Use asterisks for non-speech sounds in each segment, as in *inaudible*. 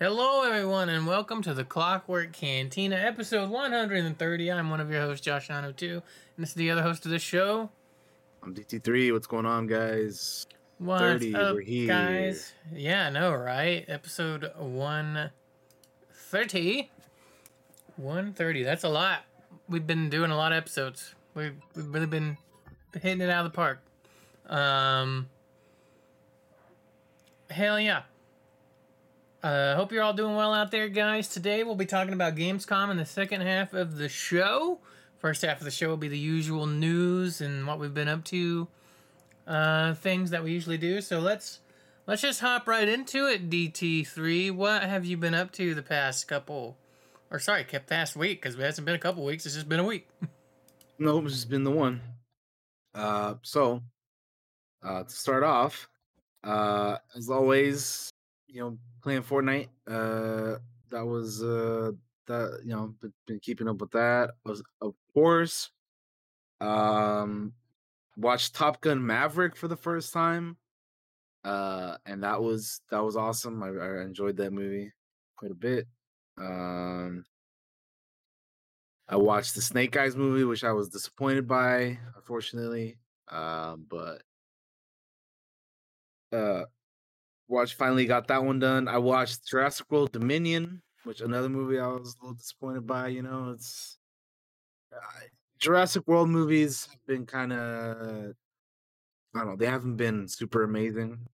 Hello, everyone, and welcome to the Clockwork Cantina, episode 130. I'm one of your hosts, Josh Ano, too, and this is the other host of the show. I'm DT3. What's going on, guys? What's 30, up, we're here. guys? Yeah, I know, right? Episode 130. 130. That's a lot. We've been doing a lot of episodes. We've, we've really been hitting it out of the park. Um, hell yeah. Uh, hope you're all doing well out there, guys. Today we'll be talking about Gamescom in the second half of the show. First half of the show will be the usual news and what we've been up to, uh, things that we usually do. So let's let's just hop right into it. DT3, what have you been up to the past couple, or sorry, kept past week because it hasn't been a couple weeks. It's just been a week. Nope, this has been the one. Uh, so, uh, to start off, uh, as always, you know, playing Fortnite. Uh, that was uh, that you know, been, been keeping up with that. Was of course, um, watched Top Gun Maverick for the first time. Uh, and that was that was awesome. I, I enjoyed that movie quite a bit. Um, I watched the Snake Eyes movie, which I was disappointed by, unfortunately. Um, but uh, watched finally got that one done. I watched Jurassic World Dominion, which another movie I was a little disappointed by. You know, it's uh, Jurassic World movies have been kind of I don't know, they haven't been super amazing.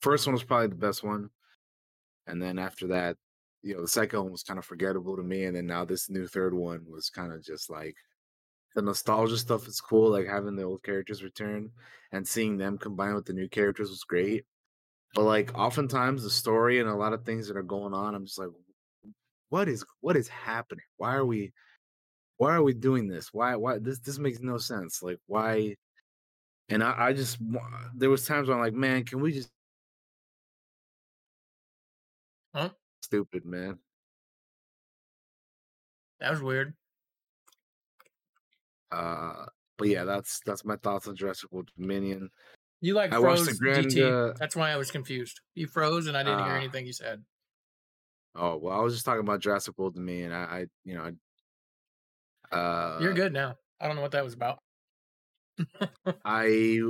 First one was probably the best one, and then after that, you know, the second one was kind of forgettable to me, and then now this new third one was kind of just like the nostalgia stuff is cool, like having the old characters return and seeing them combined with the new characters was great. But like oftentimes the story and a lot of things that are going on, I'm just like, what is what is happening? Why are we why are we doing this? Why why this this makes no sense. Like why and I, I just there was times where I'm like, man, can we just Huh? stupid, man. That was weird. Uh but yeah, that's that's my thoughts on Jurassic World Dominion. You like I froze the grand, DT. uh, That's why I was confused. You froze and I didn't hear Ah. anything you said. Oh well, I was just talking about Jurassic World Dominion. I, I you know, I, uh, You're good now. I don't know what that was about. *laughs* I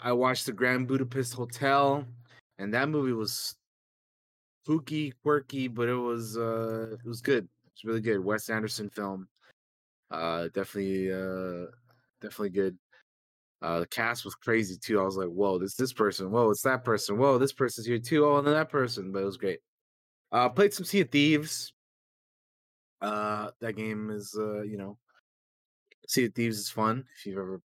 I watched the Grand Budapest Hotel, and that movie was spooky, quirky, but it was uh it was good. It's really good. Wes Anderson film. Uh, definitely, uh, definitely good. Uh, the cast was crazy too. I was like, whoa, this this person. Whoa, it's that person. Whoa, this person's here too. Oh, and then that person. But it was great. Uh, played some Sea of Thieves. Uh, that game is uh, you know, Sea of Thieves is fun. If you've ever,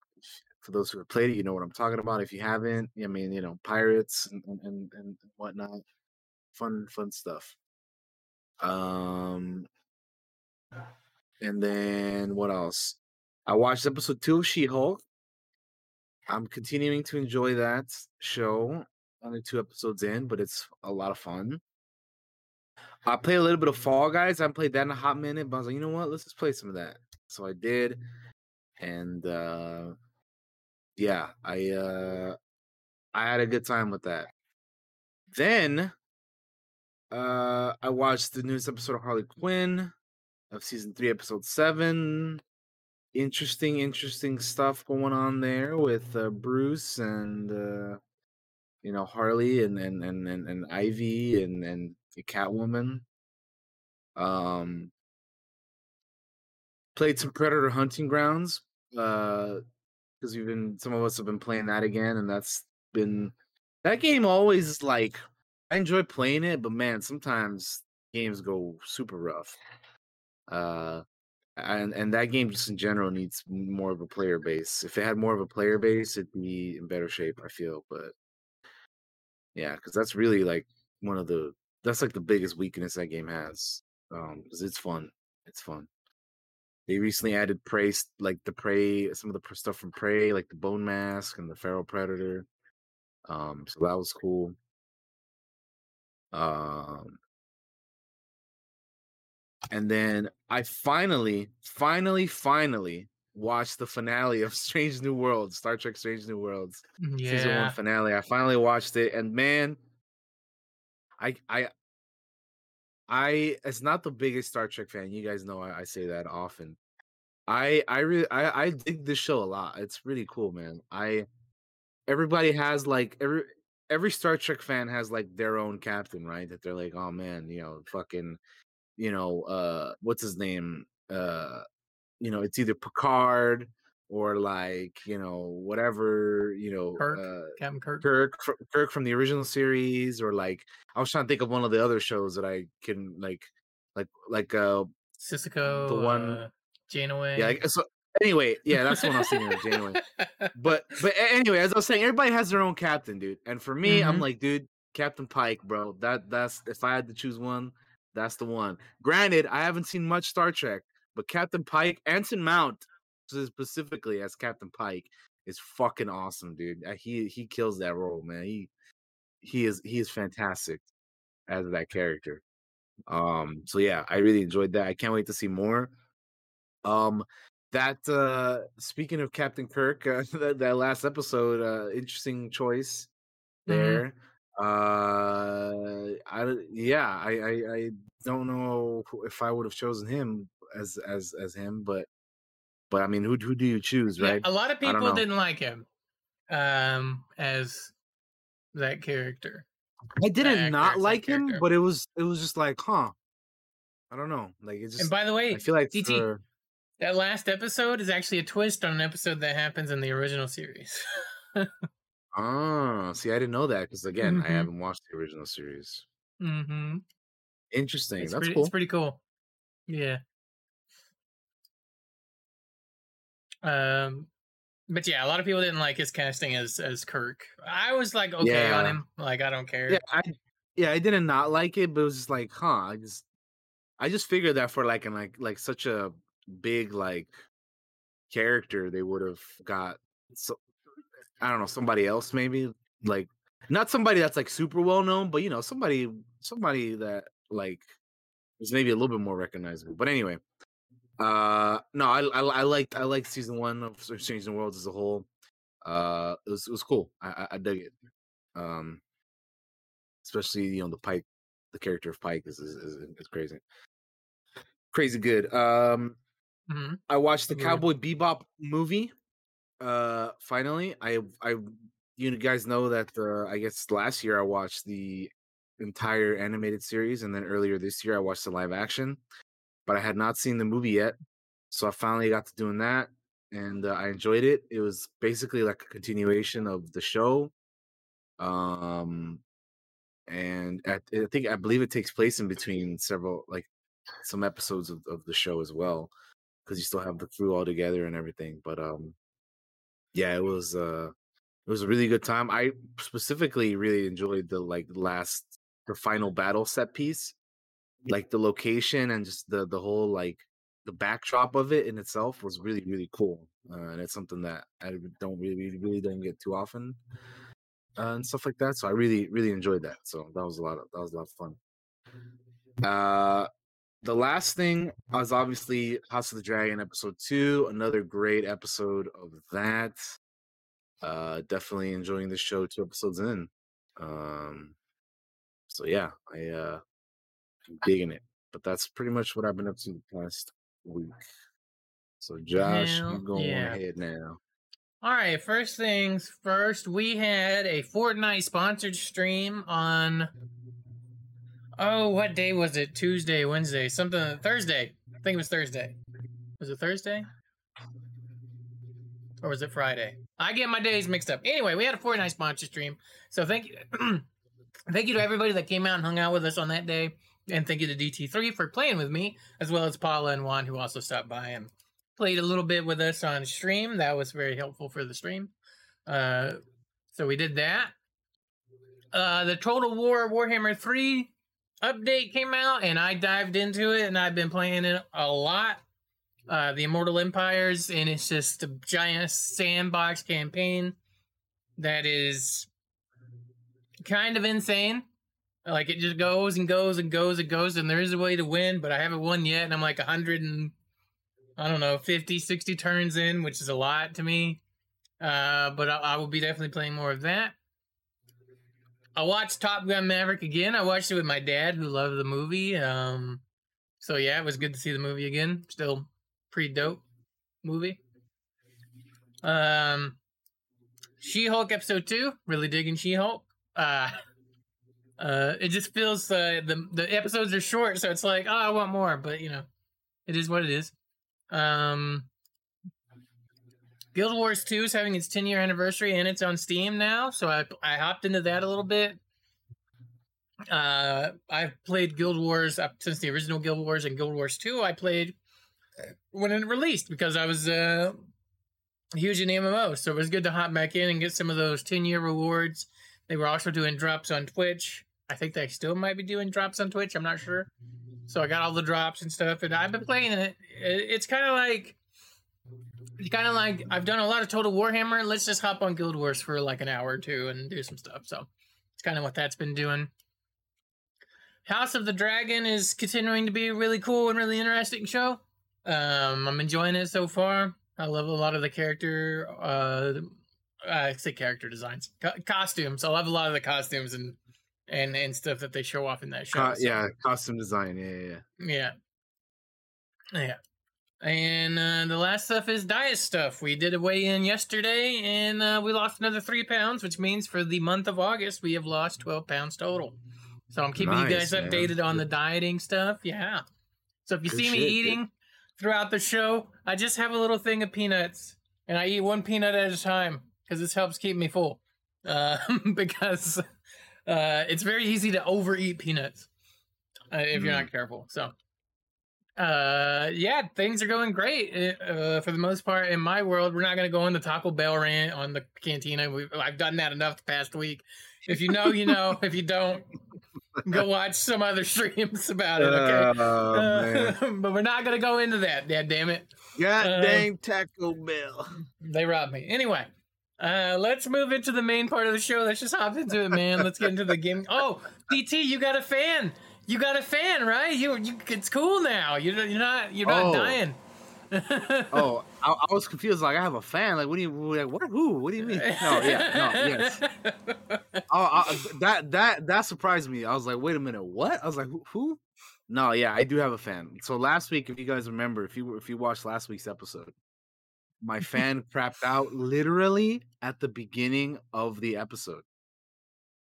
for those who have played it, you know what I'm talking about. If you haven't, I mean, you know, pirates and and and, whatnot, fun fun stuff. Um, and then what else? I watched episode two of She Hulk. I'm continuing to enjoy that show. Only two episodes in, but it's a lot of fun. I played a little bit of Fall Guys. I played that in a hot minute, but I was like, you know what? Let's just play some of that. So I did, and uh yeah, I uh I had a good time with that. Then uh I watched the newest episode of Harley Quinn of season three, episode seven. Interesting, interesting stuff going on there with uh, Bruce and uh you know Harley and and and and, and Ivy and and Catwoman. Um played some Predator Hunting Grounds uh because we've been some of us have been playing that again and that's been that game always like I enjoy playing it but man sometimes games go super rough uh and and that game just in general needs more of a player base if it had more of a player base it'd be in better shape I feel but yeah because that's really like one of the that's like the biggest weakness that game has um because it's fun it's fun they recently added prey, like the prey, some of the stuff from Prey, like the Bone Mask and the Feral Predator. Um, so that was cool. Um, and then I finally, finally, finally watched the finale of *laughs* Strange New Worlds, Star Trek: Strange New Worlds mm, season one finale. I finally watched it, and man, I I I it's not the biggest Star Trek fan. You guys know I, I say that often. I I really I, I dig this show a lot. It's really cool, man. I everybody has like every every Star Trek fan has like their own captain, right? That they're like, oh man, you know, fucking, you know, uh, what's his name? Uh, you know, it's either Picard or like you know whatever you know Kirk, uh, Captain Kirk. Kirk Kirk from the original series or like I was trying to think of one of the other shows that I can like like like uh Sisko. the one- uh, Janeway. yeah like, so anyway yeah that's the one I was thinking of Janeway but but anyway as I was saying everybody has their own captain dude and for me I'm Mhm. like dude Captain Pike bro that that's if I had to choose one that's the one granted I haven't seen much Star Trek but Captain Pike Anson Mount specifically as Captain Pike is fucking awesome, dude. Uh, He he kills that role, man. He he is he is fantastic as that character. Um, so yeah, I really enjoyed that. I can't wait to see more. Um, that uh speaking of Captain Kirk, *laughs* uh, that, that last episode, uh, interesting choice Mhm. there. Uh, I yeah, I, I I don't know if I would have chosen him as as as him, but but I mean, who who do you choose, Yeah, right? a lot of people didn't like him um as that character. I didn't not like him, character. but it was it was just like, huh? I don't know. Like it And by the way, I feel like DT, for, that last episode is actually a twist on an episode that happens in the original series. *laughs* oh, see, I didn't know that because again, I Mhm. haven't watched the original series. mm-hmm. Interesting. It's That's pretty cool. it's pretty cool. Yeah. Um but yeah, a lot of people didn't like his casting as as Kirk. I was like okay on Yeah. him. Like I don't care. Yeah, I yeah, I didn't not like it, but it was just like, huh? I just I just figured that for like an like like such a big like character, they would have got so I don't know somebody else maybe like not somebody that's like super well known, but you know somebody somebody that like is maybe a little bit more recognizable. But anyway, uh, no, I I, I liked I liked season one of Strange New Worlds as a whole. Uh, it was it was cool. I I, I dug it. Um, especially you know the Pike, the character of Pike is is, is, is crazy, crazy good. Um, hmm I watched the Agreed. Cowboy Bebop movie. Uh, finally, I I you guys know that uh, I guess last year I watched the entire animated series, and then earlier this year I watched the live action, but I had not seen the movie yet, so I finally got to doing that, and uh, I enjoyed it. It was basically like a continuation of the show, um, and at, I think I believe it takes place in between several like some episodes of, of the show as well because you still have the crew all together and everything. But um, yeah, it was uh, it was a really good time. I specifically really enjoyed the like last the final battle set piece, like the location and just the the whole like the backdrop of it in itself was really really cool, uh, and it's something that I don't really really don't get too often. Uh, and stuff like that, so I really, really enjoyed that. So that was a lot of that was a lot of fun. Uh, the last thing was obviously House of the Dragon episode two, another great episode of that. Uh definitely enjoying the show two episodes in. Um so yeah, I uh I'm digging it. But that's pretty much what I've been up to the past week. So Josh, Hell you go yeah. ahead now. All right, first things first, we had a Fortnite sponsored stream on Oh, what day was it? Tuesday, Wednesday, something Thursday. I think it was Thursday. Was it Thursday? Or was it Friday? I get my days mixed up. Anyway, we had a Fortnite sponsor stream. So thank you *clears throat* thank you to everybody that came out and hung out with us on that day. And thank you to DT3 for playing with me, as well as Paula and Juan who also stopped by and played a little bit with us on stream. That was very helpful for the stream. Uh, so we did that. Uh, the Total War Warhammer 3 update came out, and I dived into it, and I've been playing it a lot. Uh, the Immortal Empires, and it's just a giant sandbox campaign that is kind of insane. Like it just goes and goes and goes and goes, and there is a way to win, but I haven't won yet, and I'm like 100 and I don't know, 50, 60 turns in, which is a lot to me. Uh, but I, I will be definitely playing more of that. I watched Top Gun Maverick again. I watched it with my dad, who loved the movie. Um, so yeah, it was good to see the movie again. Still pretty dope movie. Um, She Hulk episode two. Really digging She Hulk. Uh, *laughs* uh, it just feels uh, the the episodes are short, so it's like, oh, I want more, but you know, it is what it is. Um, Guild Wars 2 is having its 10 year anniversary and it's on Steam now, so I I hopped into that a little bit. Uh, I've played Guild Wars up since the original Guild Wars and Guild Wars 2. I played when it released because I was uh, huge in MMO, so it was good to hop back in and get some of those 10 year rewards. They were also doing drops on Twitch. I think they still might be doing drops on Twitch. I'm not sure. So I got all the drops and stuff, and I've been playing it. It's kind of like kind of like I've done a lot of Total Warhammer. Let's just hop on Guild Wars for like an hour or two and do some stuff. So it's kind of what that's been doing. House of the Dragon is continuing to be a really cool and really interesting show. Um, I'm enjoying it so far. I love a lot of the character, uh, I say character designs, Co- costumes. I love a lot of the costumes and and and stuff that they show off in that show. Co- so- yeah, costume design. Yeah, yeah, yeah. yeah. And uh, the last stuff is diet stuff. We did a weigh in yesterday and uh, we lost another three pounds, which means for the month of August, we have lost 12 pounds total. So I'm keeping you Nice, guys man. updated on the dieting stuff. Yeah. So if you Good see me shit, dude. eating throughout the show, I just have a little thing of peanuts and I eat one peanut at a time because this helps keep me full. Uh, *laughs* because uh, it's very easy to overeat peanuts uh, if you're Mm. not careful. So, uh, yeah, things are going great uh, for the most part in my world. We're not going to go on the Taco Bell rant on the cantina. We've, I've done that enough the past week. If you know, you know. if you don't, go watch some other *laughs* streams about it. Okay. Oh. Uh, *laughs* but we're not going to go into that. Yeah, damn it. God um, dang Taco Bell. They robbed me. Anyway, uh, let's move into the main part of the show. Let's just hop into it, man. Let's get into the game. Oh, DT, you got a fan. You got a fan, right? You, you it's cool now. You're, you're not, you're not Oh. dying. *laughs* Oh, I, I was confused. Like, I have a fan. Like, what do you? Like, what? Who? What do you mean? No, yeah, no, yes. *laughs* Oh, I, that that that surprised me. I was like, wait a minute, what? I was like, who? who? No, yeah, I do have a fan. So last week, if you guys remember, if you if you watched last week's episode, my *laughs* fan crapped out literally at the beginning of the episode,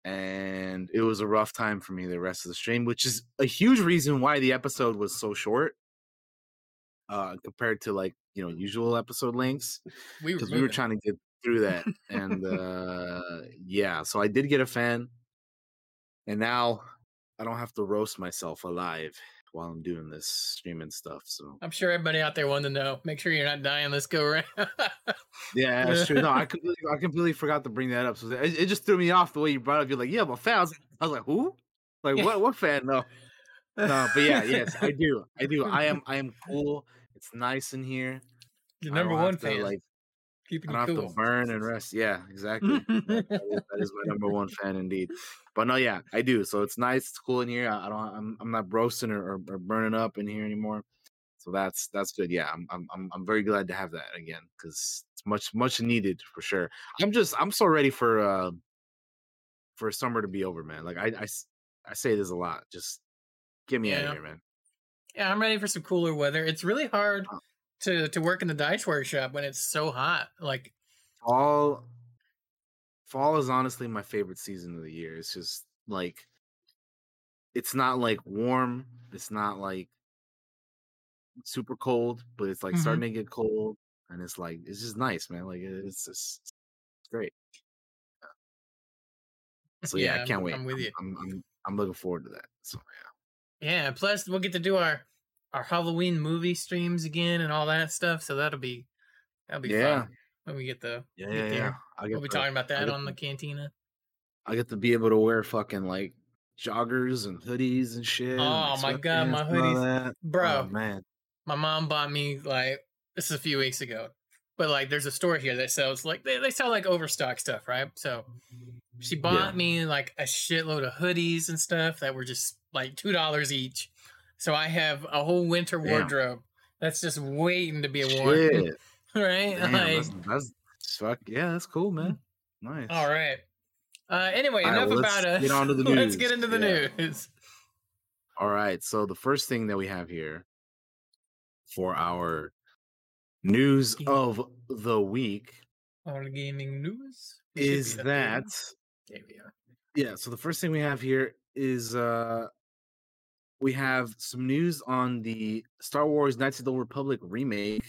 and it was a rough time for me the rest of the stream, which is a huge reason why the episode was so short. Uh, compared to like you know usual episode lengths, we were, we were trying to get through that and *laughs* uh yeah so i did get a fan and now i don't have to roast myself alive while i'm doing this streaming stuff so. I'm sure everybody out there wanted to know. Make sure you're not dying. Let's go around. yeah that's true. No i completely i completely forgot to bring that up so it, it just threw me off the way you brought it up. You're like yeah but fan i was, I was like who? Like what what fan no no but yeah yes i do. I do. I am i am cool. It's nice in here. *laughs* I number one fan. like keeping i don't you have to burn and rest yeah exactly that, is, that is my number one *laughs* fan indeed. But no, yeah, I do. So it's nice, it's cool in here. I, I don't, I'm, I'm not roasting or, or, or burning up in here anymore. So that's that's good. Yeah, I'm I'm I'm, very glad to have that again because it's much much needed for sure. I'm just I'm so ready for uh for summer to be over, man. Like I I say this a lot. Just get me out of here, man. Yeah, I'm ready for some cooler weather. It's really hard Oh. To to work in the dice workshop when it's so hot. Like Fall fall is honestly my favorite season of the year. It's just like it's not like warm, it's not like super cold, but it's like Mhm. starting to get cold and it's like it's just nice, man. Like it's just it's great. *laughs* So yeah, I I'm- can't wait. I'm with you. I'm, I'm I'm looking forward to that. So yeah. Yeah, plus we'll get to do our our Halloween movie streams again and all that stuff. So that'll be that'll be Yeah. fun when we get the yeah, get yeah, yeah. I get We'll be to- talking about that on the to- cantina. I get to be able to wear fucking like joggers and hoodies and shit. Oh, like, my God, my and hoodies. Bro, Oh, man. my mom bought me like this is a few weeks ago, but like there's a store here that sells like they, they sell like overstock stuff, right? So she bought Yeah. me like a shitload of hoodies and stuff that were just like two dollars each. So I have a whole winter Damn. wardrobe that's just waiting to be worn, *laughs* right? Damn, Like, that's, that's fuck yeah, that's cool, man. Nice. All right. Uh, anyway, All right, enough well, about us. let's get on to the *laughs* let's get into the Yeah. news. All right. So the first thing that we have here for our news Game- of the week All gaming news is that There we are. yeah, so the first thing we have here is uh we have some news on the Star Wars Knights of the Old Republic remake,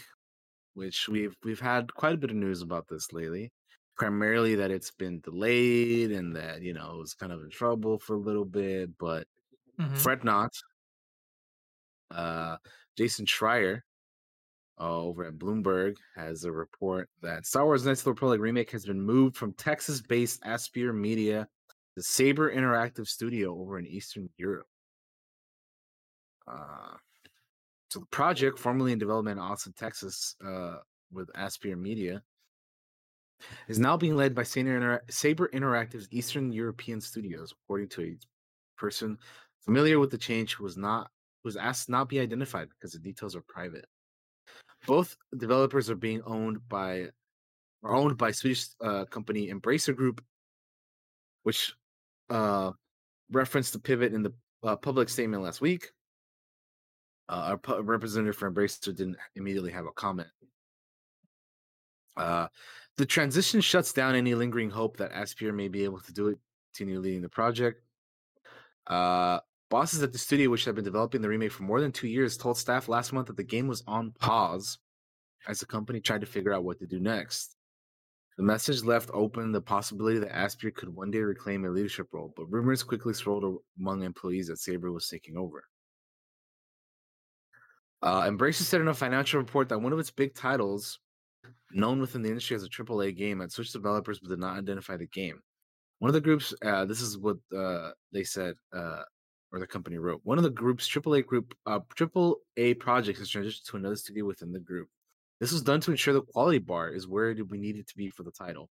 which we've we've had quite a bit of news about this lately. Primarily that it's been delayed and that you know it was kind of in trouble for a little bit, but Mhm. fret not. Uh, Jason Schreier uh, over at Bloomberg has a report that Star Wars Knights of the Republic remake has been moved from Texas-based Aspyr Media to Saber Interactive Studio over in Eastern Europe. Uh, so the project, formerly in development in Austin, Texas, uh, with Aspyr Media, is now being led by Saber, Inter- Saber Interactive's Eastern European studios, according to a person familiar with the change who was not who was asked not be identified because the details are private. Both developers are being owned by are owned by Swedish uh, company Embracer Group, which uh, referenced the pivot in the uh, public statement last week. Uh, our representative for Embracer didn't immediately have a comment. Uh, the transition shuts down any lingering hope that Aspyr may be able to do it, continue leading the project. Uh, bosses at the studio, which have been developing the remake for more than two years, told staff last month that the game was on pause as the company tried to figure out what to do next. The message left open the possibility that Aspyr could one day reclaim a leadership role, but rumors quickly swirled among employees that Saber was taking over. Uh, Embracer said in a financial report that one of its big titles, known within the industry as a AAA game, had switched developers but did not identify the game. One of the groups, uh, this is what uh, they said, uh, or the company wrote. One of the group's AAA group, uh, AAA projects has transitioned to another studio within the group. This was done to ensure the quality bar is where we need it to be for the title.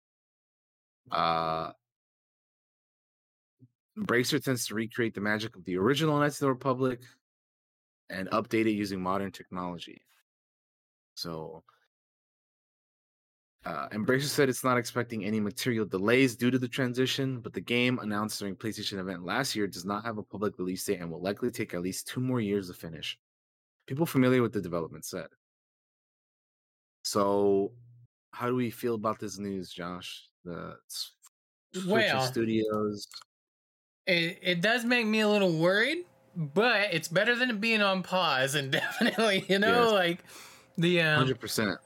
Uh, Embracer tends to recreate the magic of the original Knights of the Republic and update it using modern technology. So, uh, Embracer said it's not expecting any material delays due to the transition, but the game announced during PlayStation event last year does not have a public release date and will likely take at least two more years to finish. People familiar with the development said. So, how do we feel about this news, Josh? The s- switching Well, studios. It, it does make me a little worried, but it's better than being on pause and *laughs* definitely, you know, Yes. like the um Hundred percent.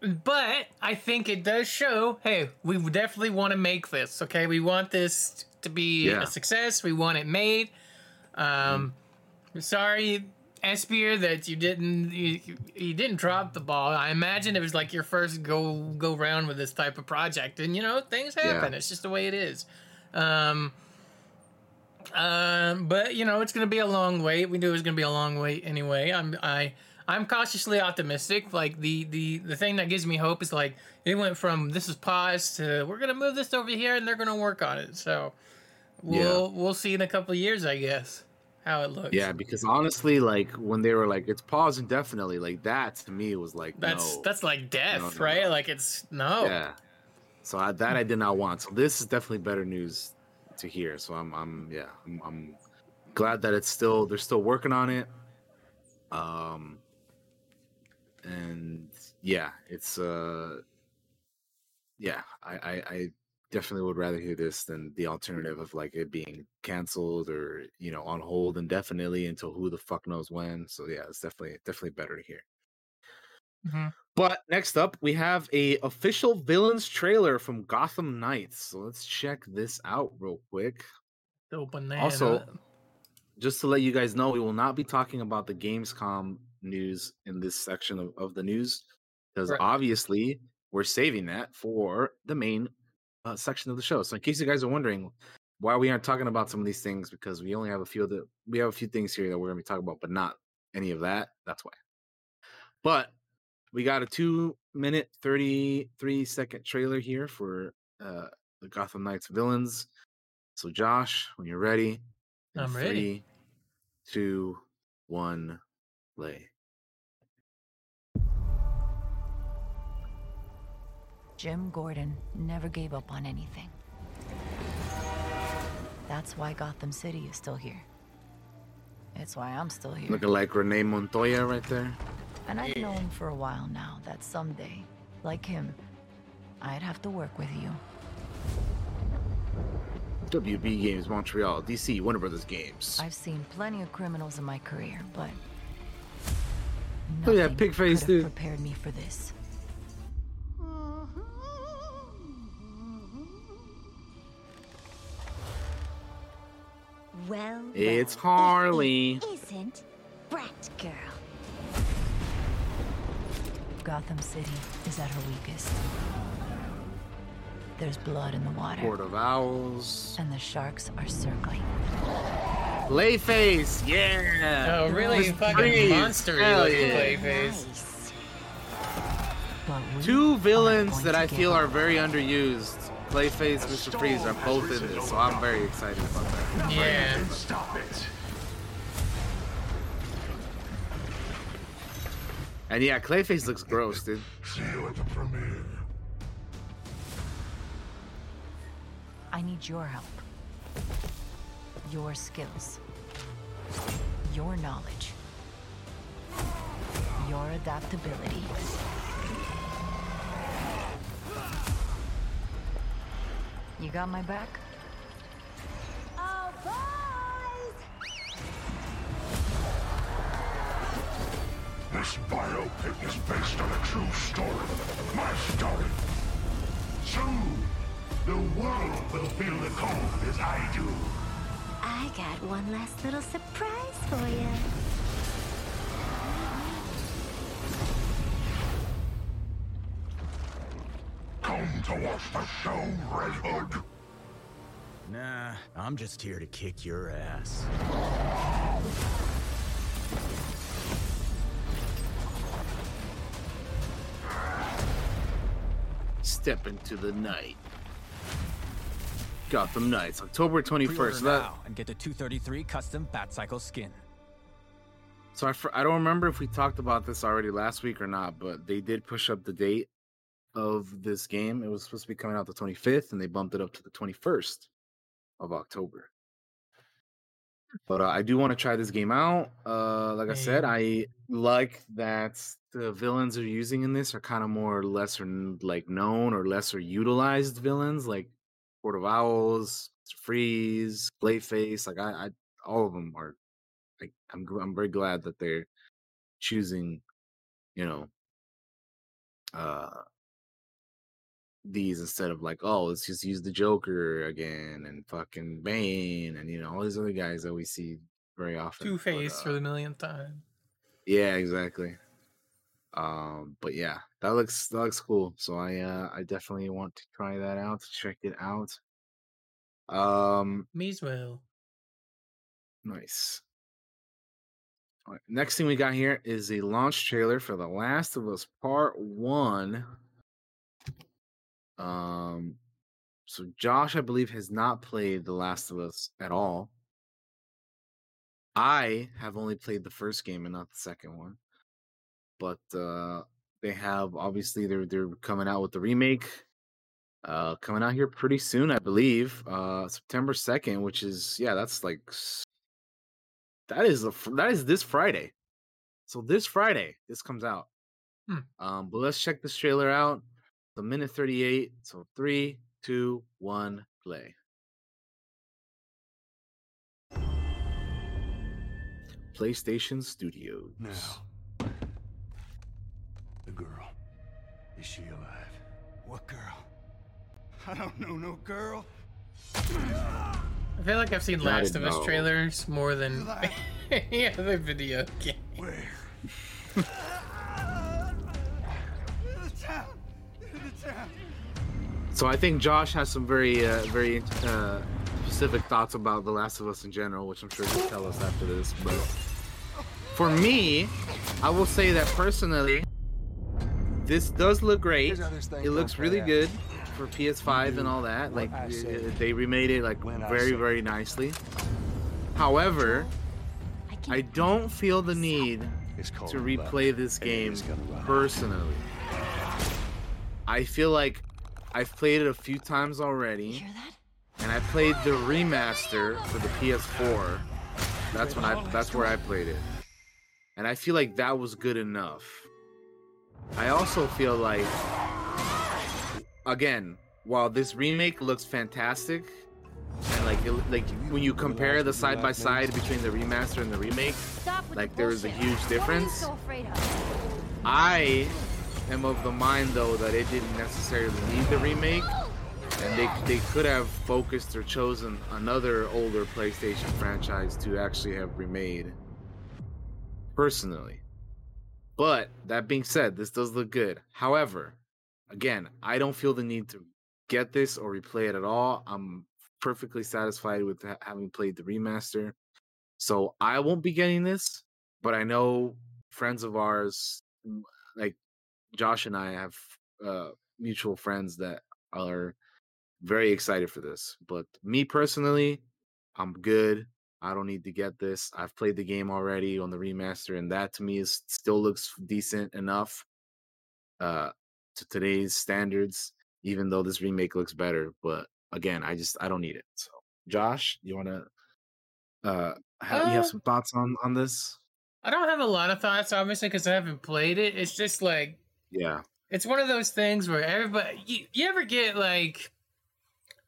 but I think it does show, hey, we definitely want to make this, okay? We want this to be Yeah. a success. We want it made. Um sorry Aspyr that you didn't you, you didn't drop the ball. I imagine it was like your first go go round with this type of project and you know, things happen. It's just the way it is. Um um, but you know it's gonna be a long wait. We knew it was gonna be a long wait anyway. I'm I I'm cautiously optimistic. Like the the the thing that gives me hope is like it went from this is pause to we're gonna move this over here and they're gonna work on it. So we'll we'll see in a couple of years, I guess, how it looks. Yeah, because honestly, like when they were like, it's paused indefinitely, like that to me was like, that's no. that's like death, No, no, right? Like it's no. yeah. So I, that I did not want. So this is definitely better news to hear. So I'm, I'm, yeah, I'm, I'm glad that it's still they're still working on it. Um, and yeah, it's uh, yeah, I, I, I definitely would rather hear this than the alternative of like it being canceled or you know on hold indefinitely until who the fuck knows when. So yeah, it's definitely definitely better to hear. Mhm. But next up, we have a official villains trailer from Gotham Knights. So let's check this out real quick. Also, up. Just to let you guys know, we will not be talking about the Gamescom news in this section of, of the news because Right. obviously we're saving that for the main uh, section of the show. So in case you guys are wondering why we aren't talking about some of these things, because we only have a few of the we have a few things here that we're gonna be talking about, but not any of that. That's why. But we got a two minute, 33 second trailer here for uh, the Gotham Knights villains. So, Josh, when you're ready, I'm ready. Three, two, one, play. Jim Gordon never gave up on anything. That's why Gotham City is still here. It's why I'm still here. Looking like Renee Montoya right there. And I've known for a while now that someday, like him, I'd have to work with you. WB Games Montreal, DC, Warner Brothers Games. I've seen plenty of criminals in my career, but oh, Look at that pig face, could have dude. prepared me for this. Well, It's well, Harley. It isn't Brat Girl. Gotham City is at her weakest. There's blood in the water, Court of Owls. and the sharks are circling. Clayface, yeah. Oh, really Mr. fucking Freeze, monster hell yeah. Clayface. Nice. Two villains that I feel are very underused. Clayface, Mr. Freeze are both in this, so I'm very excited about that. Yeah. Stop it. And yeah, Clayface looks gross, dude. See you at the premiere. I need your help. Your skills. Your knowledge. Your adaptability. You got my back? Oh, This biopic is based on a true story. My story. Soon, the world will feel the cold as I do. I got one last little surprise for you. Come to watch the show, Red Hood. Nah, I'm just here to kick your ass. Step into the night. Gotham Knights, October 21st. Pre-order that- now and get the 233 custom Batcycle skin. so I, fr- I don't remember if we talked about this already last week or not, but they did push up the date of this game. It was supposed to be coming out the 25th, and they bumped it up to the 21st of October. But uh, I do want to try this game out. Uh, like I said, I like that the villains they're using in this are kind of more lesser like known or lesser utilized villains, like Court of Owls. Freeze, Clayface. Like I, I, all of them are. Like I'm, I'm very glad that they're choosing, you know, uh, these instead of like, oh, let's just use the Joker again and fucking Bane and you know all these other guys that we see very often. Two Face for uh, the millionth time. Yeah, exactly. Um, but yeah, that looks that looks cool. So I uh I definitely want to try that out, check it out. Um, Me as well. nice. All right, next thing we got here is a launch trailer for The Last of Us Part One. Um, so Josh, I believe, has not played The Last of Us at all. I have only played the first game and not the second one. But uh they have obviously they're they're coming out with the remake. Uh coming out here pretty soon, I believe. Uh September 2nd, which is yeah, that's like that is a that is this Friday. So this Friday this comes out. Hmm. Um but let's check this trailer out. The minute 38. So three, two, one, play. PlayStation Studios. Now, the girl. Is she alive? What girl? I don't know no girl. I feel like I've seen I Last of didn't Us trailers more than *laughs* any other video game. Where? the town. The town. So I think Josh has some very, uh, very uh, specific thoughts about The Last of Us in general, which I'm sure he'll tell us after this. But for me, I will say that personally, this does look great. It looks really good for PS5 and all that. Like I i- say i- they remade it like when very, very nicely. However, I I don't feel the need to luck, replay this game is gonna run out. personally. I feel like I've played it a few times already, and I played the remaster for the PS4. That's when I that's where I played it. And I feel like that was good enough. I also feel like again, while this remake looks fantastic and like it, like when you compare the side by side between the remaster and the remake, like there is a huge difference. I am of the mind though that it didn't necessarily need the remake and they, they could have focused or chosen another older PlayStation franchise to actually have remade. Personally. But that being said, this does look good. However, again, I don't feel the need to get this or replay it at all. I'm perfectly satisfied with ha- having played the remaster. So I won't be getting this, but I know friends of ours, like Josh and I, have uh, mutual friends that are very excited for this. But me personally, I'm good. I don't need to get this. I've played the game already on the remaster, and that to me is still looks decent enough uh to today's standards, even though this remake looks better. But again, I just I don't need it. So Josh, you wanna uh ha- you have Uh, some thoughts on on this? I don't have a lot of thoughts, obviously, because I haven't played it. It's just like Yeah. it's one of those things where everybody you, you ever get like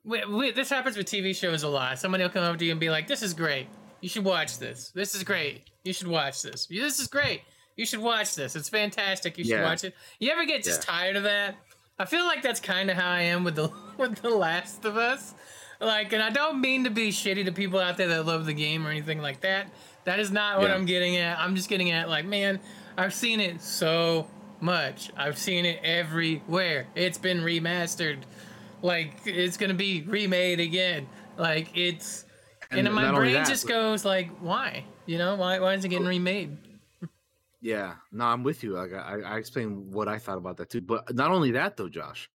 we, we, this happens with tv shows a lot. Somebody will come up to you and be like this is great. You should watch this. This is great. You should watch this. This is great. You should watch this. It's fantastic. You should Yeah. watch it. You ever get just Yeah. tired of that? I feel like that's kind of how i am with the *laughs* with the last of us. Like and i don't mean to be shitty to people out there that love the game or anything like that. That is not what Yeah. i'm getting at. I'm just getting at like man i've seen it so much. I've seen it everywhere. It's been remastered like it's gonna be remade again like it's and, And my brain that, just but- goes like why you know why, why is it getting remade Yeah, no, I'm with you. Like I, I explained what I thought about that too. But not only that though, Josh.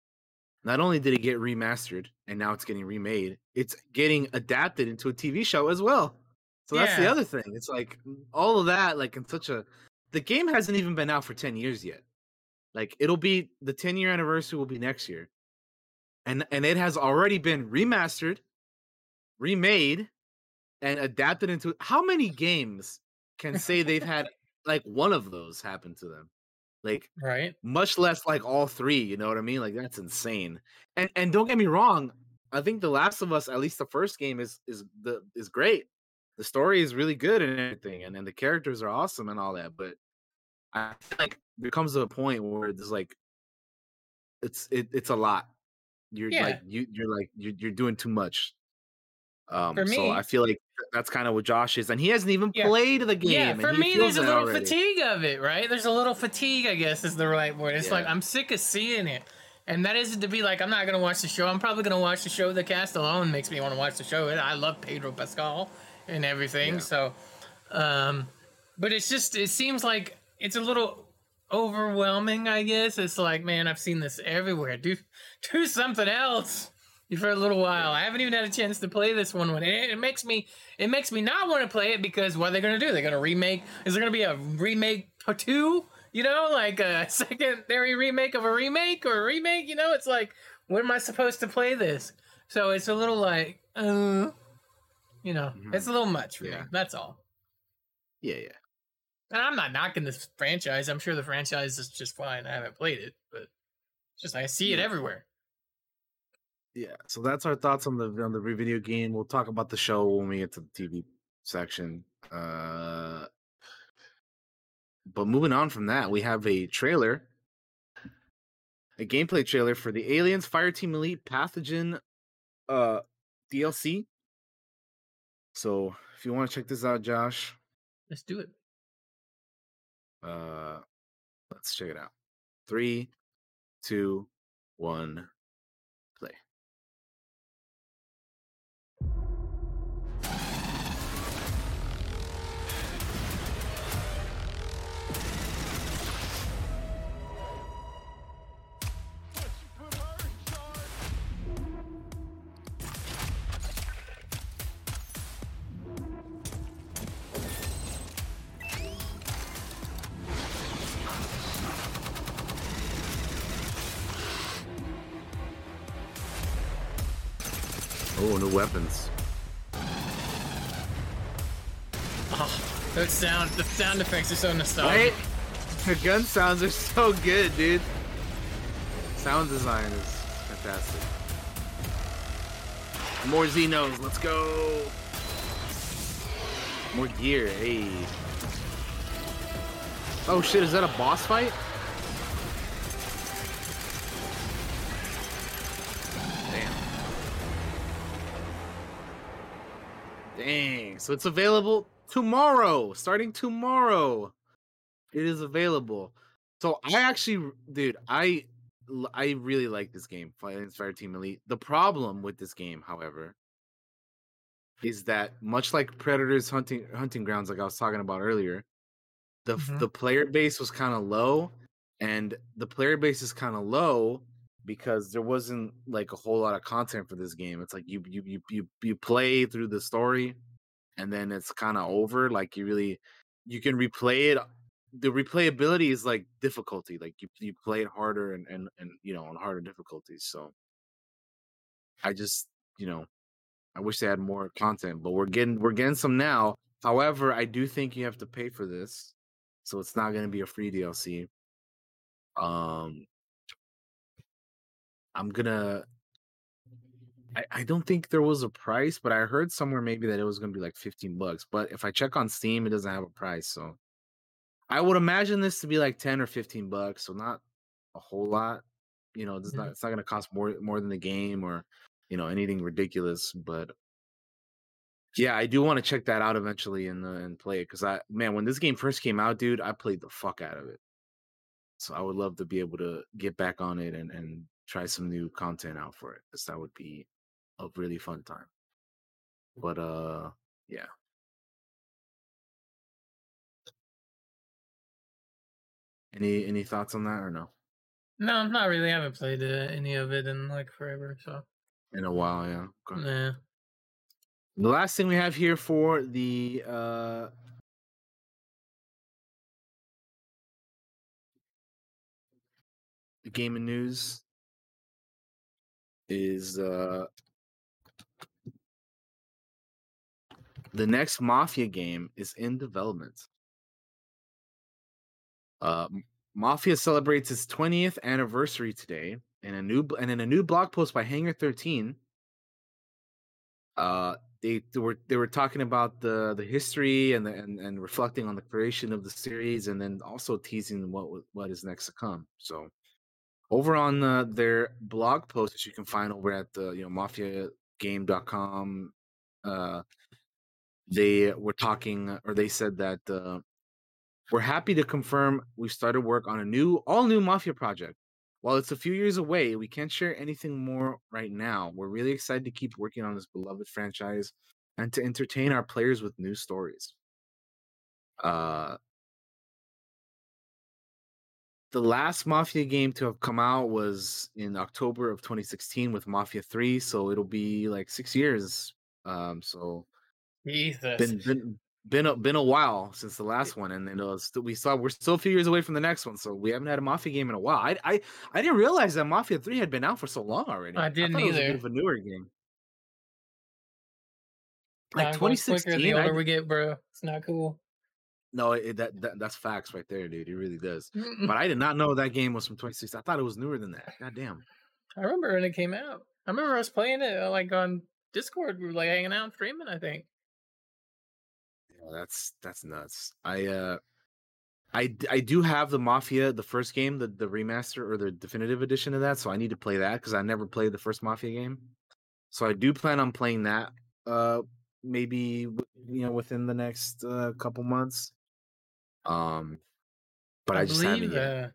Not only did it get remastered and now it's getting remade, it's getting adapted into a TV show as well. So that's the other thing. It's like all of that, like in such a the game hasn't even been out for 10 years yet. Like it'll be the 10 year anniversary will be next year. And and it has already been remastered, remade, and adapted into how many games can say they've had *laughs* like one of those happen to them? Like right much less like all three, you know what I mean? Like that's insane. And and don't get me wrong, I think The Last of Us, at least the first game is is the is great. The story is really good and everything, and, and the characters are awesome and all that, but I feel like there comes to a point where there's like it's it, it's a lot. You're Yeah. like you you're like you're, you're doing too much. Um For so me- I feel like that's kind of what Josh is, and he hasn't even Yeah. played the game. yeah for me there's a little already. fatigue of it right there's a little fatigue i guess is the right word it's like i'm sick of seeing it and that isn't to be like i'm not gonna watch the show i'm probably gonna watch the show the cast alone makes me want to watch the show and i love pedro pascal and everything Yeah. so um but it's just it seems like it's a little overwhelming i guess it's like man i've seen this everywhere do do something else for a little while i haven't even had a chance to play this one and it, it makes me it makes me not want to play it because what are they going to do they're going to remake is there going to be a remake two you know like a *laughs* secondary remake of a remake or a remake you know it's like when am i supposed to play this so it's a little like uh you know Mhm. it's a little much for Yeah. me that's all Yeah, yeah. and I'm not knocking this franchise. I'm sure the franchise is just fine. I haven't played it, but it's just I see it everywhere. Yeah, so that's our thoughts on the on the video game. We'll talk about the show when we get to the TV section. Uh, but moving on from that, we have a trailer, a gameplay trailer for the Aliens Fireteam Elite Pathogen uh DLC. So if you want to check this out, Josh, Let's do it. uh, let's check it out. Three, two, one, weapons. Oh, the sound, the sound effects are so nostalgic. Right? The gun sounds are so good, dude. Sound design is fantastic. More Xenos, let's go. More gear, hey. Oh shit, is that a boss fight? Dang, so it's available tomorrow, starting tomorrow. It is available. So I actually, dude, I I really like this game, Fireteam Elite. The problem with this game, however, is that much like Predators hunting hunting grounds, like I was talking about earlier, the f Mhm. the player base was kind of low, and the player base is kind of low because there wasn't like a whole lot of content for this game. It's like you you you you, you play through the story, and then it's kind of over. Like you really you can replay it. The replayability is like difficulty. Like you you play it harder and and and you know on harder difficulties. So I just you know I wish they had more content, but we're getting we're getting some now. However, I do think you have to pay for this, so it's not going to be a free DLC. Um, I'm gonna. I, I don't think there was a price, but I heard somewhere maybe that it was gonna be like 15 bucks. But if I check on Steam, it doesn't have a price, so I would imagine this to be like 10 or 15 bucks, so not a whole lot. You know, it's not it's not gonna cost more more than the game or you know anything ridiculous. But yeah, I do want to check that out eventually and uh, and play it because I man, when this game first came out, dude, I played the fuck out of it. So I would love to be able to get back on it and and try some new content out for it because that would be a really fun time. But uh, yeah. Any any thoughts on that or no? No, not really. I haven't played uh, any of it in like forever. So In a while, yeah. Okay. nah. The last thing we have here for the uh the gaming news is uh the next Mafia game is in development. Uh Mafia celebrates its 20th anniversary today in a new and in a new blog post by Hangar 13 uh they, they were they were talking about the the history and the, and and reflecting on the creation of the series and then also teasing what what is next to come so over on uh, their blog post that you can find over at the you know mafiagame.com uh they were talking or they said that uh we're happy to confirm we've started work on a new all new mafia project while it's a few years away, we can't share anything more right now. We're really excited to keep working on this beloved franchise and to entertain our players with new stories. Uh, the last Mafia game to have come out was in October of 2016 with Mafia 3, so it'll be like six years. Um, so Jesus. been been been a, been a while since the last one, and then uh, we saw we're still a few years away from the next one, so we haven't had a Mafia game in a while. I I I didn't realize that Mafia Three had been out for so long already. I didn't thought it was a either. bit of a newer game. Like Time goes quicker 2016. the older d- we get, bro. It's not cool. No, it, that, that that's facts right there, dude. It really does. But I did not know that game was from 2016. I thought it was newer than that. God damn. I remember when it came out. I remember us playing it uh, like on Discord. We were like hanging out and streaming. I think. Yeah, that's that's nuts. I uh I I do have the Mafia, the first game, the the remaster or the definitive edition of that, so I need to play that because I never played the first Mafia game. So I do plan on playing that uh maybe you know within the next uh, couple months. Um but I, just haven't yet. uh,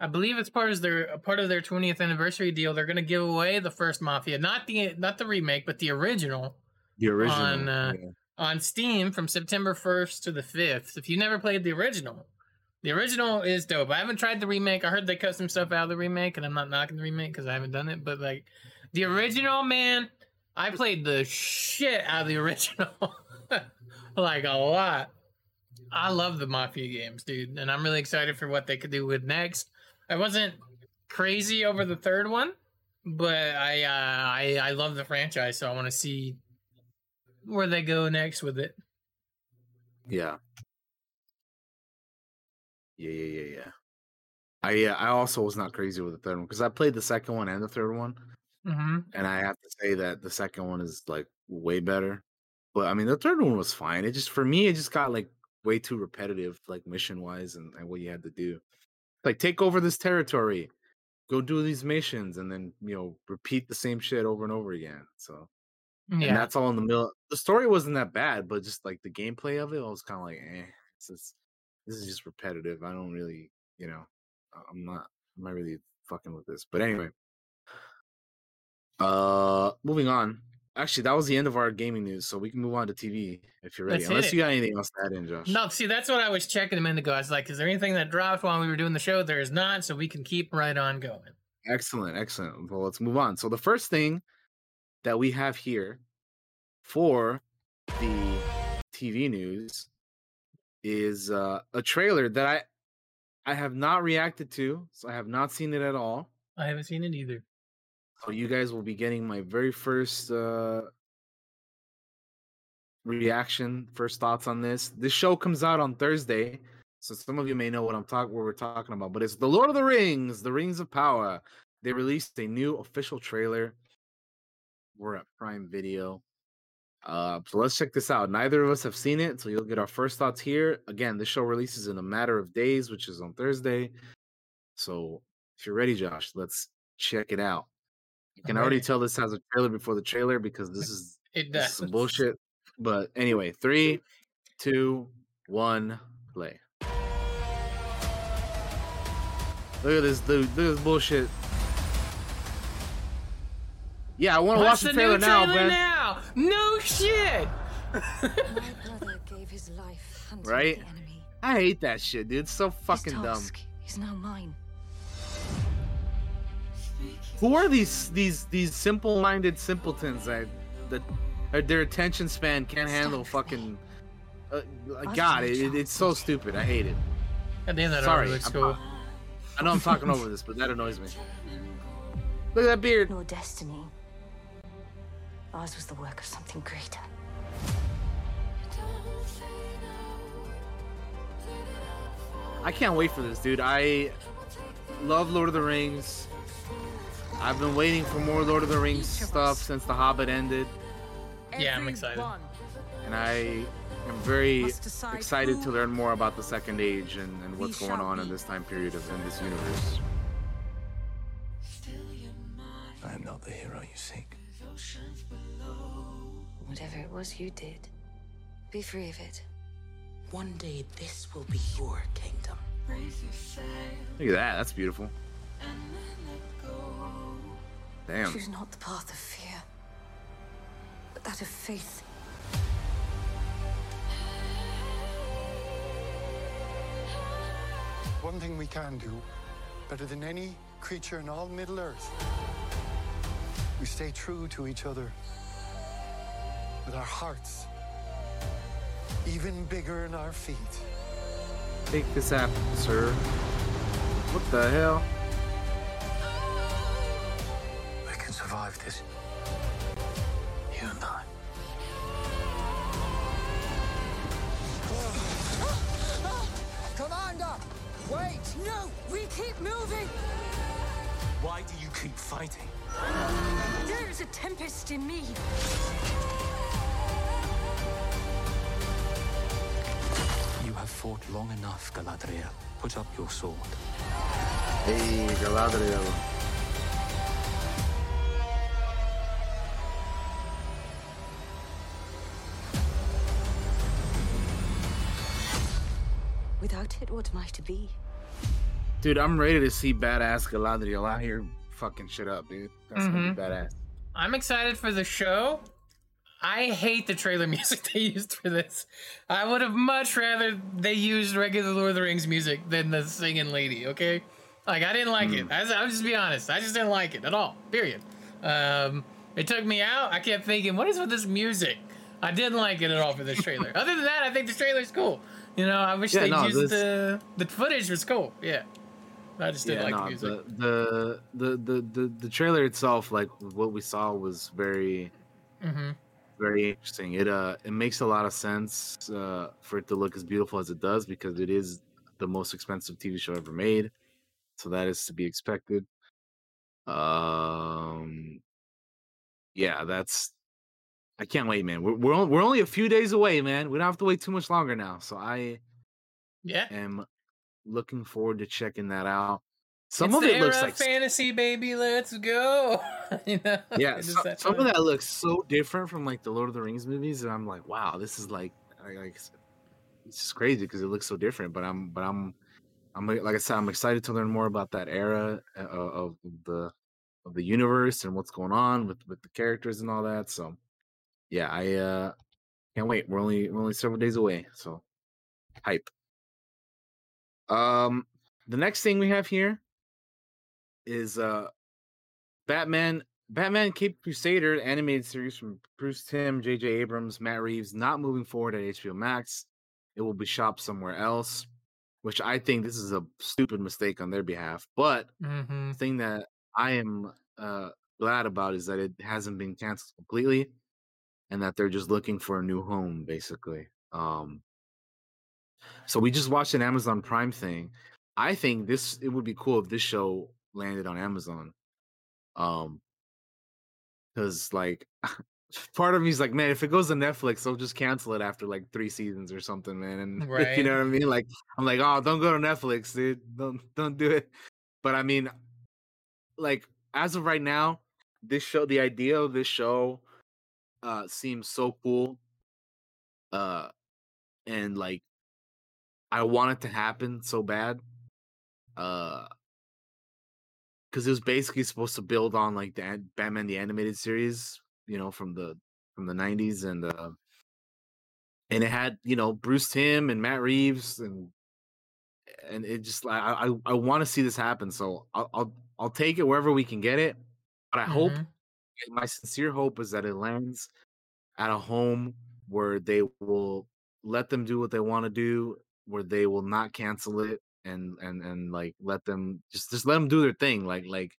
I believe it's part of their part of their 20th anniversary deal. They're gonna give away the first Mafia, not the not the remake, but the original The original. on, uh, yeah. on Steam from September 1st to the 5th. If you never played the original, the original is dope. I haven't tried the remake. I heard they cut some stuff out of the remake, and I'm not knocking the remake because I haven't done it. But like the original, man, I played the shit out of the *laughs* original, like a lot. I love the Mafia games, dude, and I'm really excited for what they could do with next. I wasn't crazy over the third one, but I uh, I I love the franchise, so I want to see where they go next with it. Yeah. Yeah, yeah, yeah, yeah. I yeah, I also was not crazy with the third one because I played the second one and the third one, Mm-hmm. and I have to say that the second one is like way better. But I mean, the third one was fine. It just for me, it just got like way too repetitive, like mission wise, and, and what you had to do. Like take over this territory, go do these missions, and then you know repeat the same shit over and over again. So and Yeah, that's all in the middle. The story wasn't that bad, but just like the gameplay of it, I was kind of like, eh, this is this is just repetitive. I don't really, you know, I'm not, I'm not really fucking with this. But anyway, uh, moving on. Actually, that was the end of our gaming news, so we can move on to TV if you're ready. Let's Unless you got anything else to add in, Josh. No, see, that's what I was checking a minute ago. I was like, is there anything that dropped while we were doing the show? There is not, so we can keep right on going. Excellent, excellent. Well, let's move on. So the first thing that we have here for the TV news is uh, a trailer that I I have not reacted to, so I have not seen it at all. I haven't seen it either. So you guys will be getting my very first uh, reaction, first thoughts on this. This show comes out on Thursday, so some of you may know what I'm talking, what we're talking about. But it's the Lord of the Rings, the Rings of Power. They released a new official trailer. We're at Prime Video. Uh, so let's check this out. Neither of us have seen it, so you'll get our first thoughts here. Again, this show releases in a matter of days, which is on Thursday. So if you're ready, Josh, let's check it out. You can I'm already tell this has a trailer before the trailer because this is It this is some bullshit. But anyway, three, two, one, play. Look at this dude. Look at this bullshit. Yeah, I want to watch the the trailer new now, trailer man. now? No shit. *laughs* Gave his life Right? the enemy. I hate that shit, dude. It's so fucking his dumb. task is now mine. Who are these these these simple-minded simpletons that that uh, their attention span can't handle Stand with me. fucking? Uh, I'll God, it, it- it's so stupid. I hate it. At the end of that Sorry, Sorry, looks I'm cool. I know I'm talking over this, but that annoys me. *laughs* Look at that beard. Your destiny. Ours was the work of something greater. I can't wait for this, dude. I love Lord of the Rings. I've been waiting for more Lord of the Rings stuff since The Hobbit ended, Yeah, I'm excited. and I am very excited to learn more about the Second Age and, and what's going on in this time period of in this universe. I am not the hero you seek. Whatever it was you did, be free of it. One day this will be your kingdom. Look at that. That's beautiful. Damn. Choose not the path of fear, but that of faith. One thing we can do, better than any creature in all Middle Earth, we stay true to each other with our hearts even bigger in our feet. Take this apple, sir. What the hell? Can survive this. You and I. Commander! Wait! No! We keep moving! Why do you keep fighting? There is a tempest in me. You have fought long enough, Galadriel. Put up your sword. Hey, Galadriel. Without it, what am I to be? Dude, I'm ready to see badass Galadriel out here fucking shit up, dude. That's gonna Mm-hmm. be badass. I'm excited for the show. I hate the trailer *laughs* music they used for this. I would have much rather they used regular Lord of the Rings music than the singing lady. Okay, like I didn't like it. I, I'll just be honest. I just didn't like it at all. Period. Um, it took me out. I kept thinking, what is with this music? I didn't like it at all for this trailer. *laughs* Other than that, I think the trailer's cool. You know, I wish Yeah, they no, used this- the the footage was cool. Yeah. I just didn't like the no, music. the, the the the the trailer itself, like what we saw, was very hmm very interesting. It uh it makes a lot of sense uh for it to look as beautiful as it does because it is the most expensive TV show ever made. So that is to be expected. Um yeah, that's I can't wait, man. We're we're, on- we're only a few days away, man. We don't have to wait too much longer now. So I Yeah. am looking forward to checking that out. Some It's of it looks like fantasy, baby. Let's go. *laughs* you know? yeah, It is so- that some of that looks so different from like the Lord of the Rings movies, and I'm like, wow, this is like, like it's just crazy because it looks so different. But I'm, but I'm, I'm like I said, I'm excited to learn more about that era uh, of the of the universe and what's going on with with the characters and all that. So, yeah, I uh can't wait. We're only we're only several days away, so hype. Um, the next thing we have here is uh Batman Batman Caped Crusader animated series from Bruce Timm, J.J. Abrams, Matt Reeves not moving forward at HBO Max. It will be shopped somewhere else, which I think this is a stupid mistake on their behalf. But Mhm. the thing that I am uh, glad about is that it hasn't been canceled completely, and that they're just looking for a new home, basically. Um, so we just watched an Amazon Prime thing. I think this it would be cool if this show landed on Amazon. Um, because like *laughs* part of me is like, man, if it goes to Netflix, they'll just cancel it after like three seasons or something, man. And *laughs* Right. you know what I mean? Like, I'm like, oh, don't go to Netflix, dude. Don't don't do it. But I mean, like as of right now, this show, the idea of this show, uh, seems so cool. Uh, and like, I want it to happen so bad. Uh, because it was basically supposed to build on like the Batman the animated series, you know, from the from the '90s, and uh, and it had you know Bruce Timm and Matt Reeves, and and it just I I, I want to see this happen, so I'll, I'll I'll take it wherever we can get it, but I hope Mhm. My sincere hope is that it lands at a home where they will let them do what they want to do, where they will not cancel it and and and like let them just just let them do their thing, like like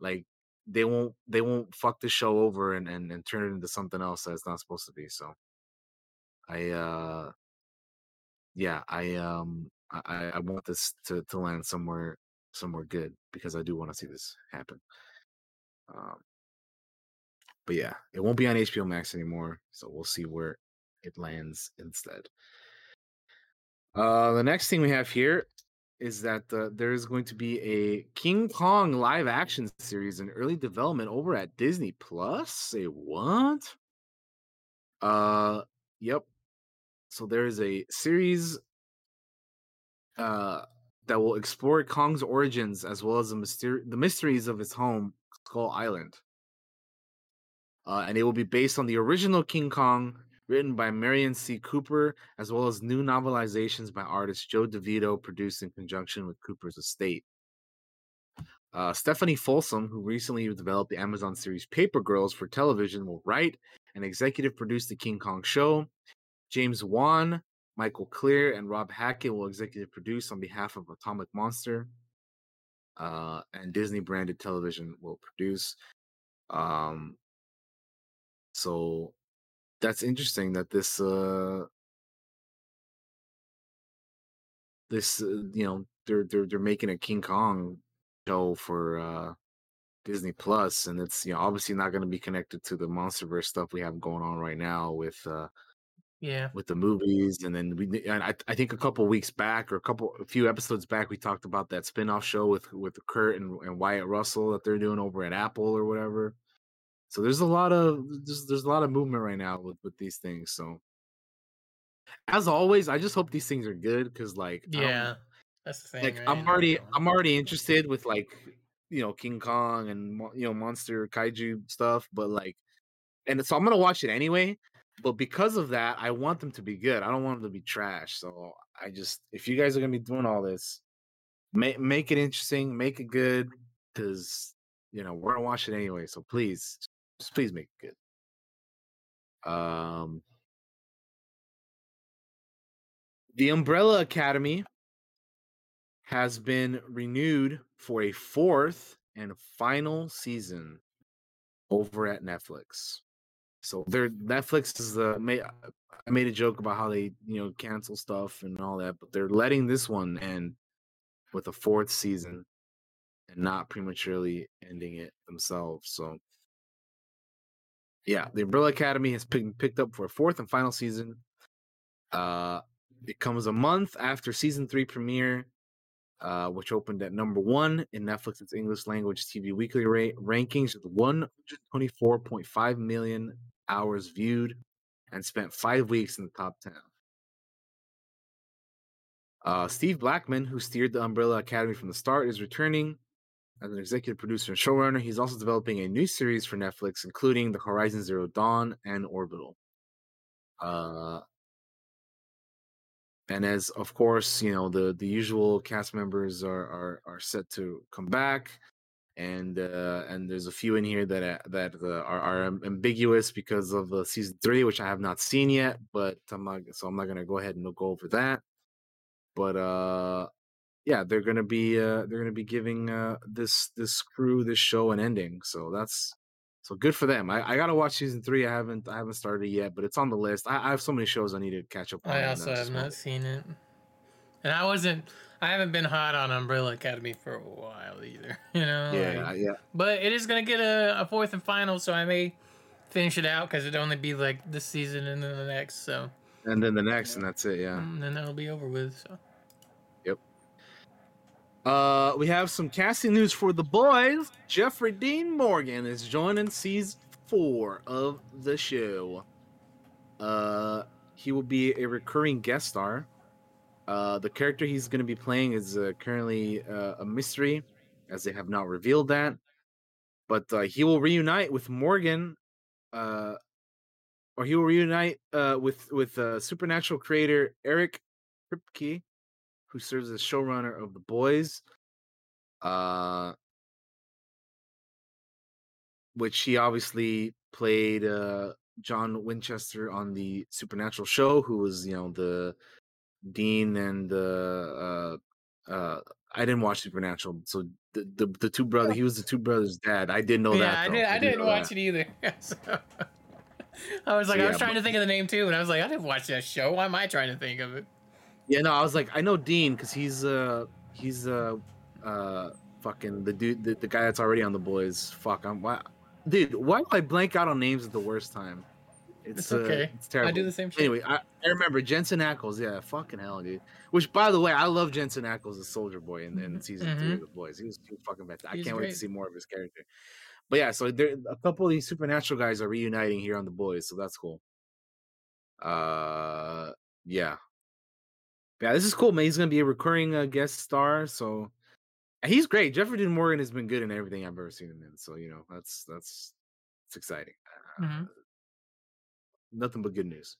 like they won't they won't fuck the show over and and, and turn it into something else that it's not supposed to be. So I uh yeah I um I I I want this to to land somewhere somewhere good because I do want to see this happen. Um, but yeah, it won't be on HBO Max anymore, so we'll see where it lands instead. Uh, the next thing we have here is that uh, there is going to be a King Kong live action series in early development over at Disney Plus. Say what? Uh, yep. So there is a series uh that will explore Kong's origins as well as the myster- the mysteries of his home, Skull Island. Uh, and it will be based on the original King Kong, written by Merian C. Cooper, as well as new novelizations by artist Joe DeVito, produced in conjunction with Cooper's estate. Uh, Stephanie Folsom, who recently developed the Amazon series Paper Girls for television, will write and executive produce the King Kong show. James Wan, Michael Clear, and Rob Hackett will executive produce on behalf of Atomic Monster. Uh, and Disney branded television will produce. Um, so that's interesting that this uh this uh, you know they're they're they're making a King Kong show for uh Disney Plus and it's you know obviously not going to be connected to the MonsterVerse stuff we have going on right now with uh Yeah. with the movies and then we and I, I think a couple weeks back or a couple a few episodes back we talked about that spin-off show with with Kurt and, and Wyatt Russell that they're doing over at Apple or whatever. So there's a lot of there's, there's a lot of movement right now with with these things. So as always, I just hope these things are good because like Yeah. That's the thing. like right? I'm already I'm already interested with like you know King Kong and you know monster kaiju stuff, but like and so I'm gonna watch it anyway. But because of that, I want them to be good. I don't want them to be trash. So I just if you guys are gonna be doing all this, make make it interesting, make it good, because you know we're gonna watch it anyway. So please, just please make it good. Um, the Umbrella Academy has been renewed for a fourth and final season over at Netflix. So their Netflix is the I made a joke about how they you know cancel stuff and all that, but they're letting this one end with a fourth season and not prematurely ending it themselves. So yeah, the Umbrella Academy has been picked up for a fourth and final season. Uh, it comes a month after season three premiere, uh, which opened at number one in Netflix's English language TV weekly rate rankings with 124.5 million hours viewed and spent five weeks in the top 10. Uh, Steve Blackman, who steered the Umbrella Academy from the start, is returning as an executive producer and showrunner. He's also developing a new series for Netflix, including the Horizon Zero Dawn and Orbital. Uh, and as of course, you know the the usual cast members are are, are set to come back and uh, and there's a few in here that uh, that uh, are, are ambiguous because of uh, season three, which I have not seen yet. But I'm not, so I'm not gonna go ahead and go over that. But uh, yeah, they're gonna be uh, they're gonna be giving uh, this this crew this show an ending. So that's so good for them. I, I gotta watch season three. I haven't I haven't started yet, but it's on the list. I, I have so many shows I need to catch up on. I also have not seen it, and I wasn't I haven't been hot on Umbrella Academy for a while either. *laughs* You know. Yeah, like, yeah. But it is gonna get a, a fourth and final, so I may finish it out because it'd only be like this season and then the next. So. And then the next, and that's it. Yeah. And then that'll be over with. So. Uh, we have some casting news for the boys. Jeffrey Dean Morgan is joining season four of the show. Uh, he will be a recurring guest star. Uh, the character he's going to be playing is uh, currently uh, a mystery, as they have not revealed that. But uh, he will reunite with Morgan, or he will reunite with with Supernatural creator Eric Kripke, who serves as showrunner of The Boys. Uh, which he obviously played John Winchester on the Supernatural show, who was you know the Dean and the uh, uh, I didn't watch Supernatural, so the the, the two brothers. He was the two brothers' dad. I didn't know yeah, that. I, did, I, didn't watch that. it either. *laughs* so, I was like, so, I was trying but, to think of the name too, and I was like, I didn't watch that show. Why am I trying to think of it? Yeah, no, I was like, I know Dean because he's uh he's uh uh fucking the dude the, the guy that's already on the boys. Fuck, I'm why, dude. Why do I blank out on names at the worst time? It's, it's okay. Uh, it's terrible. I do the same shit. Anyway, I, I remember Jensen Ackles. Yeah, fucking hell, dude. Which, by the way, I love Jensen Ackles as Soldier Boy in, in season mm-hmm. three of The Boys. He was, he was fucking fantastic. I can't great. wait to see more of his character. But yeah, so there a couple of these supernatural guys are reuniting here on The Boys, so that's cool. Uh, yeah, yeah, this is cool, man. He's gonna be a recurring uh, guest star, so he's great. Jeffrey Dean Morgan has been good in everything I've ever seen him in, so you know that's that's it's exciting. Mm-hmm. Uh, nothing but good news.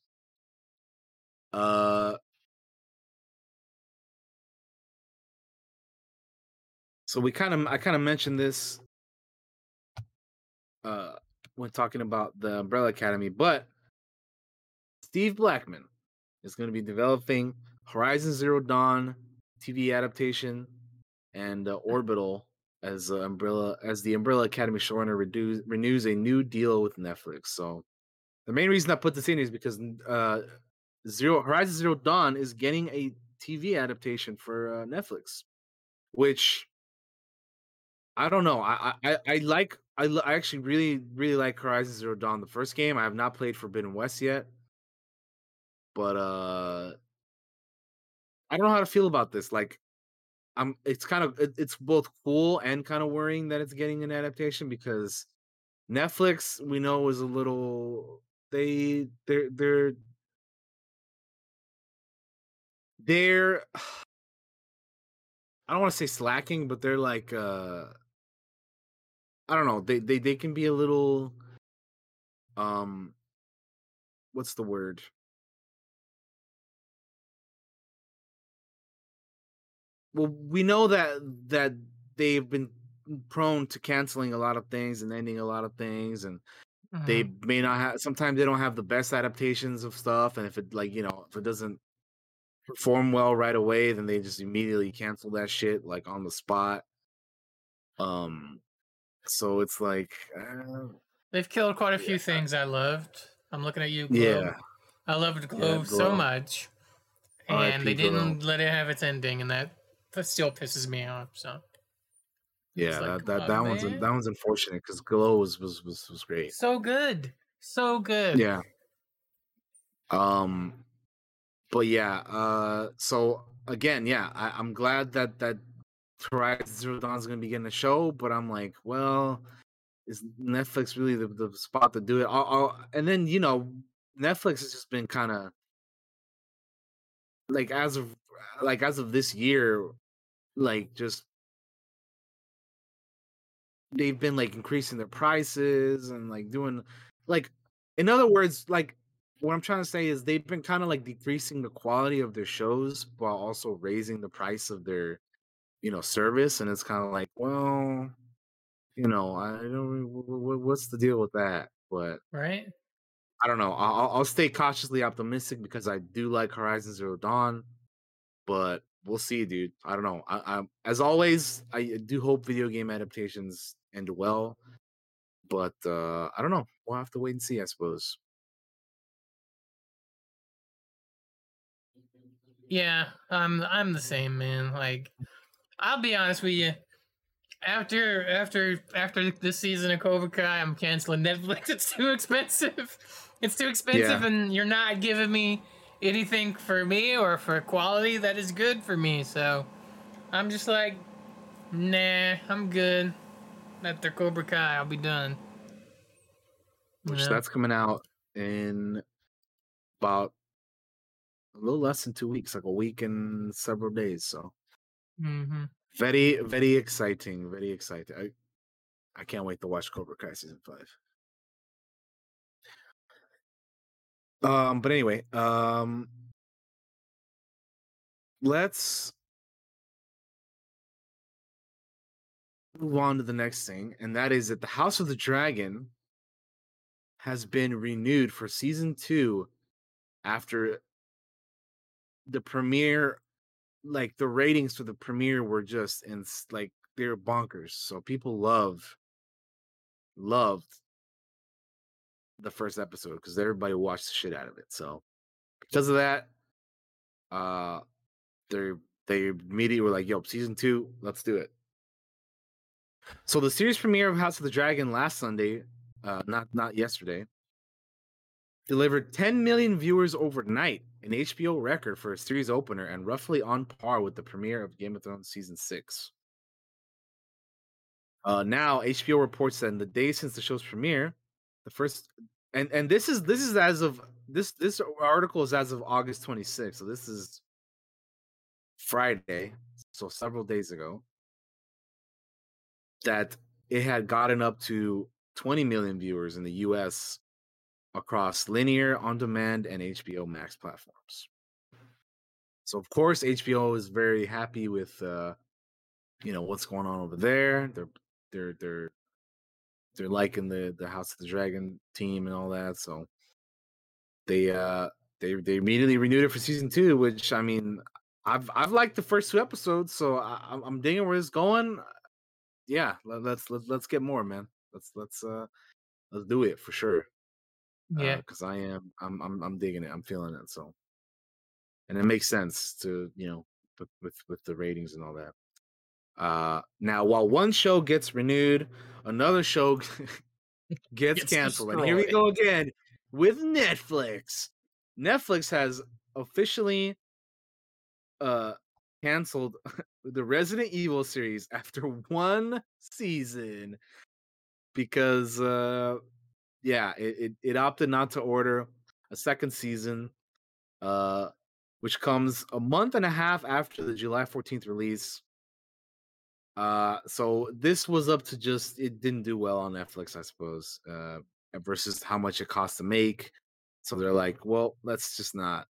Uh, so we kind of I kind of mentioned this uh when talking about the Umbrella Academy, but Steve Blackman is going to be developing Horizon Zero Dawn TV adaptation and uh, Orbital as uh, Umbrella as the Umbrella Academy showrunner renews, renews a new deal with Netflix. So the main reason I put this in is because uh, Zero Horizon Zero Dawn is getting a TV adaptation for uh, Netflix, which I don't know. I I, I like I, I actually really really like Horizon Zero Dawn, the first game. I have not played Forbidden West yet, but uh, I don't know how to feel about this. Like, I'm. It's kind of it, it's both cool and kind of worrying that it's getting an adaptation because Netflix we know is a little they they're they're they're *sighs* I don't want to say slacking, but they're like uh I don't know, they they they can be a little um what's the word? Well, we know that that they've been prone to canceling a lot of things and ending a lot of things and they Mm-hmm. may not have sometimes they don't have the best adaptations of stuff, and if it like, you know, if it doesn't perform well right away, then they just immediately cancel that shit like on the spot. Um, so it's like, uh, They've killed quite a few things I loved. I'm looking at you, Glow. yeah, I loved Glow so much, and they didn't let it have its ending, and that that still pisses me off. So yeah, like, that that, "Oh, that one's that one's unfortunate because Glow was was was, was great. so good, so good. Yeah. Um, but yeah, uh, so again, yeah, I, I'm glad that that Horizon Zero Dawn is gonna be getting a show, but I'm like, well, is Netflix really the, the spot to do it? I'll, I'll, and then you know, Netflix has just been kind of like as of like as of this year, like just they've been like increasing their prices and like doing like in other words like what i'm trying to say is they've been kind of like decreasing the quality of their shows while also raising the price of their you know service and it's kind of like well you know i don't wh- wh- what's the deal with that but Right? I don't know. I'll- I'll stay cautiously optimistic because I do like Horizon Zero Dawn, but we'll see, dude. I don't know. I, I as always, I do hope video game adaptations end well, but uh I don't know. We'll have to wait and see, I suppose. Yeah, I'm I'm the same, man. Like, I'll be honest with you. After after after this season of Cobra Kai, I'm canceling Netflix. *laughs* It's too expensive. It's too expensive, Yeah. and you're not giving me anything for me or for quality that is good for me. So, I'm just like, nah, I'm good. After Cobra Kai, I'll be done. You Which know? that's coming out in about a little less than two weeks, like a week and several days. So Mhm. very, very exciting. Very exciting. I I can't wait to watch Cobra Kai season five. Um, but anyway, um, let's move on to the next thing, and that is that the House of the Dragon has been renewed for season two after the premiere. Like the ratings for the premiere were just in like they're bonkers. So people love loved the first episode because everybody watched the shit out of it. So because of that, uh they they immediately were like, "Yo, season two, let's do it." So the series premiere of House of the Dragon last Sunday, uh, not not yesterday, delivered 10 million viewers overnight, an HBO record for a series opener, and roughly on par with the premiere of Game of Thrones season six. Uh, now HBO reports that in the days since the show's premiere, the first and and this is this is as of this this article is as of August 26th, so this is Friday, so several days ago, that it had gotten up to 20 million viewers in the US across linear, on demand, and HBO Max platforms. So of course HBO is very happy with uh you know what's going on over there. They're they're they're they're liking the the House of the Dragon team and all that. So they uh they they immediately renewed it for season two, which I mean I've I've liked the first two episodes, so I, I'm I'm digging where it's going. Yeah, let, let's let's let's get more, man. Let's let's uh let's do it for sure. Yeah. because I am I'm I'm I'm digging it. I'm feeling it. So, and it makes sense to you know with with with the ratings and all that. Uh, now while one show gets renewed, another show *laughs* gets, Gets canceled, and here we go again with Netflix. Netflix has officially uh canceled *laughs* the Resident Evil series after *laughs* one season because uh yeah, it, it, it opted not to order a second season, uh, which comes a month and a half after the July 14th release. Uh, so this was up to just it didn't do well on Netflix, I suppose, uh, versus how much it costs to make. So they're like, well, let's just not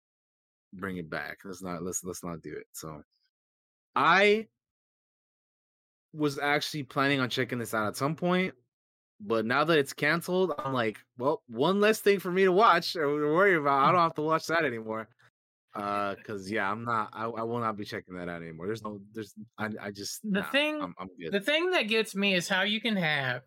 bring it back. Let's not let's let's not do it. So I was actually planning on checking this out at some point, but now that it's canceled, I'm like, well, one less thing for me to watch or worry about. I don't have to watch that anymore. Uh, cause yeah, I'm not. I, I will not be checking that out anymore. There's no. There's. I. I just. The nah, thing- I'm, I'm. The thing that gets me is how you can have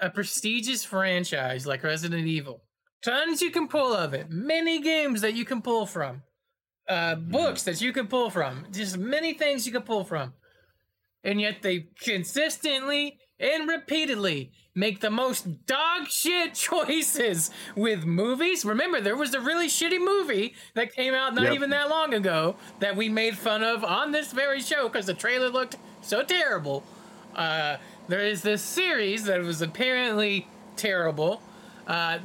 a prestigious franchise like Resident Evil, tons you can pull of it, many games that you can pull from, uh, books that you can pull from, just many things you can pull from, and yet they consistently and repeatedly make the most dog shit *laughs* choices with movies. Remember, there was a really shitty movie that came out not Yep. even that long ago that we made fun of on this very show because the trailer looked so terrible. Uh, there is this series that was apparently terrible. Uh,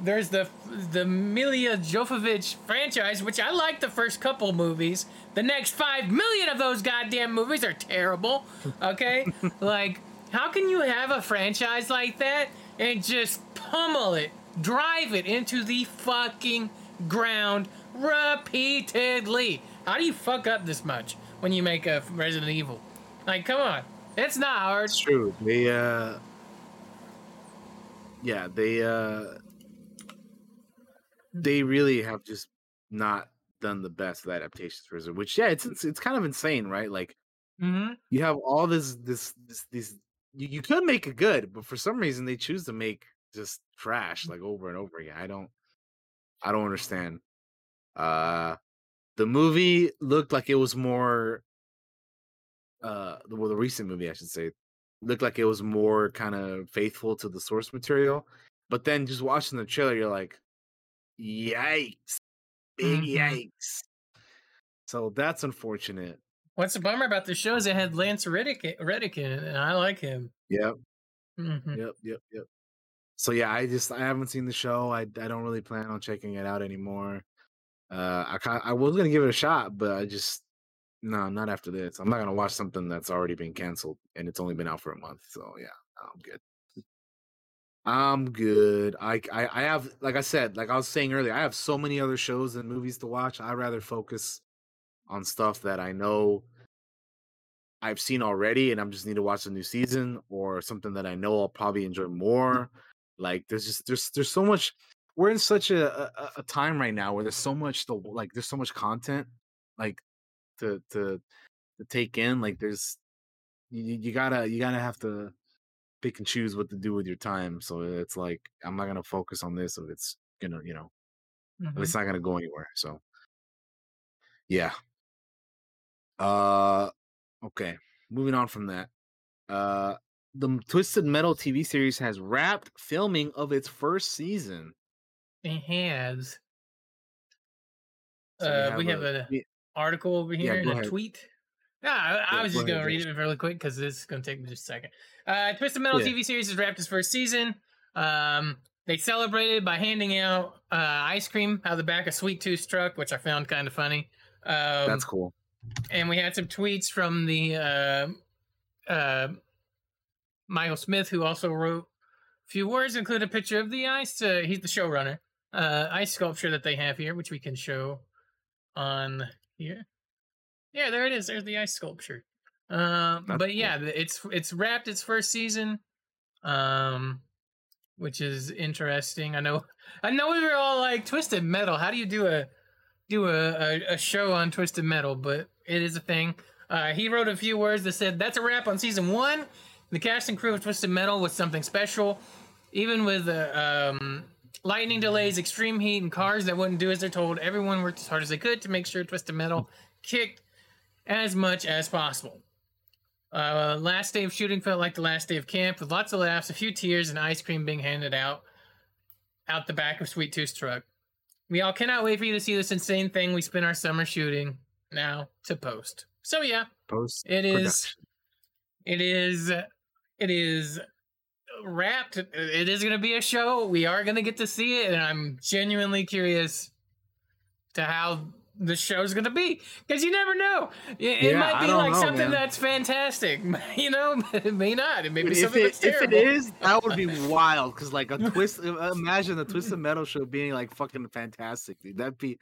there's the the Milla Jovovich franchise, which I like the first couple movies. The next five million of those goddamn movies are terrible. Okay, *laughs* like how can you have a franchise like that and just pummel it, drive it into the fucking ground repeatedly? How do you fuck up this much when you make a Resident Evil? Like, come on, it's not hard. It's true. They uh yeah, they uh they really have just not done the best of adaptations for it. Which yeah, it's, it's it's kind of insane, right? Like Mm-hmm. you have all this this this these you, you could make it good, but for some reason they choose to make just trash like over and over again. I don't I don't understand. Uh the movie looked like it was more uh the, well, the recent movie I should say looked like it was more kind of faithful to the source material. But then just watching the trailer, you're like, yikes. Big Mhm. yikes. So that's unfortunate. What's the bummer about the show is it had Lance Reddick, Reddick in it, and I like him. Yep. hmm Yep, yep, yep. So yeah, I just I haven't seen the show. I I don't really plan on checking it out anymore. Uh, I I was gonna give it a shot, but I just no, not after this. I'm not gonna watch something that's already been canceled and it's only been out for a month. So yeah, I'm good. I'm good. I, I I have like I said, like I was saying earlier, I have so many other shows and movies to watch. I rather focus on stuff that I know I've seen already and I'm just need to watch a new season or something that I know I'll probably enjoy mm-hmm. more. Like there's just there's there's so much we're in such a, a, a time right now where there's so much to like there's so much content like to to to take in. Like there's you, you gotta you gotta have to pick and choose what to do with your time. So it's like I'm not gonna focus on this if it's gonna, you know, if mm-hmm. it's not gonna go anywhere. So yeah. Uh okay. Moving on from that. Uh the Twisted Metal TV series has wrapped filming of its first season. It has. So uh, we have, a, we- article over here go and a ahead. tweet. Yeah, I, I was go just gonna read it really quick because this is gonna take me just a second. Uh, Twisted Metal Yeah. TV series has wrapped its first season. Um, they celebrated by handing out uh, ice cream out of the back of Sweet Tooth truck, which I found kind of funny. Um, That's cool. And we had some tweets from the uh, uh, Michael Smith, who also wrote a few words, include a picture of the ice. Uh, he's the showrunner. Uh, ice sculpture that they have here, which we can show on here. Yeah, there it is. There's the ice sculpture. Um, but yeah, it's it's wrapped its first season, um, which is interesting. I know, I know we were all like Twisted Metal. How do you do a do a, a, a show on Twisted Metal? But it is a thing. Uh, he wrote a few words that said, "That's a wrap on season one. The cast and crew of Twisted Metal was something special, even with uh, um, lightning delays, extreme heat, and cars that wouldn't do as they're told. Everyone worked as hard as they could to make sure Twisted Metal kicked as much as possible." Uh, last day of shooting felt like the last day of camp, with lots of laughs, a few tears, and ice cream being handed out out the back of Sweet Tooth's truck. We all cannot wait for you to see this insane thing we spent our summer shooting now to post. So yeah, Post it is. It is. It is wrapped. It is going to be a show. We are going to get to see it, and I'm genuinely curious to how the show's going to be because you never know. It, it might be like know, something man. that's fantastic. *laughs* You know, it may not. It may be If something it, that's if it terrible. is, that would be *laughs* wild. Because like a *laughs* twist, uh, imagine the Twisted Metal show being like fucking fantastic, dude. That'd be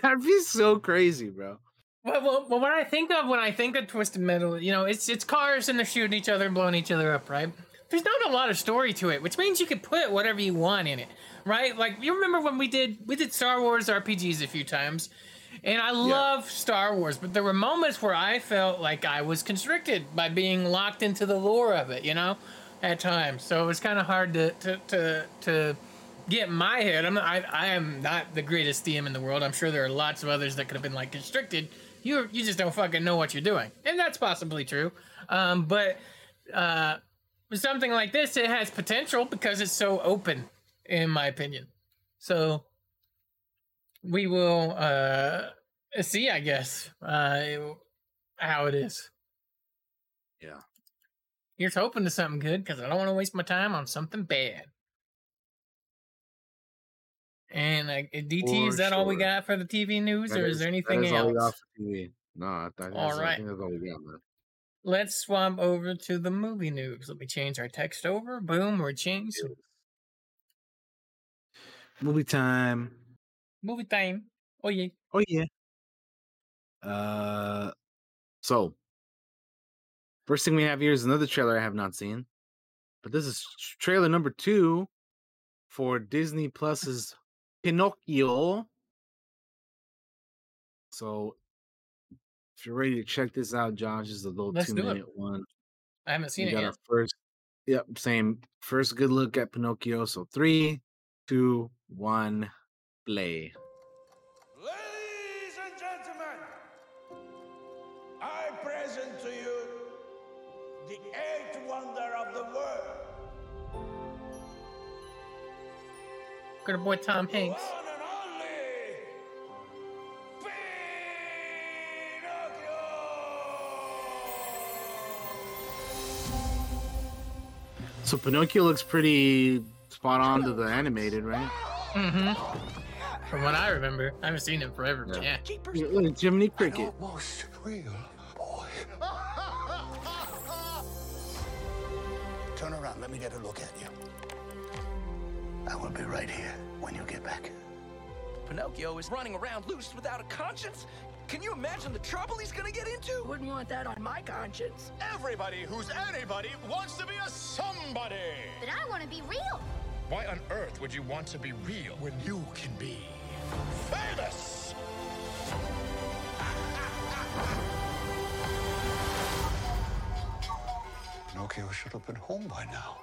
that'd be so crazy, bro. Well, well, well, what I think of when I think of Twisted Metal, you know, it's it's cars and they're shooting each other and blowing each other up, right? there's not a lot of story to it, which means you could put whatever you want in it, right? Like you remember when we did we did Star Wars RPGs a few times, and I love Star Wars, but there were moments where I felt like I was constricted by being locked into the lore of it, you know, at times. So it was kind of hard to to to to get my head. I'm not, I I am not the greatest DM in the world. I'm sure there are lots of others that could have been like constricted. You you just don't fucking know what you're doing, and that's possibly true. Um, but uh, something like this, it has potential because it's so open, in my opinion. So we will uh, see, I guess, uh, how it is. Yeah. Here's hoping to something good because I don't want to waste my time on something bad. And uh, DT, For is that all we got for the TV news, That or is, there anything is all we got else? TV. No, I, I, think All that's, I think that's all we got. Let's swap over to the movie news. Let me change our text over. Boom, we're changed. Movie time. Movie time. Oh yeah. Oh yeah. Uh, so first thing we have here is another trailer I have not seen, but this is trailer number two for Disney Plus's Pinocchio. So if you're ready to check this out, Josh, this is a little Let's two do it. minute one. I haven't seen we it got yet. our first, yep, same first good look at Pinocchio. So three, two, one, play. Ladies and gentlemen, I present to you the Got our boy Tom Hanks. One and only So Pinocchio looks pretty spot on to the animated, right? Mm-hmm. From what I remember, I haven't seen him forever. but Yeah. Look look at Jiminy Cricket. Almost real, boy. *laughs* Turn around, let me get a look at you. I will be right here when you get back. Pinocchio is running around loose without a conscience. Can you imagine the trouble he's gonna get into? Wouldn't want that on my conscience. Everybody who's anybody wants to be a somebody. But I want to be real. Why on earth would you want to be real when you can be famous? Pinocchio should have been home by now.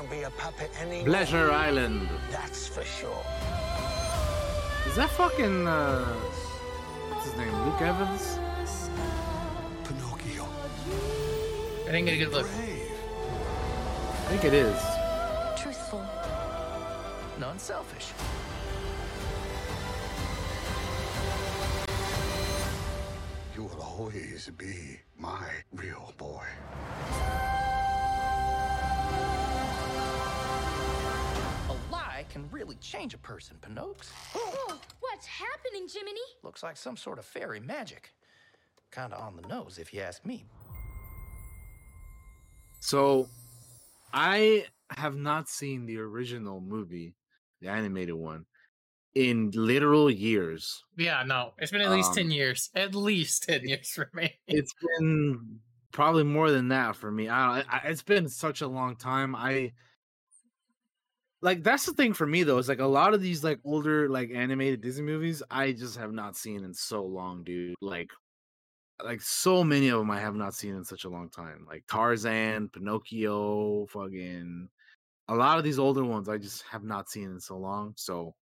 Won't be a puppet anymore. Pleasure Island. That's for sure. Is that fucking uh what's his name? Luke Evans? Pinocchio. I didn't get a good look. I think it is. Truthful. Non-selfish. You will always be my real boy. Can really change a person, Pinocchio. Oh, what's happening, Jiminy? Looks like some sort of fairy magic. Kinda on the nose, if you ask me. So I have not seen the original movie, the animated one, in literal years. Yeah, no, it's been at least Um, ten years. At least ten years for me. It's been probably more than that for me. I, I it's been such a long time. I like that's the thing for me though. Is like a lot of these like older like animated Disney movies I just have not seen in so long, dude. Like like so many of them I have not seen in such a long time. Like Tarzan, Pinocchio, fucking a lot of these older ones I just have not seen in so long. So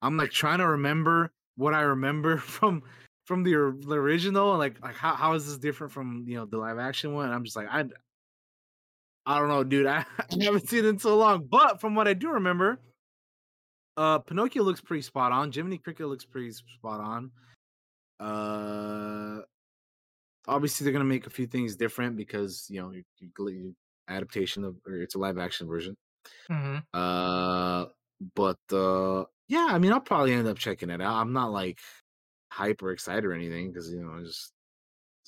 I'm like trying to remember what I remember *laughs* from from the, original like like how, how is this different from you know the live action one? And I'm just like I I don't know, dude. I, *laughs* I haven't *laughs* seen it in so long. But from what I do remember, uh Pinocchio looks pretty spot on. Jiminy Cricket looks pretty spot on. Uh obviously they're gonna make a few things different because you know you, you, adaptation of or it's a live action version. Mm-hmm. Uh, but uh, yeah, I mean, I'll probably end up checking it out. I'm not like hyper excited or anything because you know, I just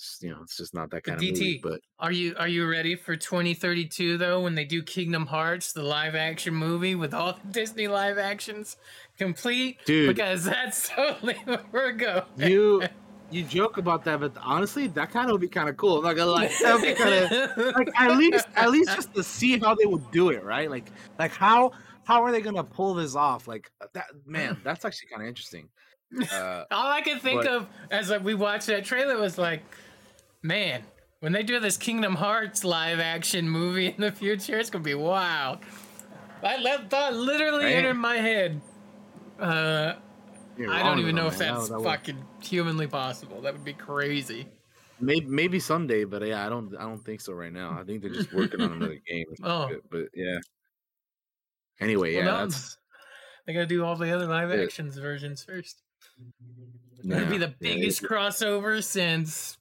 It's, you know, it's just not that kind of movie. DT, But are you are you ready for 2032 though when they do Kingdom Hearts, the live action movie with all the Disney live actions complete? Dude. because that's *laughs* totally where we're going. you you joke about that, but honestly, that kind of would be kind of cool. I'm not gonna lie, that would be kind of *laughs* like at least at least just to see how they would do it, right? Like like how how are they gonna pull this off? Like that man, that's actually kind of interesting. Uh, *laughs* All I can think But- of as like, we watched that trailer was like, man, when they do this Kingdom Hearts live action movie in the future, it's gonna be wild. That that thought literally Man. entered my head. Uh, I don't even know if that's that would- fucking humanly possible. That would be crazy. Maybe maybe someday, but yeah, I don't I don't think so right now. I think they're just working on another *laughs* game. Oh. but yeah. Anyway, Well, yeah, no, that's They gotta do all the other live Yeah. actions versions first. yeah, It'd be the yeah, biggest it- crossover since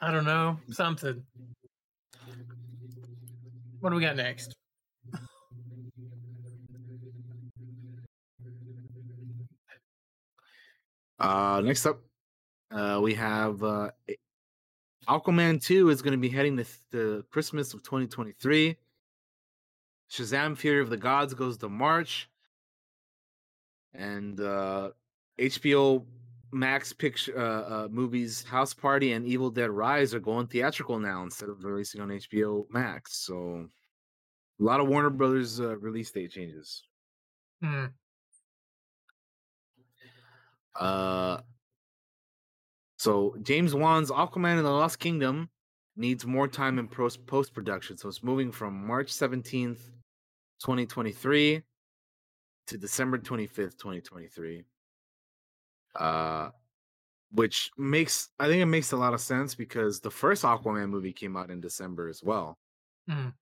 I don't know something. What do we got next? Uh, next up, uh, we have uh, Aquaman 2 is going to be heading to, to Christmas of 2023. Shazam Fury of the Gods goes to March. And uh, HBO Max picture uh, uh, movies House Party and Evil Dead Rise are going theatrical now instead of releasing on HBO Max. So a lot of Warner Brothers uh, release date changes. Hmm. Uh, so James Wan's Aquaman and the Lost Kingdom needs more time in post post production, so it's moving from March seventeenth, twenty twenty three, to December twenty fifth, twenty twenty three. Uh, which makes I think it makes a lot of sense because the first Aquaman movie came out in December as well. Mm.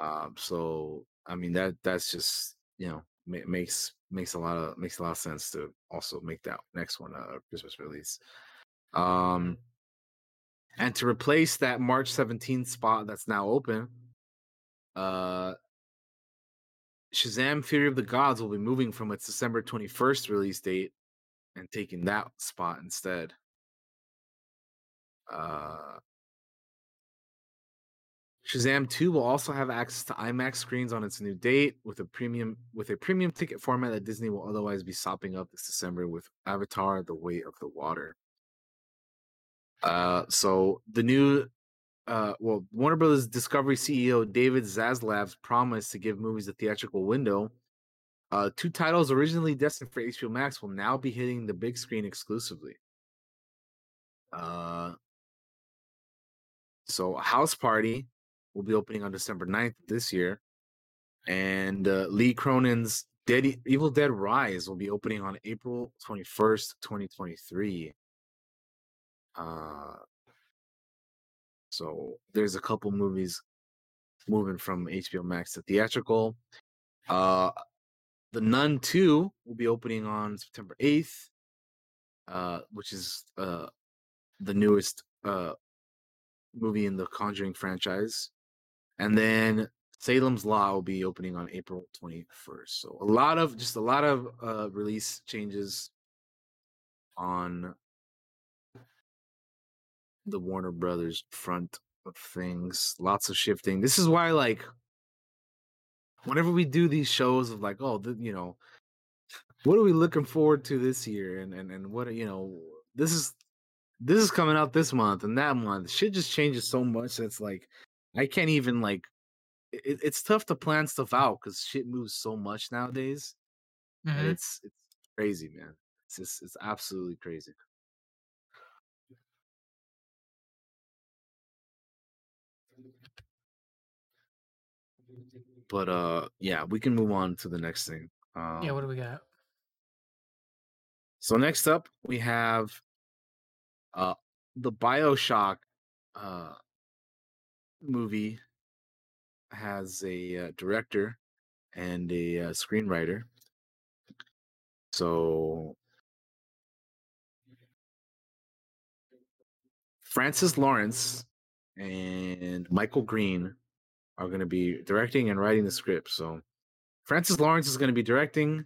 Um, so I mean that that's just you know ma- makes makes a lot of makes a lot of sense to also make that next one a Christmas release. Um, and to replace that March 17th spot that's now open, uh, Shazam: Fury of the Gods will be moving from its December 21st release date and taking that spot instead. Uh, Shazam 2 will also have access to IMAX screens on its new date with a premium with a premium ticket format that Disney will otherwise be sopping up this December with Avatar: The Way of the Water. Uh so the new uh well Warner Brothers Discovery CEO David Zaslav's promise to give movies a theatrical window. Uh two titles originally destined for HBO Max will now be hitting the big screen exclusively. Uh so House Party will be opening on December 9th this year. And uh, Lee Cronin's Dead Evil Dead Rise will be opening on April 21st, 2023. Uh, so there's a couple movies moving from HBO Max to theatrical. Uh, the Nun 2 will be opening on September 8th, uh, which is uh, the newest uh, movie in the Conjuring franchise. And then Salem's Lot will be opening on April 21st. So a lot of just a lot of uh release changes on the Warner Brothers front of things. Lots of shifting. This is why like whenever we do these shows of like, oh, the, you know, what are we looking forward to this year and and and what are- you know, this is this is coming out this month and that month. Shit just changes so much that it's like I can't even like it, it's tough to plan stuff out because shit moves so much nowadays. And Mhm. it's it's crazy, man. It's just it's absolutely crazy. But uh yeah, we can move on to the next thing. Um, yeah, what do we got? So next up we have uh the BioShock uh movie has a uh, director and a uh, screenwriter. So Francis Lawrence and Michael Green are going to be directing and writing the script. So Francis Lawrence is going to be directing,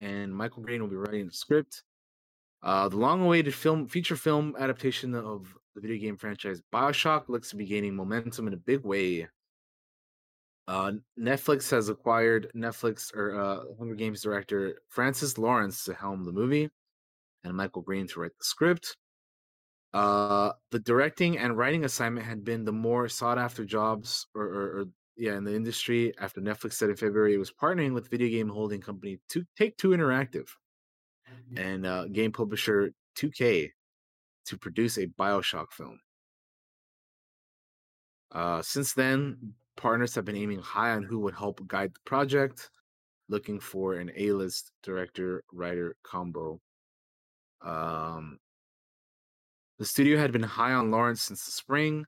and Michael Green will be writing the script. Uh, the long-awaited film feature film adaptation of the video game franchise Bioshock looks to be gaining momentum in a big way. Uh, Netflix has acquired Netflix or uh, Hunger Games director Francis Lawrence to helm the movie, and Michael Green to write the script. Uh, the directing and writing assignment had been the more sought after jobs, or, or, or yeah, in the industry. After Netflix said in February it was partnering with video game holding company to Take Two Interactive and uh, game publisher 2K to produce a Bioshock film. Uh, since then, partners have been aiming high on who would help guide the project, looking for an A-list director writer combo. Um, the studio had been high on Lawrence since the spring,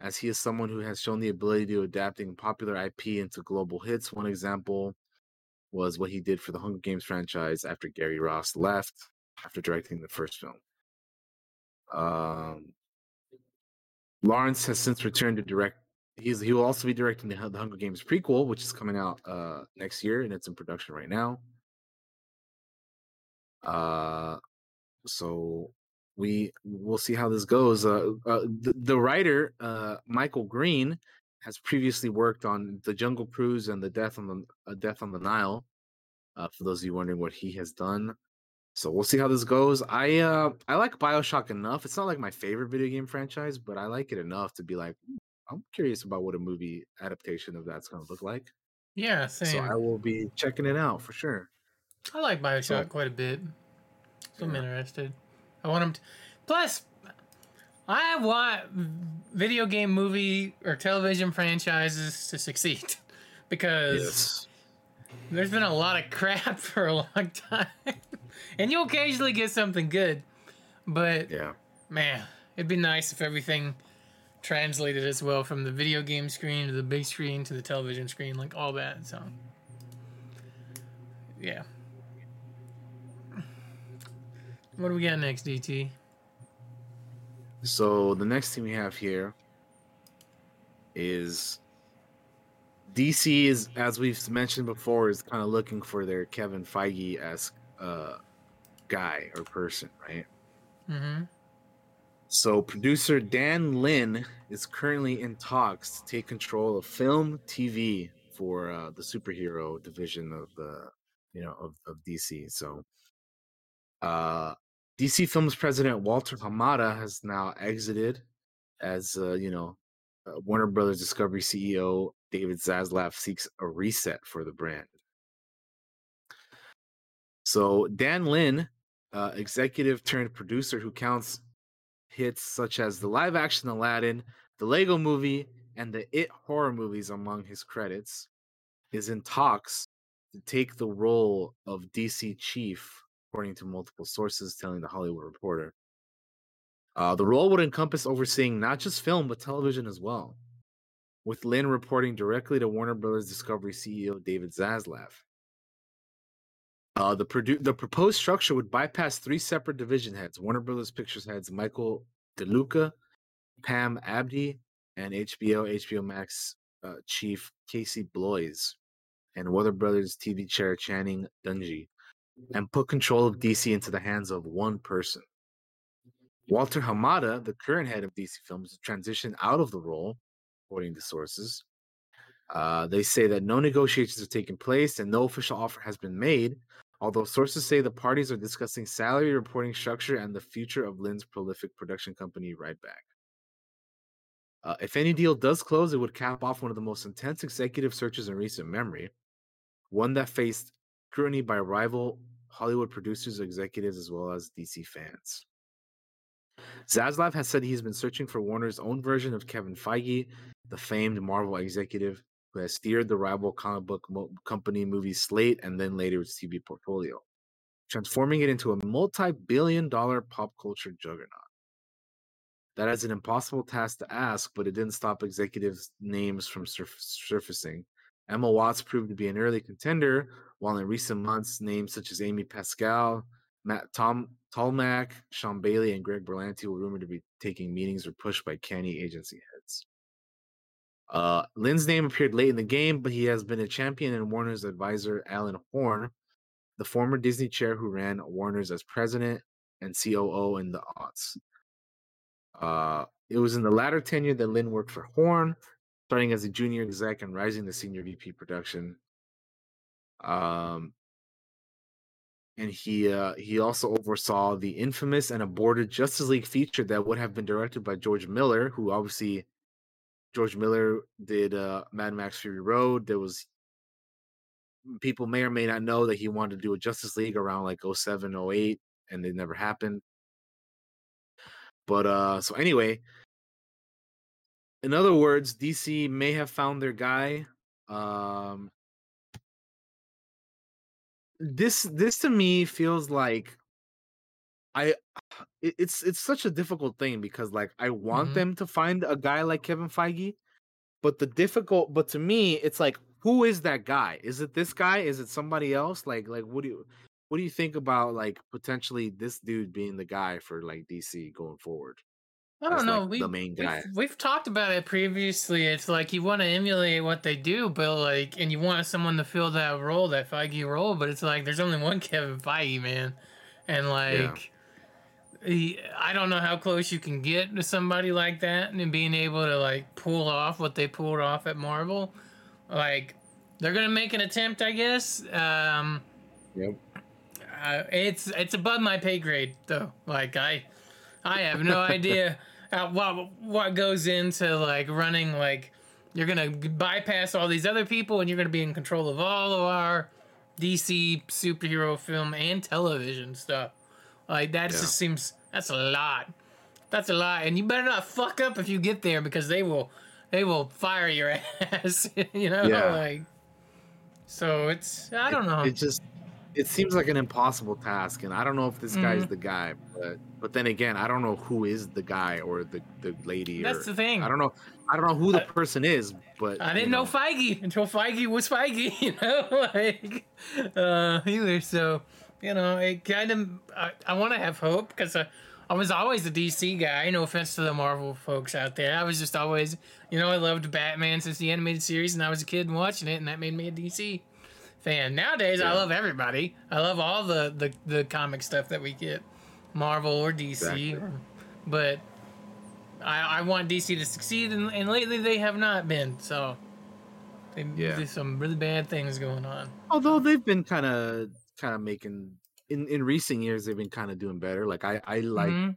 as he is someone who has shown the ability to adapting popular IP into global hits. One example was what he did for the Hunger Games franchise after Gary Ross left after directing the first film. Um, Lawrence has since returned to direct. He's he will also be directing the, the Hunger Games prequel, which is coming out uh, next year, and it's in production right now. Uh, so we we'll see how this goes. Uh, uh the, the writer uh, Michael Green has previously worked on the Jungle Cruise and the Death on the uh, Death on the Nile. Uh, for those of you wondering what he has done, so we'll see how this goes. I uh I like Bioshock enough. It's not like my favorite video game franchise, but I like it enough to be like, I'm curious about what a movie adaptation of that's going to look like. Yeah, same. So I will be checking it out for sure. I like Bioshock so, quite a bit. So yeah. I'm interested. I want them. to. Plus, I want video game, movie, or television franchises to succeed *laughs* because yes. there's been a lot of crap *laughs* for a long time, and you'll occasionally get something good. But yeah, man, it'd be nice if everything translated as well from the video game screen to the big screen to the television screen, like all that. So, yeah. What do we got next, DT? So the next thing we have here is DC is, as we've mentioned before, is kind of looking for their Kevin Feige esque uh, guy or person, right? Mm-hmm. So producer Dan Lin is currently in talks to take control of film, TV for uh, the superhero division of the, you know, of, of DC. So, uh, DC Films president Walter Hamada has now exited as uh, you know uh, Warner Brothers Discovery CEO David Zaslav seeks a reset for the brand. So Dan Lin, uh, executive turned producer who counts hits such as the live action Aladdin, the Lego movie, and the It horror movies among his credits, is in talks to take the role of DC chief according to multiple sources telling the Hollywood Reporter. Uh, the role would encompass overseeing not just film, but television as well, with Lin reporting directly to Warner Brothers Discovery CEO David Zaslav. Uh, the, produ- the proposed structure would bypass three separate division heads Warner Brothers Pictures heads Michael DeLuca, Pam Abdy, and HBO, HBO Max uh, chief Casey Bloys, and Warner Brothers TV chair Channing Dungey and put control of DC into the hands of one person. Walter Hamada, the current head of DC Films, transitioned out of the role, according to sources. Uh, they say that no negotiations have taken place and no official offer has been made, although sources say the parties are discussing salary reporting structure and the future of Lin's prolific production company, Rideback. Uh, if any deal does close, it would cap off one of the most intense executive searches in recent memory, one that faced scrutiny by rival Hollywood producers, executives, as well as DC fans. Zaslav has said he's been searching for Warner's own version of Kevin Feige, the famed Marvel executive who has steered the rival comic book mo- company movie slate and then later its TV portfolio, transforming it into a multi billion dollar pop culture juggernaut. That is an impossible task to ask, but it didn't stop executives' names from surf- surfacing. Emma Watts proved to be an early contender, while in recent months, names such as Amy Pascal, Matt Tom Tolmach, Sean Bailey, and Greg Berlanti were rumored to be taking meetings or pushed by canny agency heads. Uh, Lin's name appeared late in the game, but he has been a champion in Warner's advisor, Alan Horn, the former Disney chair who ran Warner's as president and COO in the aughts. Uh, it was in the latter tenure that Lin worked for Horn, starting as a junior exec and rising to senior VP production. Um, and he uh, he also oversaw the infamous and aborted Justice League feature that would have been directed by George Miller, who obviously George Miller did uh, Mad Max Fury Road. There was people may or may not know that he wanted to do a Justice League around like 07, 08, and it never happened. But uh so anyway, in other words, DC may have found their guy. Um this this to me feels like I *sighs* it's it's such a difficult thing because like I want Mhm. them to find a guy like Kevin Feige, but the difficult but to me it's like who is that guy? Is it this guy? Is it somebody else? Like like what do you what do you think about like potentially this dude being the guy for like DC going forward? I don't know. like, we, the main guy. We've, we've talked about it previously. It's like you want to emulate what they do, but like, and you want someone to fill that role, that Feige role. But it's like there's only one *laughs* Kevin Feige, man, and like, he, I don't know how close you can get to somebody like that and being able to like pull off what they pulled off at Marvel. Like, they're gonna make an attempt, I guess. Um, Yep. uh, it's it's above my pay grade though. Like I, I have no *laughs* idea uh, what what goes into like running. Like you're gonna bypass all these other people, and you're gonna be in control of all of our DC superhero film and television stuff. Like that Yeah. just seems that's a lot. That's a lot, and you better not fuck up if you get there because they will they will fire your *laughs* ass. *laughs* you know, Yeah. like. So it's I don't know. It just it seems like an impossible task, and I don't know if this guy's Mhm. the guy. But but then again, I don't know who is the guy or the the lady. That's or, the thing. I don't know. I don't know who the person is, but I didn't know. Feige until Feige was Feige, *laughs* you know, *laughs* like uh, either. So you know, it kind of I, I want to have hope because I, I was always a DC guy. No offense to the Marvel folks out there. I was just always, you know, I loved Batman since the animated series, and I was a kid watching it, and that made me a DC fan. Nowadays, I love everybody. I love all the the the comic stuff that we get, Marvel or DC, Exactly. or, but. I, I want DC to succeed, and, and lately they have not been. So they, Yeah. there's some really bad things going on. Although they've been kind of kind of making in in recent years, they've been kind of doing better. Like I I like Mhm.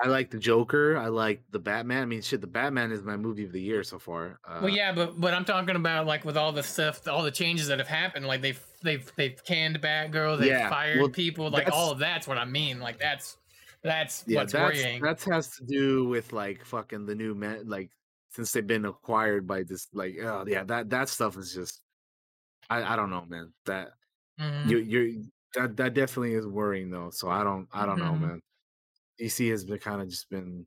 I like the Joker. I like the Batman. I mean, shit, the Batman is my movie of the year so far. Uh, well, yeah, but but I'm talking about like with all the stuff, all the changes that have happened. Like they've they've they've canned Batgirl, they've Yeah, fired well, people. Like all of that's what I mean. Like that's that's yeah, what's that's worrying. that has to do with like fucking the new man. Like since they've been acquired by this, like oh yeah, that that stuff is just. I I don't know, man. That Mhm. you you're that that definitely is worrying though. So I don't I don't know, Mhm. man. DC has been kind of just been.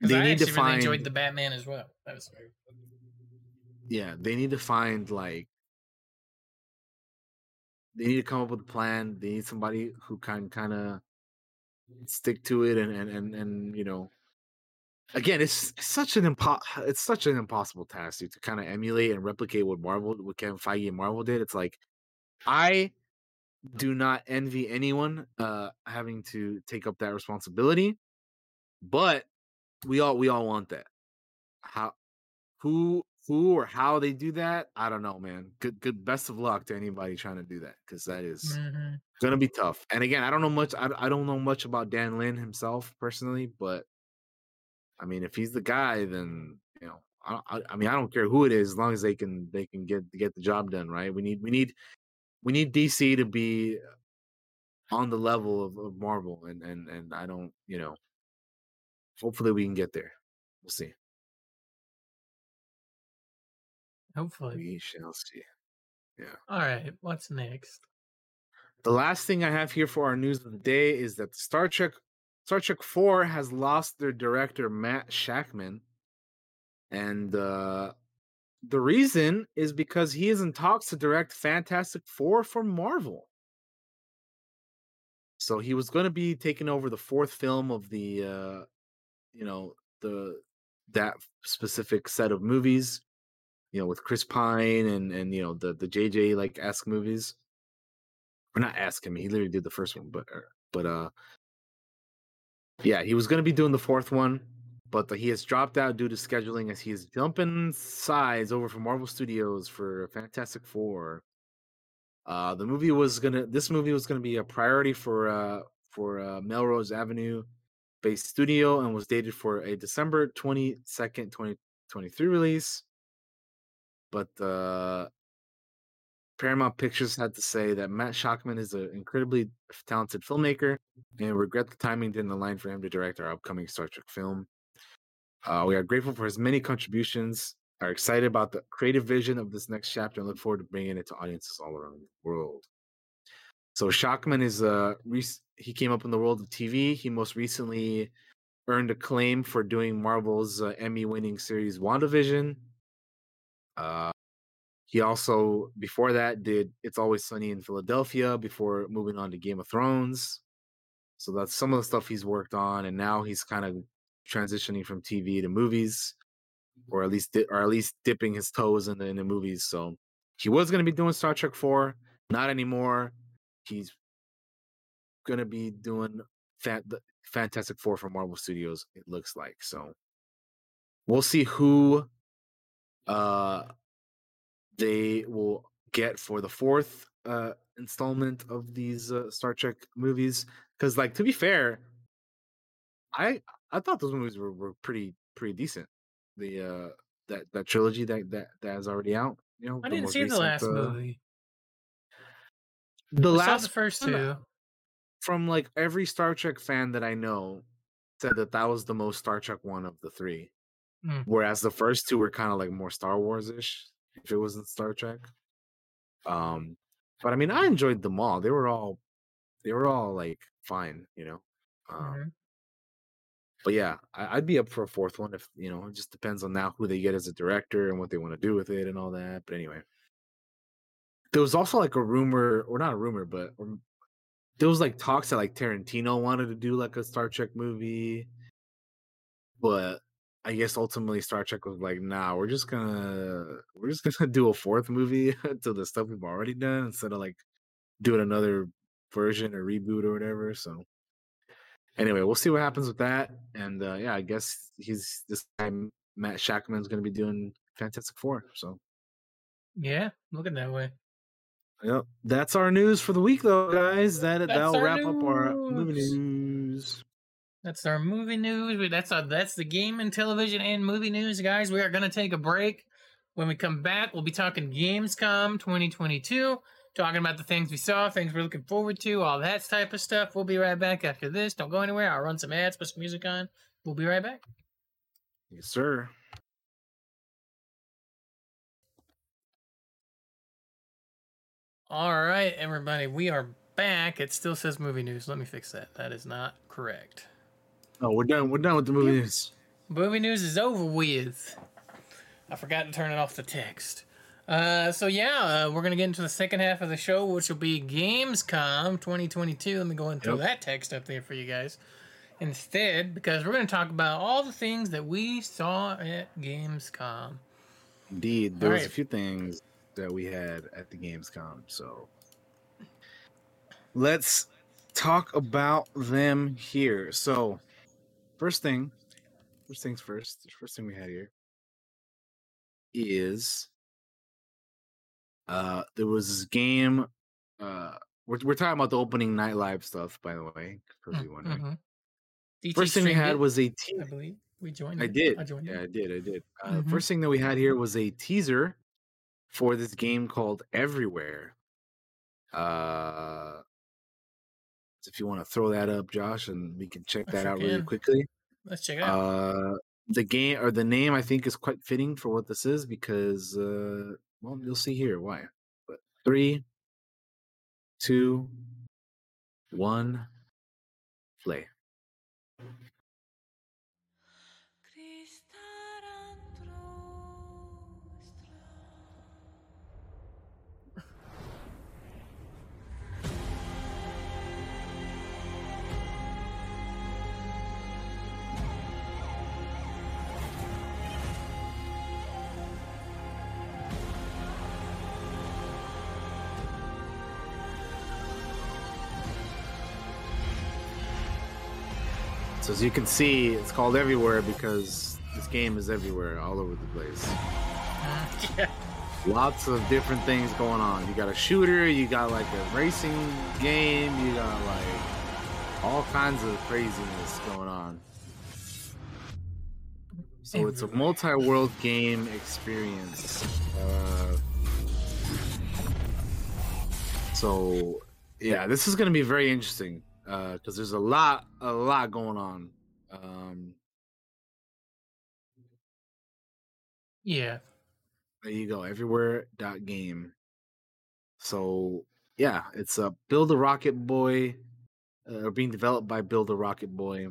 They I need to actually really find. enjoyed the Batman as well. That was yeah, they need to find like. They need to come up with a plan. They need somebody who can kind of stick to it and and and and you know. Again, it's, it's such an impo- it's such an impossible task dude, to kind of emulate and replicate what Marvel, what Kevin Feige and Marvel did. It's like, I do not envy anyone uh having to take up that responsibility, but we all we all want that. How who who or how they do that, I don't know, man. Good good best of luck to anybody trying to do that because that is Mhm. gonna be tough. And again, I don't know much. I, I don't know much about Dan Lin himself personally, but I mean, if he's the guy, then you know, I, I, I mean, I don't care who it is, as long as they can they can get get the job done, right? We need we need we need DC to be on the level of, of Marvel, and and and I don't, you know, hopefully we can get there. We'll see. Hopefully. We shall see. Yeah. All right. What's next? The last thing I have here for our news of the day is that Star Trek Star Trek 4 has lost their director Matt Shakman. And uh the reason is because he is in talks to direct Fantastic Four for Marvel. So he was going to be taking over the fourth film of the uh you know, the that specific set of movies, you know, with Chris Pine and and you know, the the JJ like esque movies or not ask him. He literally did the first one, but uh, but uh, yeah, he was going to be doing the fourth one, but the, he has dropped out due to scheduling as he is jumping sides over from Marvel Studios for Fantastic Four. Uh, the movie was gonna. This movie was gonna be a priority for uh for uh, Melrose Avenue based studio and was dated for a December twenty second, twenty twenty three release. But uh, Paramount Pictures had to say that Matt Shakman is an incredibly talented filmmaker, and regret the timing didn't align for him to direct our upcoming Star Trek film. Uh, we are grateful for his many contributions, are excited about the creative vision of this next chapter, and look forward to bringing it to audiences all around the world. So Shakman is uh rec- he came up in the world of TV. He most recently earned acclaim for doing Marvel's uh, Emmy-winning series WandaVision. Uh, he also before that did It's Always Sunny in Philadelphia before moving on to Game of Thrones. So that's some of the stuff he's worked on, and now he's kind of transitioning from TV to movies, or at least di- or at least dipping his toes in the in the movies. So he was going to be doing Star Trek Four, not anymore. He's going to be doing Fantastic Four from Marvel Studios. It looks like so. We'll see who uh they will get for the fourth uh installment of these uh, Star Trek movies. Because, like, to be fair, I I thought those movies were, were pretty pretty decent. The uh that that trilogy that that that is already out. You know, I didn't see the last uh, movie. The I last the first two. from like every Star Trek fan that I know said that that was the most Star Trek one of the three. Mm. Whereas the first two were kind of like more Star Wars ish, if it wasn't Star Trek. Um, but I mean, I enjoyed them all. They were all, they were all like fine, you know. Um, Mhm. But yeah, I, I'd be up for a fourth one if you know. It just depends on now who they get as a director and what they want to do with it and all that. But anyway, there was also like a rumor, or not a rumor, but um, there was like talks that like Tarantino wanted to do like a Star Trek movie, but I guess ultimately Star Trek was like, nah, we're just gonna we're just *laughs* gonna do a fourth movie *laughs* to the stuff we've already done instead of like doing another version or reboot or whatever. So anyway, we'll see what happens with that. And uh, yeah, I guess he's this time Matt Shakman's gonna be doing Fantastic Four. So Yeah, looking that way. Yep. That's our news for the week, though, guys. That That's that'll wrap up our movie news. news. That's our movie news. That's our, that's the game and television and movie news, guys. We are gonna take a break. When we come back, we'll be talking Gamescom 2022, talking about the things we saw, things we're looking forward to, all that type of stuff. We'll be right back after this. Don't go anywhere. I'll run some ads, put some music on. We'll be right back. Yes, sir. All right, everybody, we are back. It still says movie news. Let me fix that. That is not correct. Oh, we're done. We're done with the movie news. Movie news is over with. I forgot to turn it off the text. Uh, so yeah, uh, we're gonna get into the second half of the show, which will be Gamescom 2022. Let me go and throw Yep. that text up there for you guys instead, because we're gonna talk about all the things that we saw at Gamescom. Indeed, there was a few things that we had at the Gamescom. So let's talk about them here. So first thing, first things first. The first thing we had here is uh there was this game. Uh, we're we're talking about the opening night live stuff, by the way. For those of you wondering. Mhm. DT First thing we had it, was a te- I believe we joined. I it. did. I joined. yeah, it. I did. I did. Uh, Mhm. First thing that we had here was a teaser for this game called Everywhere. Uh, if you want to throw that up, Josh, and we can check that out really quickly. Let's check it out. Uh, the game or the name I think is quite fitting for what this is because, uh, well, you'll see here why. But three, two, one, play. As you can see, it's called Everywhere because this game is everywhere, all over the place. yeah. *laughs* Lots of different things going on. You got a shooter, you got like a racing game, you got like all kinds of craziness going on. So it's a multi-world game experience. Uh, so yeah, this is going to be very interesting because there's a lot, a lot going on. Um, Yeah. there you go, everywhere dot game. So yeah, it's a Build a Rocket Boy, uh, being developed by Build a Rocket Boy.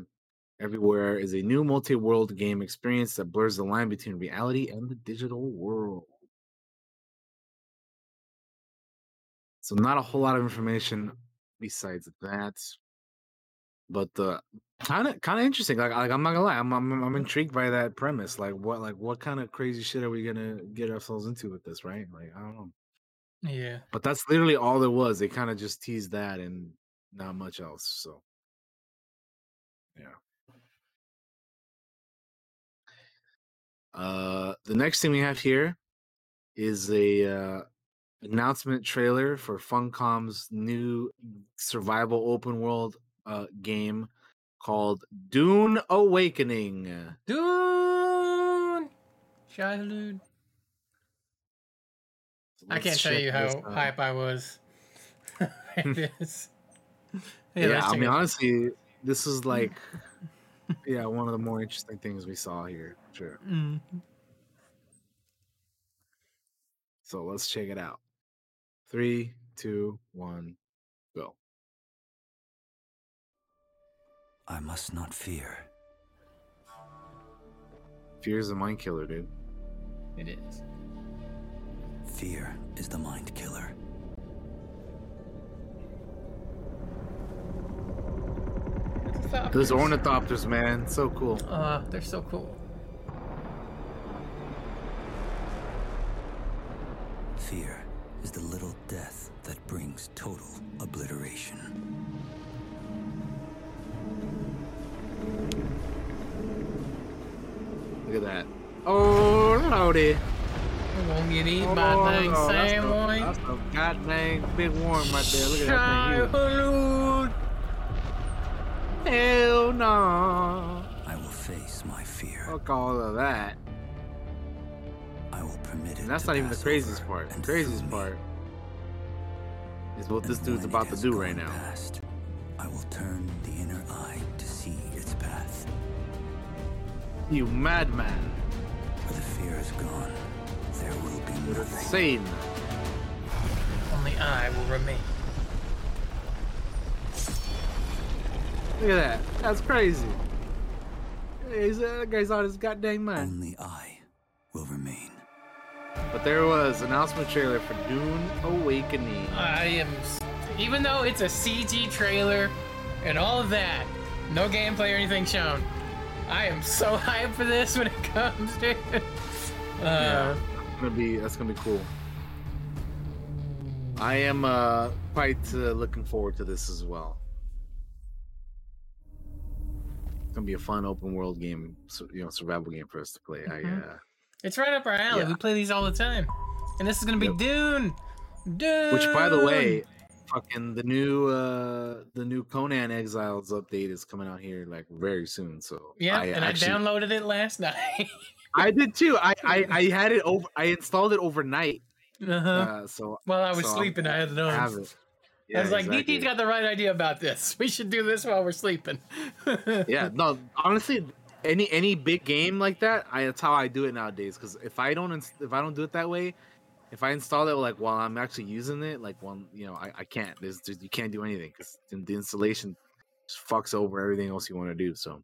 Everywhere is a new multi-world game experience that blurs the line between reality and the digital world. So not a whole lot of information besides that, but uh, kind of kind of interesting. Like, like I'm not gonna lie, I'm, I'm I'm intrigued by that premise. Like what like what kind of crazy shit are we gonna get ourselves into with this, right? Like I don't know. Yeah. But that's literally all there was. They kind of just teased that and not much else. So yeah. Uh, the next thing we have here is a uh, announcement trailer for Funcom's new survival open world uh, game called Dune Awakening. Dune childhood. I can't tell you how hype I was. *laughs* *laughs* Yeah, let's I mean, honestly, this is like, *laughs* yeah, one of the more interesting things we saw here. Sure. Mm. So let's check it out. Three, two, one, I must not fear. Fear is a mind killer, dude. It is. Fear is the mind killer. Those ornithopters, man, so cool. Uh, they're so cool. Fear is the little death that brings total obliteration. Look at that. Oh, lordy. We won't get eaten by Oh, things no, that's a- That's a goddamn big worm right there. Look at that thing. Childhood. huge. Hell no. I will face my fear. Fuck all of that. I will permit it. And that's not even the craziest part. The craziest part is what this dude's about to do gone right now. Past, I will turn the inner eye to see its path. You madman. Where the fear is gone, there will be nothing. insane. Only I will remain. Look at that. That's crazy. He's, uh, that guy's out his goddamn mind. Only I will remain. But there was announcement trailer for Dune Awakening. I am, even though it's a CG trailer and all of that, no gameplay or anything shown. I am so *laughs* hyped for this when it comes, dude. Uh, yeah, that's gonna be that's gonna be cool. I am uh quite uh, looking forward to this as well. It's gonna be a fun open world game, so, you know, survival game for us to play. Mhm. I uh, It's right up our alley. Yeah. We play these all the time. And this is gonna be Dune. Dune. which, by the way, fucking the new uh the new Conan Exiles update is coming out here like very soon. So yeah, I and actually- I downloaded it last *laughs* night. I did too. I, I I had it over. I installed it overnight. uh-huh. Uh, so While I was so I'm- sleeping, I had on. I have it. I was like, exactly. DT's got the right idea about this. We should do this while we're sleeping. yeah, *laughs* no, honestly, any any big game like that, I that's how I do it nowadays. Because if I don't if I don't do it that way, if I install it like while I'm actually using it, like one, you know, I, I can't. There's, you can't do anything because the installation just fucks over everything else you want to do. So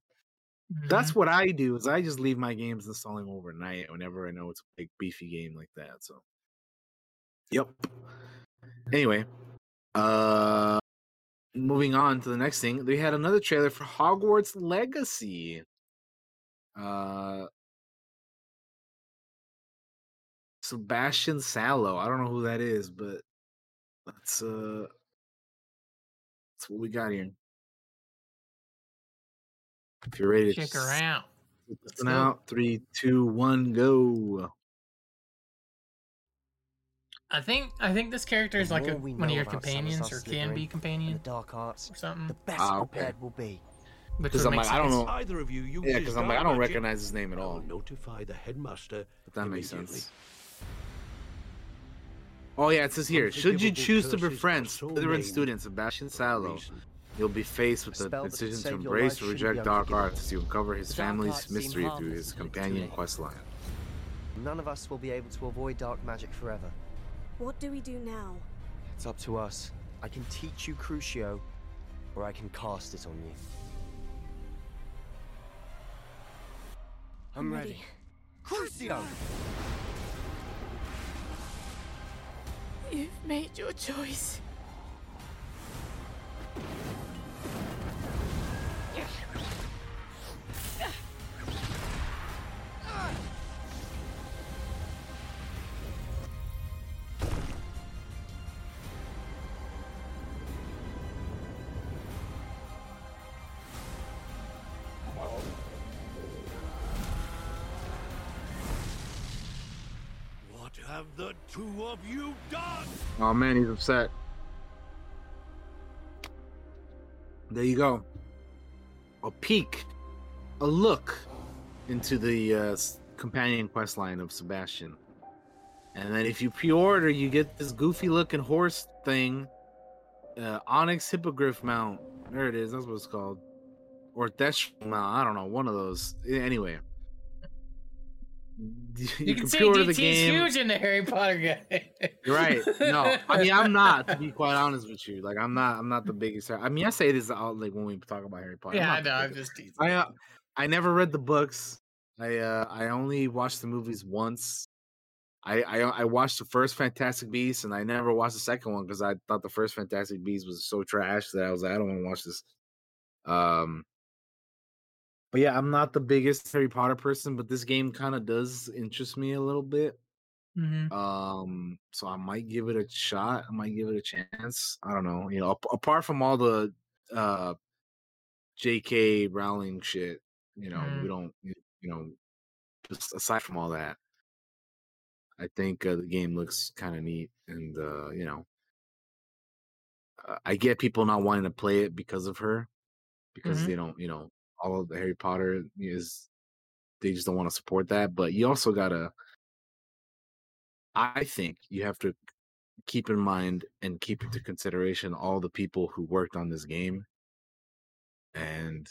that's Mm-hmm. what I do. Is I just leave my games installing overnight whenever I know it's a big beefy game like that. So, yep. Anyway, uh, moving on to the next thing, they had another trailer for Hogwarts Legacy. Uh, Sebastian Sallow. I don't know who that is, but that's uh, that's what we got here. If you're ready to Check her out. Listen out. Three, two, one, go. I think I think this character is like a, one of your companions or can be Slytherin companion the dark arts or something. the best Ah, okay. prepared we'll be. Because I'm make like, I don't know. Either of you use Yeah, because I'm like, I don't recognize his name at all. notify the headmaster. But that makes sense. Oh yeah, it says here. Should you choose to curses befriend are so Slytherin named student Sebastian Sallow, you'll be faced with the decision to embrace or reject dark arts as you uncover his family's mystery through his until it's too companion questline. None of us will be able to avoid dark magic forever. What do we do now? It's up to us. I can teach you Crucio, or I can cast it on you. I'm ready. Crucio! You've made your choice. Two of you done? Oh man, he's upset. There you go. A peek, a look into the uh, companion quest line of Sebastian. And then if you pre-order, you get this goofy looking horse thing, uh, Onyx Hippogriff mount. There it is. That's what it's called. Or Thestral mount. I don't know. One of those. Anyway. You, You, can, see DT's huge in the Harry Potter guy. Right. No, I mean I'm not. To be quite honest with you, like I'm not. I'm not the biggest. I mean, I say this out like when we talk about Harry Potter. Yeah, I know. I'm just teasing. I uh, I never read the books. I uh I only watched the movies once. I I, I watched the first Fantastic Beasts and I never watched the second one because I thought the first Fantastic Beasts was so trash that I was like I don't want to watch this. Um. But yeah, I'm not the biggest Harry Potter person, but this game kind of does interest me a little bit. Mhm. Um, so I might give it a shot. I might give it a chance. I don't know. You know, ap- apart from all the uh J.K. Rowling shit, you know, Mm. we don't, you know, just aside from all that, I think uh, the game looks kind of neat, and uh, you know, I get people not wanting to play it because of her, because Mhm. they don't, you know, all of the Harry Potter is they just don't want to support that. But you also gotta, I think, you have to keep in mind and keep into consideration all the people who worked on this game, and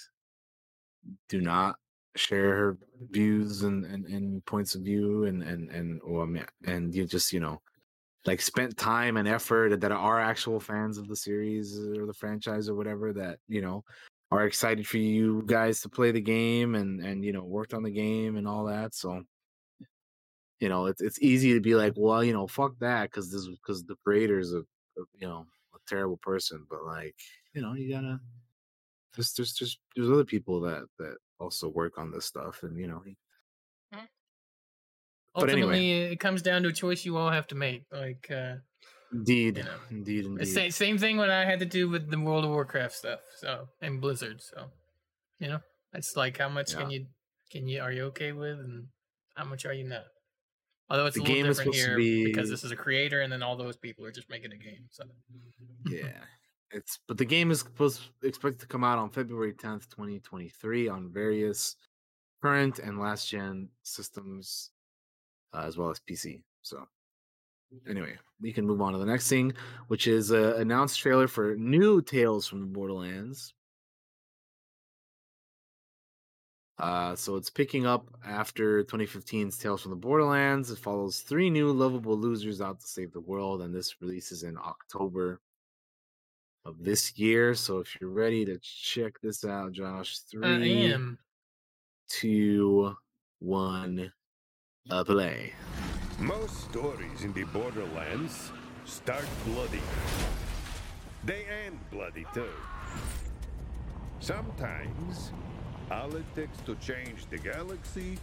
do not share her views and, and, and points of view and and and oh, or I and you just you know like spent time and effort that are actual fans of the series or the franchise or whatever that you know are excited for you guys to play the game and and you know worked on the game and all that so you know it's it's easy to be like well you know fuck that because this because the creator's a, a you know a terrible person but like you know you gotta there's there's just there's other people that that also work on this stuff and you know But Ultimately, anyway. it comes down to a choice you all have to make. Like, uh, indeed you know, indeed indeed same same thing when I had to do with the World of Warcraft stuff. So and Blizzard. So, you know, it's like how much can you can you are you okay with, and how much are you not? Although it's The a little game different here because this is a creator, and then all those people are just making a game. So, yeah it's but the game is supposed expected to come out on february 10th 2023 on various current and last gen systems uh, as well as pc so anyway we can move on to the next thing which is a announced trailer for new tales from the borderlands uh, so it's picking up after 2015's Tales from the Borderlands. It follows three new lovable losers out to save the world, and this releases in October of this year. So if you're ready to check this out, Josh, three, am. two, one, uh, play. Most stories in the Borderlands start bloody. They end bloody too. Sometimes, all it takes to change the galaxy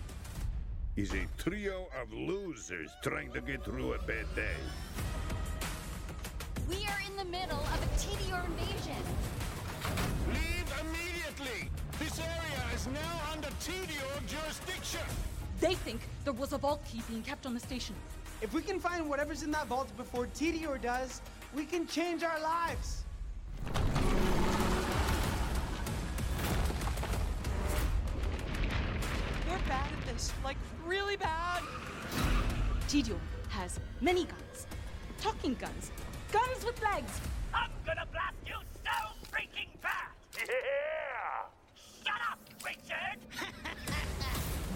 is a trio of losers trying to get through a bad day. We are in the middle of a Tediore invasion. Leave immediately! This area is now under Tediore jurisdiction. They think there was a vault key being kept on the station. If we can find whatever's in that vault before Tediore does, we can change our lives. We're bad at this, like really bad. Tediore has many guns, talking guns, guns with legs. I'm gonna blast you so freaking fast! *laughs*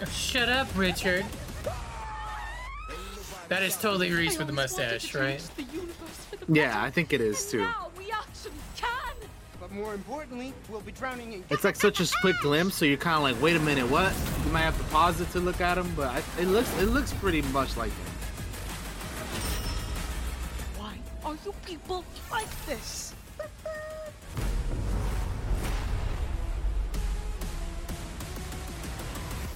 Shut up, Richard. That is totally Rhys with the mustache, right? Yeah, I think it is too. Now we actually can. But more importantly, we'll be drowning in. It's like such a split glimpse, so you're kind of like, wait a minute, what? You might have to pause it to look at him, but I, it looks it looks pretty much like him. Why are you people like this?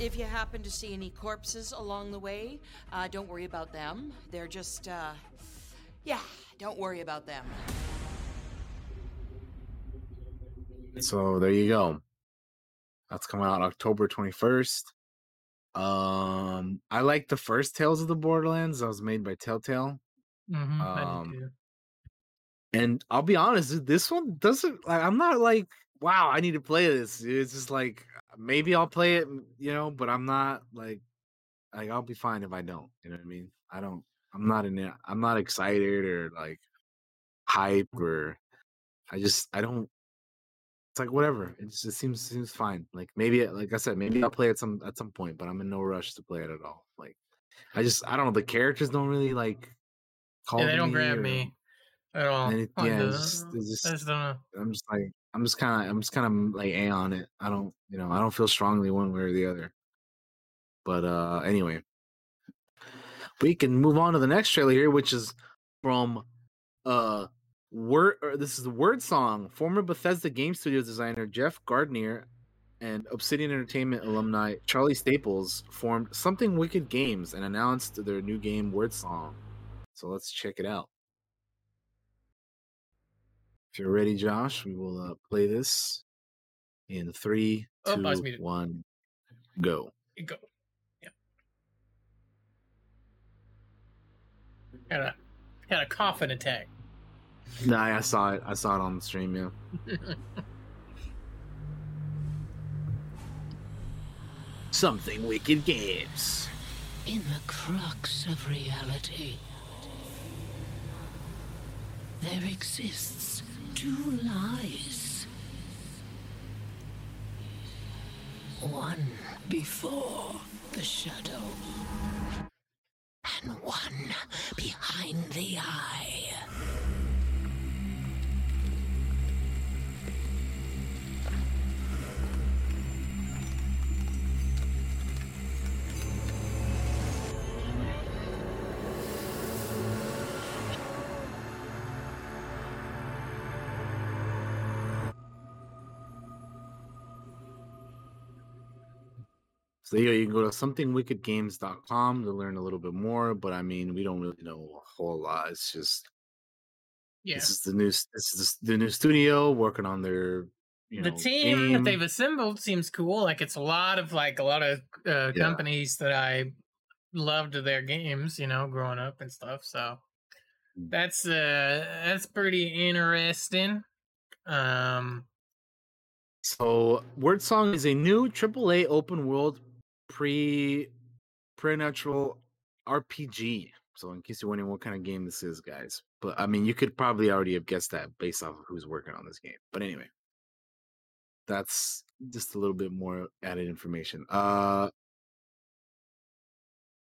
If you happen to see any corpses along the way, uh, don't worry about them. They're just, uh, yeah, don't worry about them. So there you go. That's coming out October 21st. Um, I like the first Tales of the Borderlands. That was made by Telltale. Mm-hmm, Um, and I'll be honest, this one doesn't like. I'm not like, wow, I need to play this. It's just like maybe I'll play it, you know, but I'm not like, like I'll be fine if I don't. You know what I mean? I don't. I'm not in it. I'm not excited or like hype or I just I don't. It's like whatever. It just it seems seems fine. Like maybe like I said, maybe I'll play it some at some point, but I'm in no rush to play it at all. Like I just I don't know. The characters don't really like. Call Yeah, they don't grab me at all. it- yeah, it's just, it's just, I just don't know. I'm just like, I'm just kind of, I'm just kind of like a on it. I don't, you know, I don't feel strongly one way or the other. But uh anyway, we can move on to the next trailer here, which is from uh word. Or this is the Wyrdsong. Former Bethesda Game Studios designer Jeff Gardner and Obsidian Entertainment alumni Charlie Staples formed Something Wicked Games and announced their new game Wyrdsong. So let's check it out. If you're ready, Josh, we will uh, play this in three, Oh, two, pause muted. one, go. Go. Yeah. Had a had a coughing attack. Nah, I saw it. I saw it on the stream. Yeah. *laughs* Something Wicked Games. In the crux of reality, there exists two lies. One before the shadow, and one behind the eye. So you. You can go to somethingwickedgames.com to learn a little bit more. But I mean, we don't really know a whole lot. It's just Yeah. this is the new this is the new studio working on their you know the team that they've assembled seems cool. Like it's a lot of like a lot of uh, Yeah. companies that I loved their games, you know, growing up and stuff. So Mm. that's uh that's pretty interesting. Um So, Wyrdsong is a new AAA open world pre preternatural RPG. So, in case you're wondering what kind of game this is, guys, but I mean, you could probably already have guessed that based off of who's working on this game. But anyway, that's just a little bit more added information. Uh,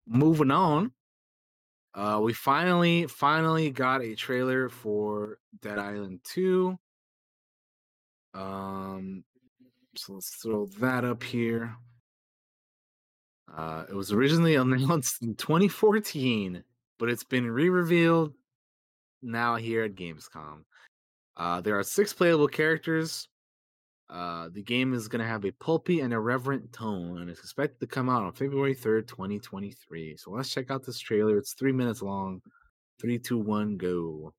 moving on. Uh, we finally, finally got a trailer for Dead Island 2. Um, so let's throw that up here. Uh, it was originally *laughs* announced in 2014, but it's been re-revealed now here at Gamescom. Uh, there are six playable characters. Uh, the game is going to have a pulpy and irreverent tone, and it's expected to come out on February 3rd, 2023. So let's check out this trailer. It's three minutes long. Three, two, one, go.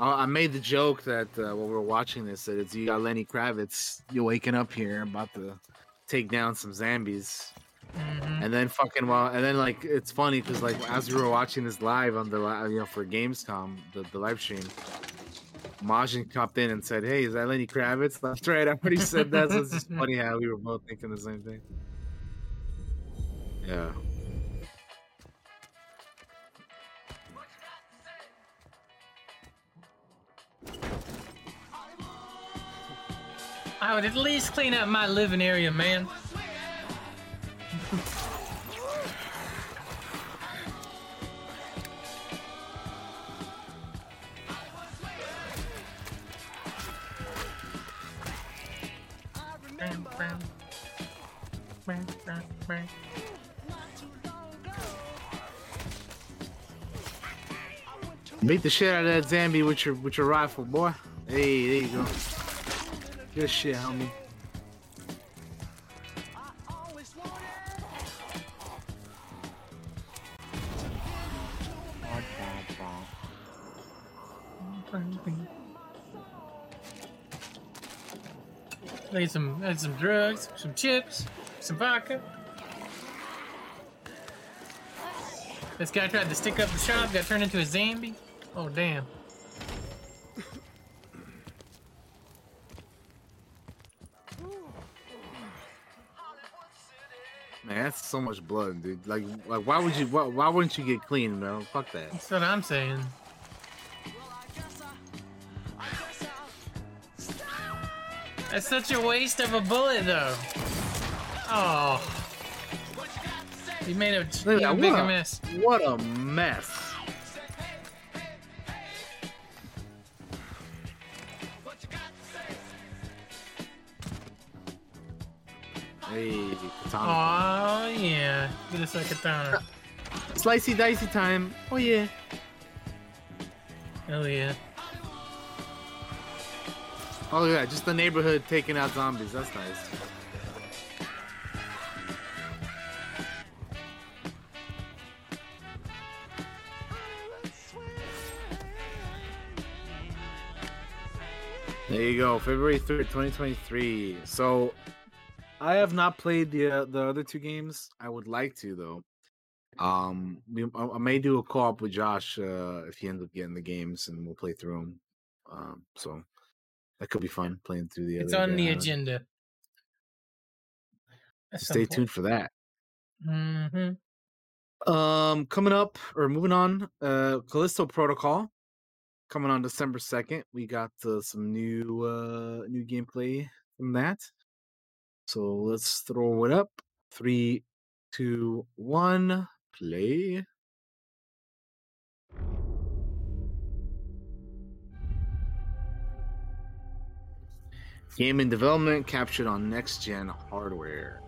Uh, I made the joke that uh, while we were watching this, that it's you got Lenny Kravitz, you waking up here about to take down some zombies, Mhm. and then fucking well, and then like it's funny because like as we were watching this live on the you know for Gamescom the, the live stream, Majin popped in and said, "Hey, is that Lenny Kravitz?" That's right. I already said that. So it's just *laughs* funny how we were both thinking the same thing. Yeah. I would at least clean up my living area, man. Beat the shit out of that zombie with your with your rifle, boy. Hey, there you go. Good shit, homie. Need some, need some drugs, some chips, some vodka. This guy tried to stick up the shop, got turned into a zombie. Oh damn! So much blood, dude. Like, like why would you? Why, why wouldn't you get clean, man? Fuck that. That's what I'm saying. That's such a waste of a bullet, though. Oh. You made a, you made a a- mess. What a mess. Get us a katana. Slicey dicey time. Oh yeah. Hell yeah. Oh yeah, just the neighborhood taking out zombies. That's nice. There you go, February third, twenty twenty three. So, I have not played the uh, the other two games. I would like to though. Um, we, I, I may do a co-op with Josh uh, if he ends up getting the games, and we'll play through them. Um, so that could be fun playing through the It's on the agenda. At Stay tuned for that. Mm-hmm. Um, coming up or moving on, uh, Callisto Protocol coming on December second. We got uh, some new uh new gameplay from that. So let's throw it up. Three, two, one, play. Game in development captured on next gen hardware.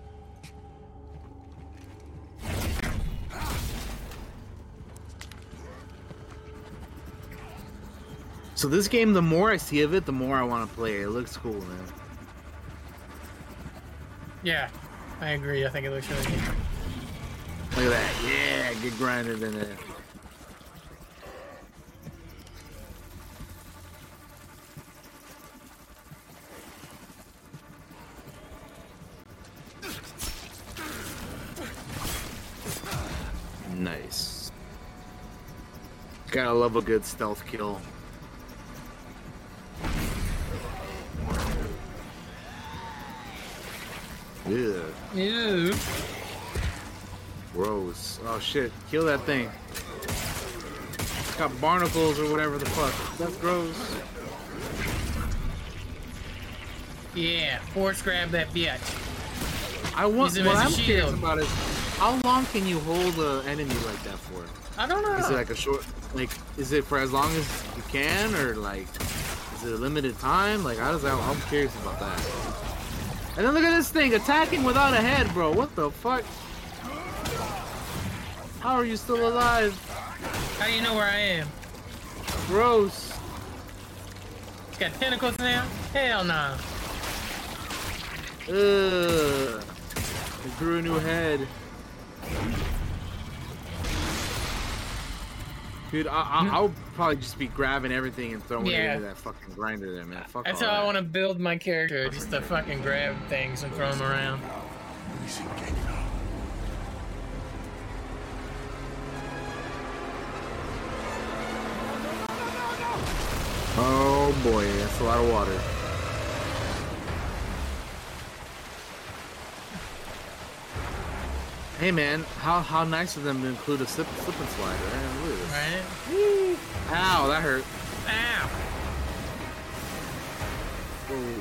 So this game, the more I see of it, the more I want to play. It looks cool, man. Yeah, I agree. I think it looks really good. Look at that. Yeah, get grinded in it. Nice. Gotta love a good stealth kill. Yeah. Ew. Gross. Oh shit. Kill that thing. It's got barnacles or whatever the fuck. That's gross. Yeah, force grab that bitch. I want what as a I'm curious about is how long can you hold an enemy like that for? I don't know. Is it like a short like is it for as long as you can or like is it a limited time? Like how does that I'm curious about that. And then look at this thing attacking without a head, bro. What the fuck? How are you still alive? How do you know where I am? Gross. It's got tentacles now? Hell no. Ugh. It grew a new head. Dude, I, I, mm. I'll probably just be grabbing everything and throwing Yeah. it into that fucking grinder there, man. Fuck That's how I want to build my character. Just to fucking grab things and throw them around. Oh boy, that's a lot of water. Hey man, how how nice of them to include a slip, slip and slide, right? Look at this. Right? Ow, that hurt. Ow! Ooh.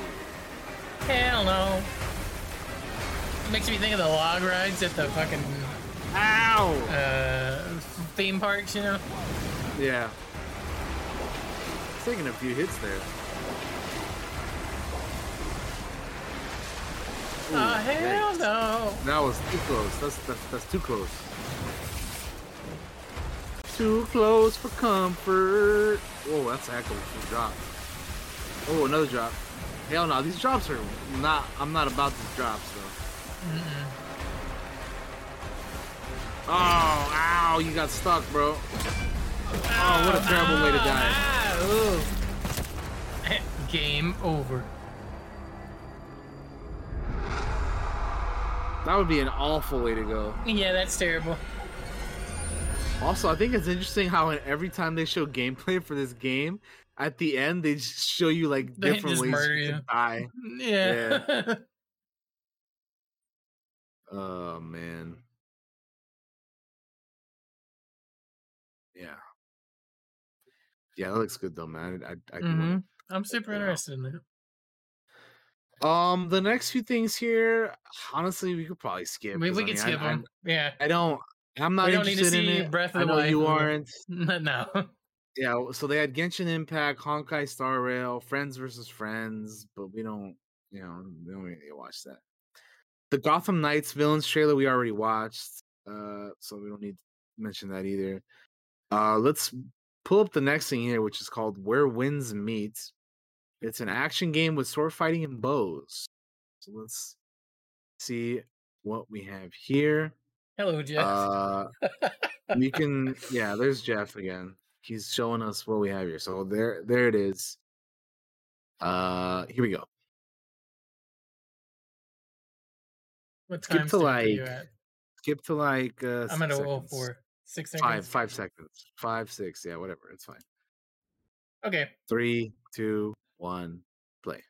Hell no. Makes me think of the log rides at the fucking Ow! uh, theme parks, you know? Yeah. It's taking a few hits there. Ooh, Oh, hell no. That was too close. That's, that's that's too close. Too close for comfort. Oh, that's a heck of a drop. Oh, another drop. Hell no, these drops are not. I'm not about these drops though. Mm-mm. Oh, ow! You got stuck, bro. Oh, what a oh, terrible way to die. Ooh. *laughs* Game over. That would be an awful way to go. Yeah, that's terrible. Also, I think it's interesting how in every time they show gameplay for this game, at the end they just show you like They different ways you you. die. Yeah. *laughs* Oh man. Yeah. Yeah, that looks good though, man. I, I, I do wanna- hmm I'm super interested in that. Um, the next few things here, honestly, we could probably skip. We, 'cause, we I can mean, skip I, them. yeah. I, I don't. I'm not we don't need to see. Breath of I the Wild. you aren't. *laughs* No. Yeah, so they had Genshin Impact, Honkai Star Rail, Friends versus Friends, but we don't, you know, we don't really watch that. The Gotham Knights villains trailer we already watched, uh, so we don't need to mention that either. Uh, let's pull up the next thing here, which is called Where Winds Meet. It's an action game with sword fighting and bows. So let's see what we have here. Hello, Jeff. Uh, you can, yeah. There's Jeff again. He's showing us what we have here. So there, there it is. Uh, here we go. what Skip time to are you like, skip to like. Uh, I'm at six a roll seconds. for six Five, five seconds. Five, six. Yeah, whatever. It's fine. Okay. Three, two, one, play.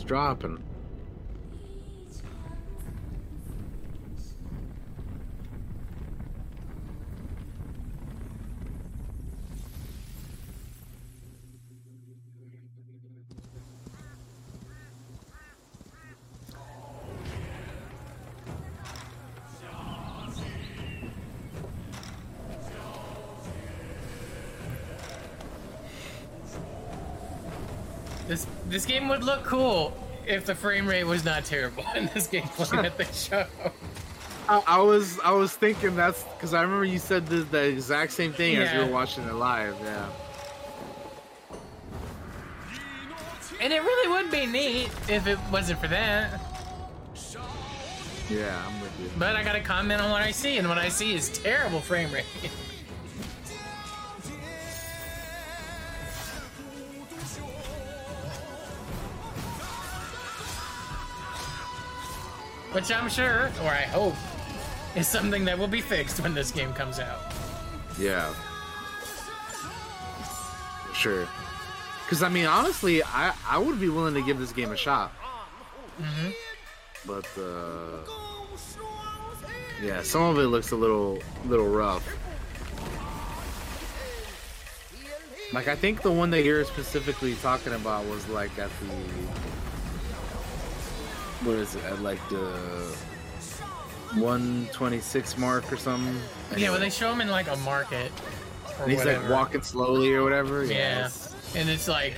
Dropping. This game would look cool if the frame rate was not terrible in this game *laughs* playing at the show. I, I was, I was thinking that's because I remember you said the, the exact same thing as you were watching it live. Yeah. And it really would be neat if it wasn't for that. Yeah, I'm with you. But I gotta comment on what I see, and what I see is terrible frame rate. *laughs* which I'm sure, or I hope, is something that will be fixed when this game comes out. Yeah. Sure. Because I mean, honestly, I I would be willing to give this game a shot. Mm-hmm. But uh, yeah, some of it looks a little little rough. Like I think the one that you're specifically talking about was like at the what is it at like the 126 mark or something. Yeah, when they show him in like a market. And he's like walking slowly or whatever. Yeah. it's- And it's like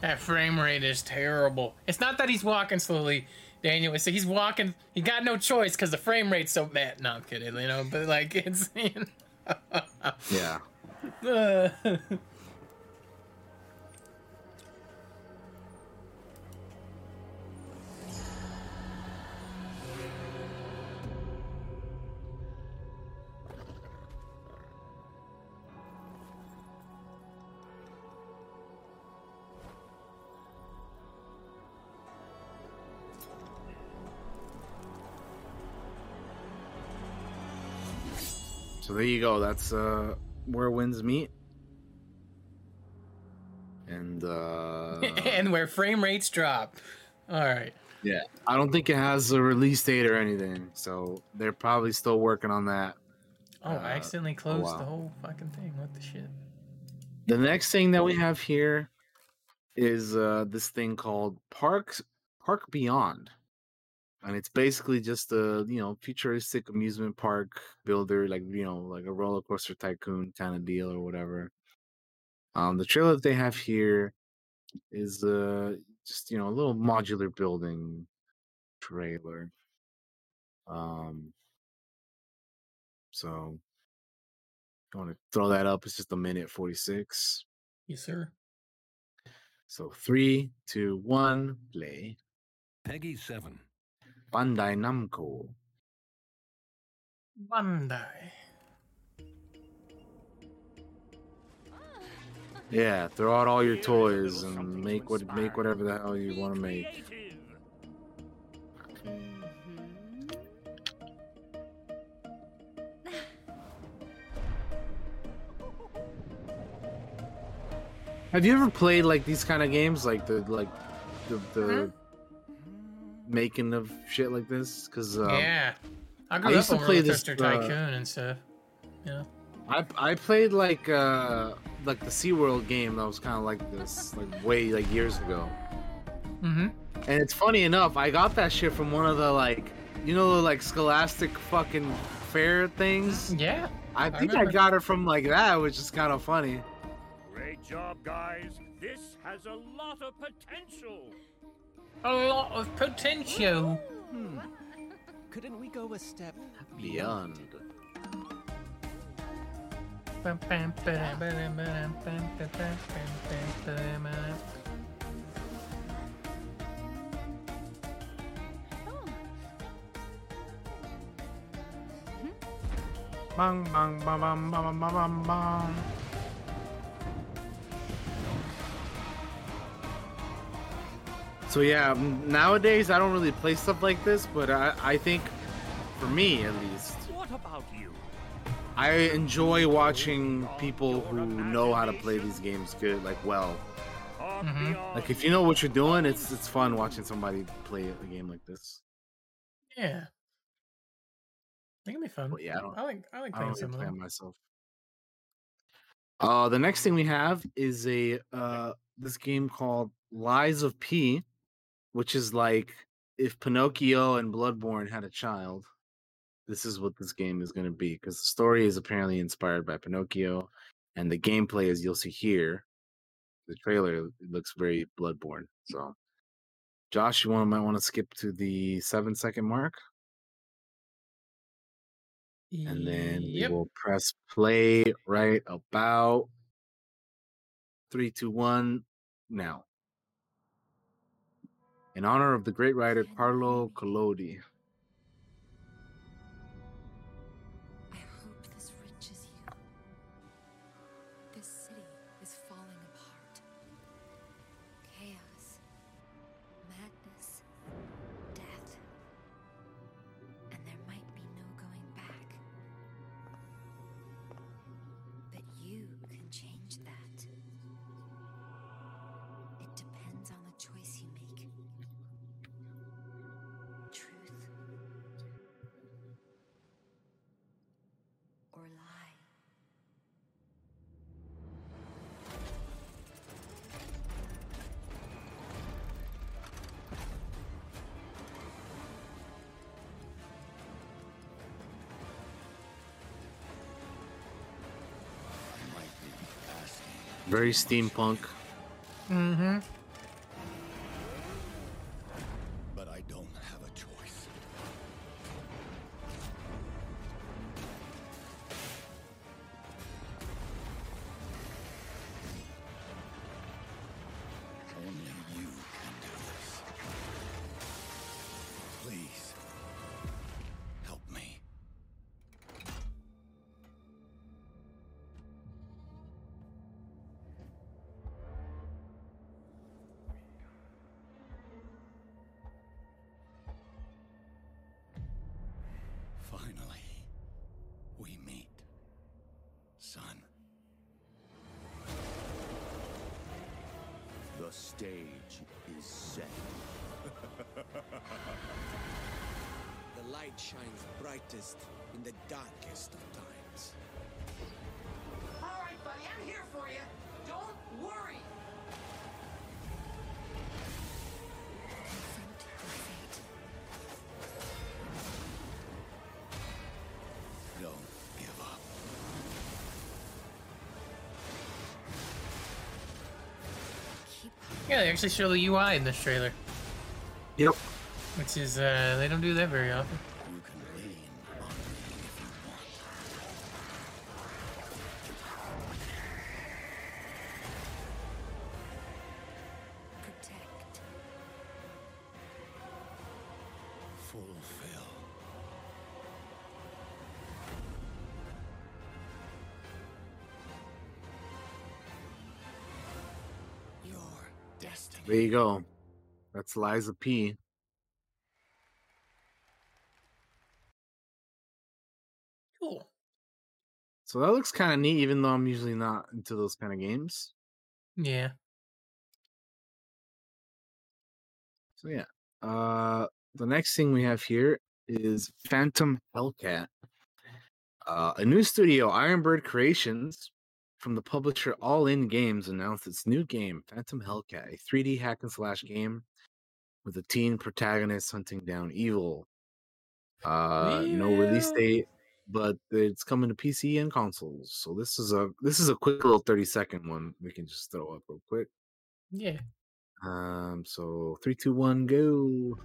that frame rate is terrible. It's not that he's walking slowly, Daniel. That he's walking. He got no choice because the frame rate's so bad. No, I'm kidding. You know, but like *laughs* it's. You Yeah. know, *laughs* *laughs* So there you go. That's uh where winds meet. And uh *laughs* and where frame rates drop. All right. yeah, I don't think it has a release date or anything. So they're probably still working on that. Oh, I Uh, accidentally closed the whole fucking thing. What the shit? The next thing that we have here is uh this thing called Parks Park Beyond. And it's basically just a, you know, futuristic amusement park builder, like, you know, like a roller coaster tycoon kind of deal or whatever. Um, the trailer that they have here is uh just, you know, a little modular building trailer. Um so you want to throw that up, it's just a minute 46. Yes, sir. So three, two, one, play. PEGI 7. Bandai Namco. Bandai. Yeah, throw out all your toys and make what make whatever the hell you want to make. Have you ever played like these kind of games, like the like the, the making of shit like this? Because um, yeah. I grew I up used to play Roller this, Coaster uh, Tycoon and stuff. Yeah. I I played like uh like the SeaWorld game that was kind of like this like way like years ago. Mm-hmm. And it's funny enough, I got that shit from one of the like you know like Scholastic fucking fair things. Yeah. I think I, remember. got it from like that, which is kind of funny. Great job, guys. This has a lot of potential. A lot of potential. Hmm. Couldn't we go a step Beyond. Bang bang bang bang bang bang bang So yeah, nowadays I don't really play stuff like this, but I, I think, for me at least, What about you? I enjoy watching people who know how to play these games good, like well. Like if you know what you're doing, it's it's fun watching somebody play a game like this. Yeah. That can be fun. But yeah, I don't- I like I like I playing don't really play myself. Uh, the next thing we have is a uh this game called Lies of P, which is like if Pinocchio and Bloodborne had a child. This is what this game is going to be because the story is apparently inspired by Pinocchio, and the gameplay, as you'll see here, the trailer it looks very Bloodborne. So, Josh, you want might want to skip to the seven second mark, and then Yep. we will press play right about three, two, one, now. In honor of the great writer Carlo Collodi. Very steampunk. Mm-hmm. Yeah, they actually show the UI in this trailer. Yep. Which is, uh, they don't do that very often. There you go. That's Lies of P. Cool. So that looks kind of neat, even though I'm usually not into those kind of games. Yeah. So yeah. Uh the next thing we have here is Phantom Hellcat. Uh, a new studio, Ironbird Creations, from the publisher All In Games, announced its new game, Phantom Hellcat, a 3D hack and slash game with a teen protagonist hunting down evil. Uh, no release date, but it's coming to PC and consoles. So this is a this is a quick little 30 second one we can just throw up real quick. Yeah. Um, so three, two, one, go.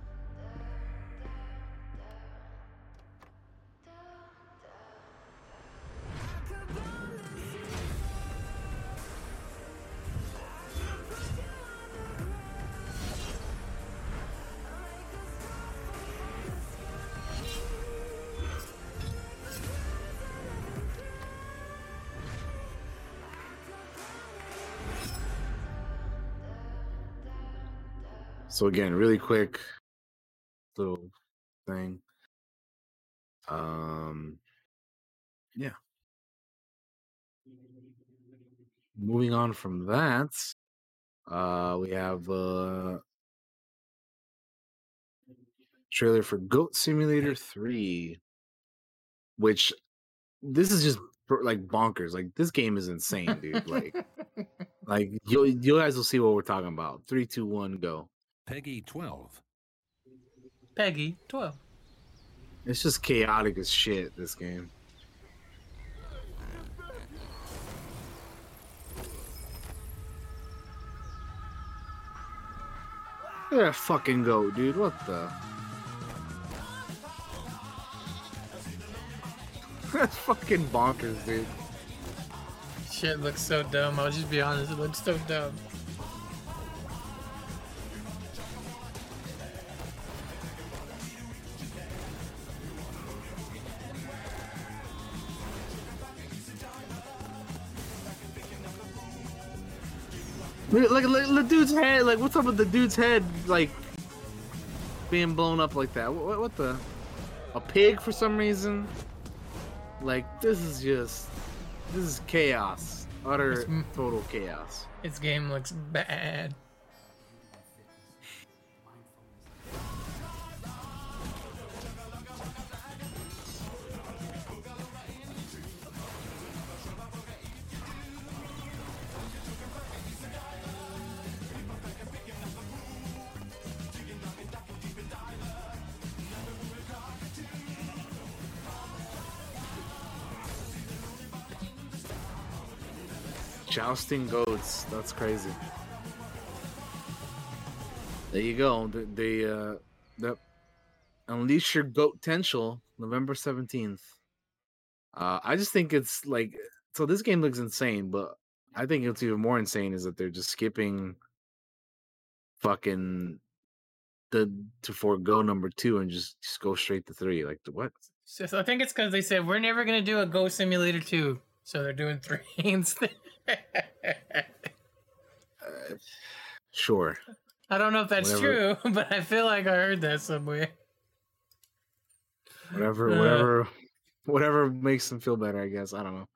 So again, really quick little thing. Um yeah. Moving on from that, uh we have uh trailer for Goat Simulator 3 which this is just like bonkers. Like this game is insane, dude. Like *laughs* like you you guys will see what we're talking about. Three, two, one, go. PEGI 12. PEGI, 12. It's just chaotic as shit, this game. Look at that fucking goat, dude. What the? *laughs* That's fucking bonkers, dude. Shit looks so dumb. I'll just be honest, it looks so dumb. Look, look, the dude's head. Like, what's up with the dude's head? Like, being blown up like that. What, what the? A pig for some reason? Like, this is just. This is chaos. utter total chaos. Its game looks bad. Jousting goats. That's crazy. There you go. They, they uh, the unleash your goat potential, November seventeenth. Uh, I just think it's like so. This game looks insane, but I think it's even more insane is that they're just skipping fucking the to forego number two and just, just go straight to three. Like what? So, so I think it's because they said we're never gonna do a Goat Simulator two, so they're doing three *laughs* instead. Sure. I don't know if that's Whatever. true, *laughs* but I feel like I heard that somewhere. whatever Uh. whatever whatever makes them feel better i guess i don't know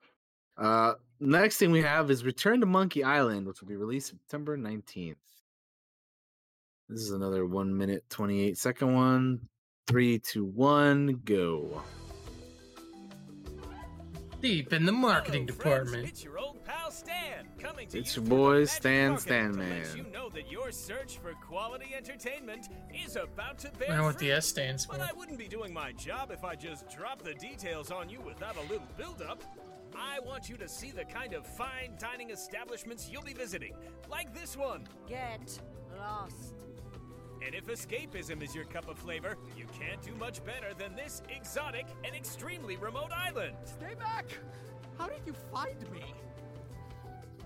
uh next thing we have is return to monkey island which will be released september 19th this is another one minute 28 second one three two one go Deep in the marketing department. It's your old pal Stan coming to it's you your boy stan Market stan man you know that your search for quality entertainment is about to bear I know what the. S stands for. But I wouldn't be doing my job if I just dropped the details on you without a little build-up. I want you to see the kind of fine dining establishments you'll be visiting, like this one. Get lost. And if escapism is your cup of flavor, you can't do much better than this exotic and extremely remote island. Stay back! How did you find me?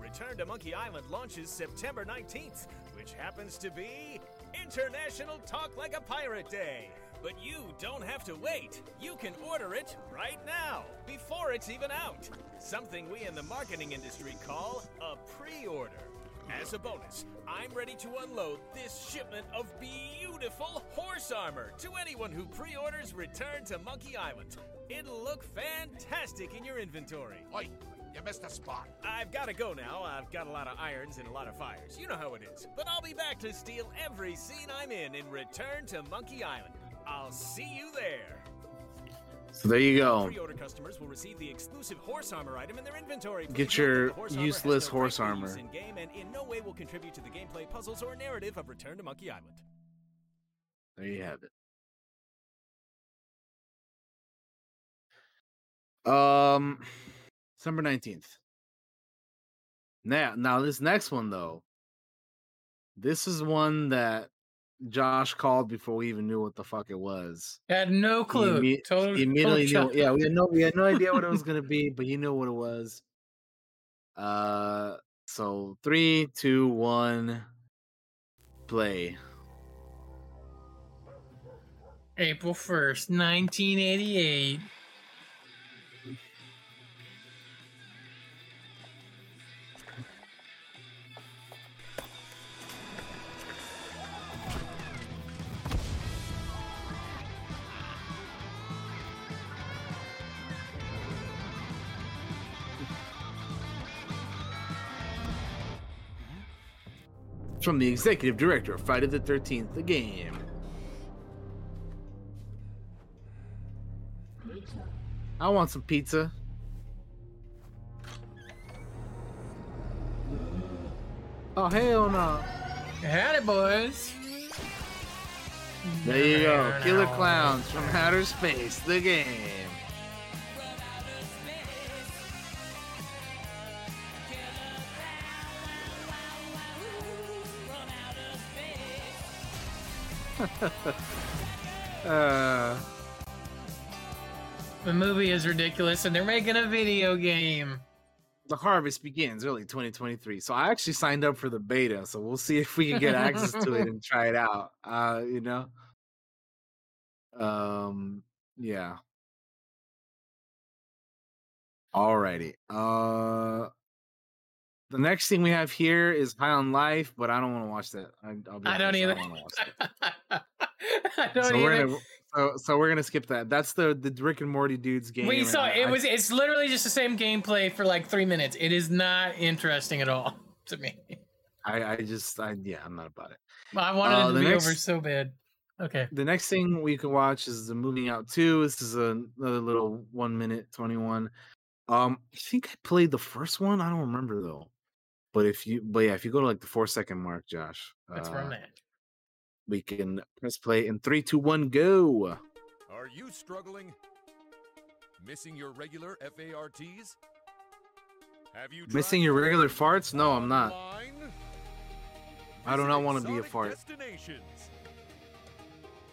Return to Monkey Island launches September 19th, which happens to be International Talk Like a Pirate Day. But you don't have to wait. You can order it right now, before it's even out. Something we in the marketing industry call a pre order. As a bonus, I'm ready to unload this shipment of beautiful horse armor to anyone who pre orders Return to Monkey Island. It'll look fantastic in your inventory. Oi, you missed a spot. I've got to go now. I've got a lot of irons and a lot of fires. You know how it is. But I'll be back to steal every scene I'm in in Return to Monkey Island. I'll see you there. so there you go Pre-order customers will receive the exclusive horse armor item in their inventory. Get Please your horse useless no horse armor. In-game and in no way will contribute to the gameplay puzzles or narrative of Return to Monkey Island. there you have it um december 19th now now this next one though this is one that josh called before we even knew what the fuck it was Had no clue. imme- Total, immediately total knew shot. yeah we had no we had no idea what it was gonna be but you knew what it was uh so three two one play April 1st, 1988. From the executive director of Friday the 13th, the game. I want some pizza. Oh, hell no. Had it, boys. There you go. Killer Clowns from Outer Space, the game. Uh, The movie is ridiculous, and they're making a video game. the harvest begins early 2023. So I actually signed up for the beta. So we'll see if we can get access to it *laughs* and try it out. Uh, you know. Um, yeah. Alrighty. Uh, the next thing we have here is High on Life, but I don't want to watch that. I, I'll be I don't either. watch that. *laughs* *laughs* I don't so we're gonna So, so we're gonna skip that. That's the the Rick and Morty dudes game. We saw it I- was it's literally just the same gameplay for like three minutes. It is not interesting at all *laughs* to me. I, I just, I yeah, I'm not about it. I wanted Uh, it to be next- over so bad. Okay. The next thing we can watch is the Moving Out Two. This is another little one minute twenty one. Um, I think I played the first one. I don't remember though. But if you, but yeah, if you go to like the four second mark, Josh, That's where I'm uh, at. We can press play in three, two, one, go. Are you struggling? Missing your regular FARTs? Have you Missing your regular farts? No, I'm not. Online? I do not want to be a fart.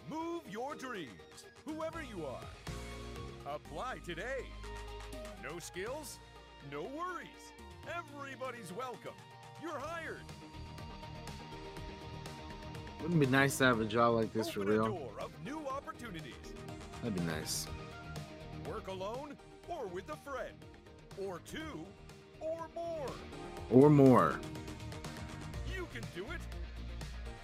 Move your dreams, whoever you are. Apply today. No skills? No worries. Everybody's welcome. You're hired. Wouldn't it be nice to have a job like this for Open a real? new opportunities. That'd be nice. Work alone or with a friend. Or two or more. Or more. You can do it.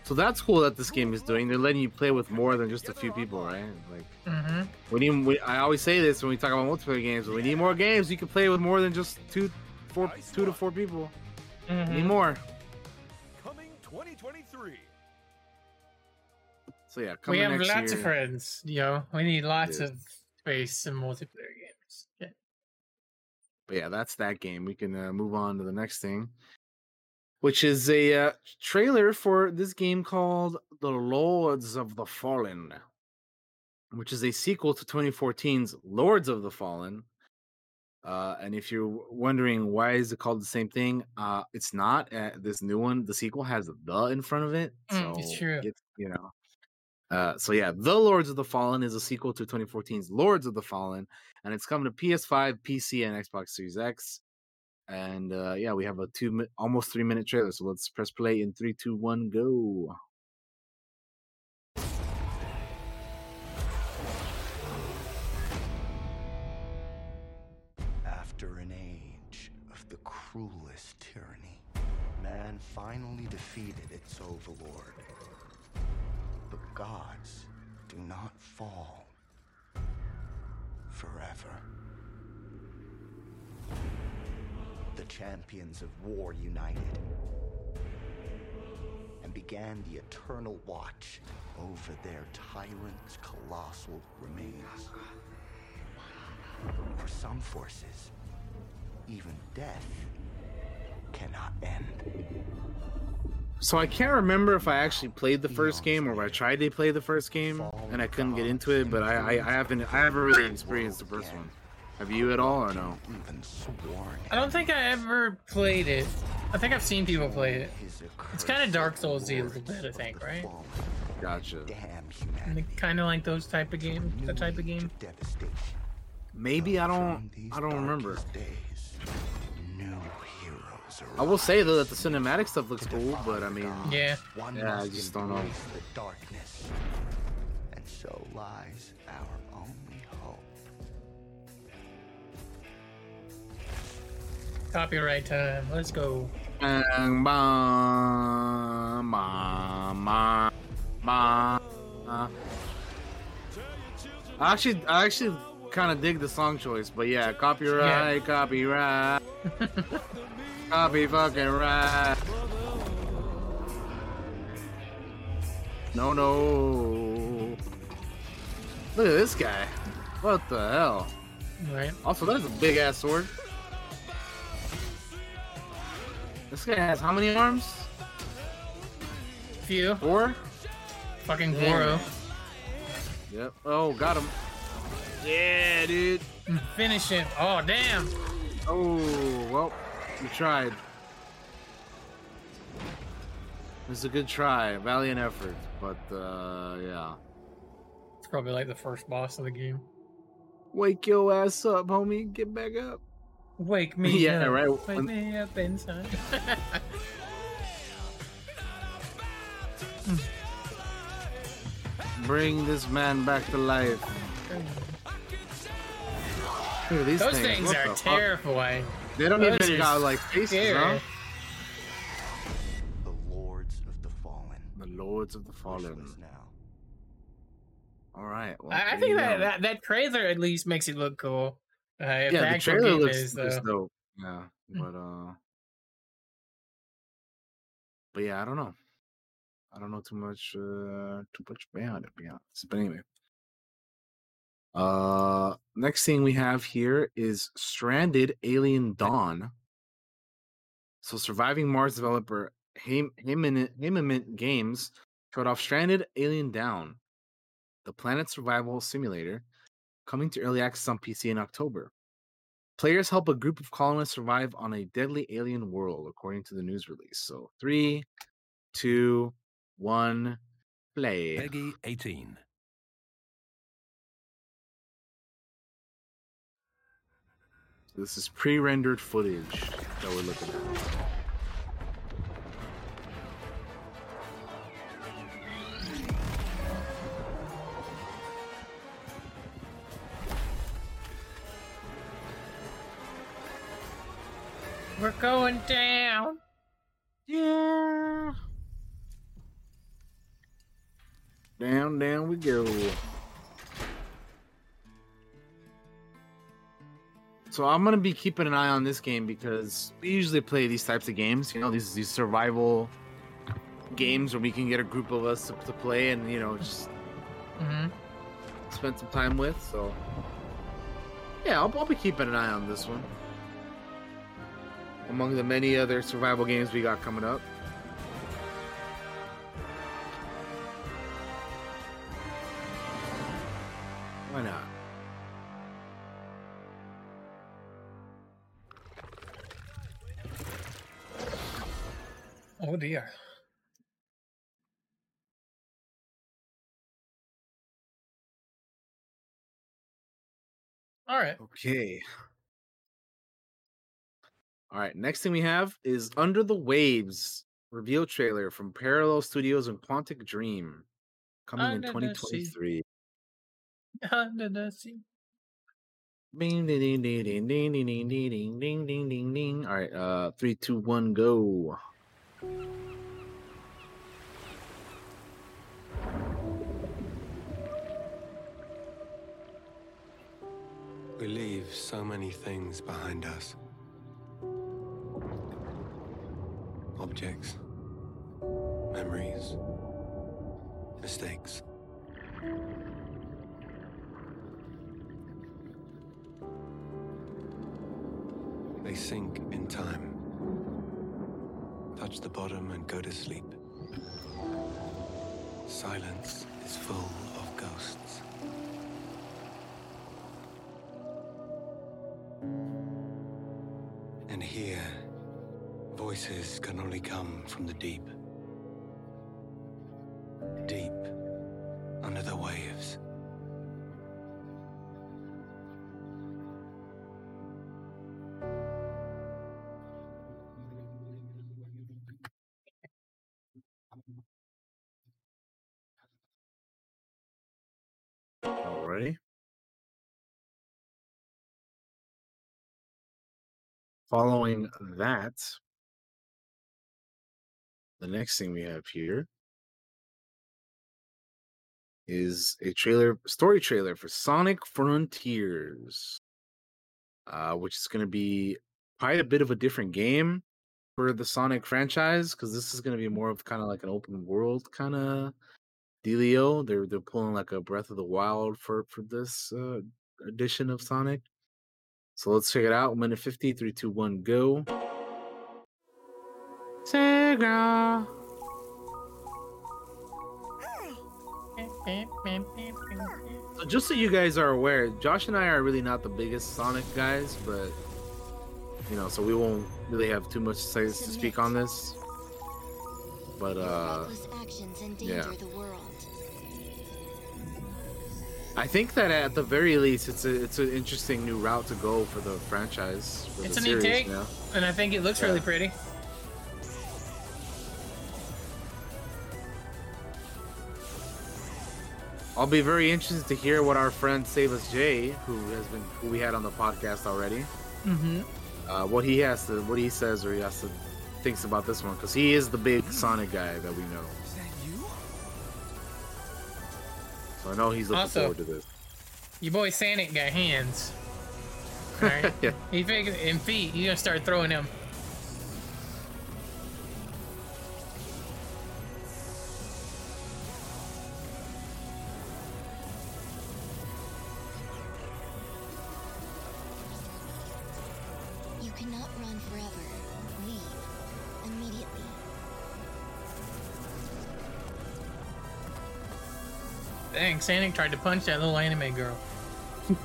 So that's cool that this game is doing. They're letting you play with more than just a few people, right? Like Mm-hmm. we need. We, I always say this when we talk about multiplayer games. We need more games you can play with more than just two, four, two to four people. We Need more. Coming 2023. So yeah, We have lots year. of friends, yo. We need lots Yeah. of space and multiplayer games. Yeah. But yeah, that's that game. We can uh, move on to the next thing, which is a uh, trailer for this game called The Lords of the Fallen, which is a sequel to 2014's Lords of the Fallen. Uh, and if you're wondering why is it called the same thing, uh, it's not. Uh, this new one, the sequel has the in front of it, so Mm, it's true. It's, you know. Uh, so yeah, The Lords of the Fallen is a sequel to 2014's Lords of the Fallen, and it's coming to PS5, PC, and Xbox Series X. And uh, yeah, we have a two, almost three minute trailer. So let's press play in three, two, one, go. After an age of the cruelest tyranny, man finally defeated its overlord. But gods do not fall forever. The champions of war united and began the eternal watch over their tyrant's colossal remains. For some forces, even death cannot end. So I can't remember if I actually played the first game or if I tried to play the first game and I couldn't get into it. But I, I, I haven't, I haven't really experienced the first one. Have you at all or no? I don't think I ever played it. I think I've seen people play it. It's kind of Dark Souls a little bit, I think, right? Gotcha. Kind of like those type of game, that type of game. Maybe I don't, I don't remember. I will say though that the cinematic stuff looks cool, but I mean, Yeah. yeah, I just don't know. The darkness. And so lies our only hope. Copyright time. Let's go. Bang, bang, ma, ma, ma. I actually, I actually kind of dig the song choice, but yeah, copyright, copyright, *laughs* copy fucking right. No, no. Look at this guy. What the hell? Right. Also, that's a big ass sword. This guy has how many arms? Few. Four? Fucking Damn. Goro. Yep. Oh, got him. Yeah, dude. Finish him. Oh, damn. Oh, well, you tried. It was a good try, valiant effort, but uh, yeah. It's probably like the first boss of the game. Wake your ass up, homie. Get back up. Wake me *laughs* Yeah, up. right. Wake When- me up inside. *laughs* Bring this man back to life. At these Those things, things are the fuck? Terrifying. They don't Those even are got like faces, scary. huh? The lords of the fallen. The Lords of the Fallen. now. All right. Well, I, I think that, that that trailer at least makes it look cool. Uh, yeah, the the trailer game looks, is, looks though. dope. Yeah, but uh, but yeah, I don't know. I don't know too much, uh, too much about it, to be honest. But anyway, uh, next thing we have here is Stranded: Alien Dawn. So, surviving Mars developer Haim- Haemimont Games showed off Stranded: Alien Down, the planet survival simulator, coming to early access on PC in October. Players help a group of colonists survive on a deadly alien world, according to the news release. So, three, two, one, play. PEGI 18. This is pre-rendered footage that we're looking at. We're going down. Yeah. Down, down we go. So I'm gonna be keeping an eye on this game because we usually play these types of games. You know, these these survival games where we can get a group of us to, to play and you know just Mm-hmm. spend some time with. So yeah, I'll, I'll be keeping an eye on this one. Among the many other survival games we got coming up. All right. Okay. All right. Next thing we have is Under the Waves reveal trailer from Parallel Studios and Quantic Dream coming in Under the 2023. Under the sea. Ding, ding, ding, ding, ding, ding, ding, ding, ding, ding, ding. All right. Uh, three, two, one, go. We leave so many things behind us objects, memories, mistakes. They sink in time, touch the bottom, and go to sleep. Silence is full of ghosts. Voices can only come from the deep. Deep under the waves. Alrighty. Following that, the next thing we have here is a trailer, story trailer for Sonic Frontiers, uh, which is going to be quite a bit of a different game for the Sonic franchise because this is going to be more of kind of like an open world kind of dealio. They're they're pulling like a Breath of the Wild for for this uh, edition of Sonic. So let's check it out. Minute 50, 3, 2, 1, go. Sega. So just so you guys are aware, Josh and I are really not the biggest Sonic guys, but you know, so we won't really have too much to say to speak on this. But uh Reckless actions endanger yeah. I think that at the very least, it's a it's an interesting new route to go for the franchise. For It's the a neat take, you know? and I think it looks Yeah. really pretty. I'll be very interested to hear what our friend Save Us Jay, who has been who we had on the podcast already, Mm-hmm. uh, what he has to what he says or he has to thinks about this one because he is the big Sonic guy that we know. So I know he's looking Also- forward to this. Your boy Sonic got hands. *laughs* Alright? Yeah. He figures and feet. You gonna start throwing them. Cannot run forever. Leave. Immediately. Dang, Sonic tried to punch that little anime girl. *laughs*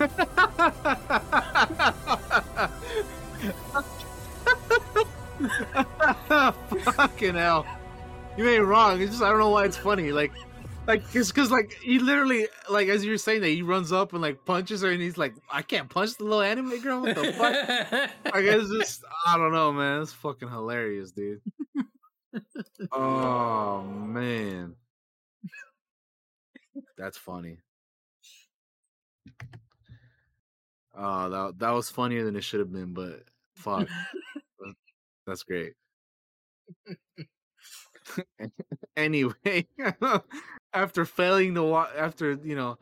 Fucking hell. You ain't wrong. It's just I don't know why it's funny. Like like it's cause like he literally like as you were saying that he runs up and like punches her and he's like, I can't punch the little anime girl. What the fuck? *laughs* like it's just I don't know, man. It's fucking hilarious, dude. *laughs* oh man. That's funny. Oh, that that was funnier than it should have been, but fuck. *laughs* That's great. anyway, after failing to after you know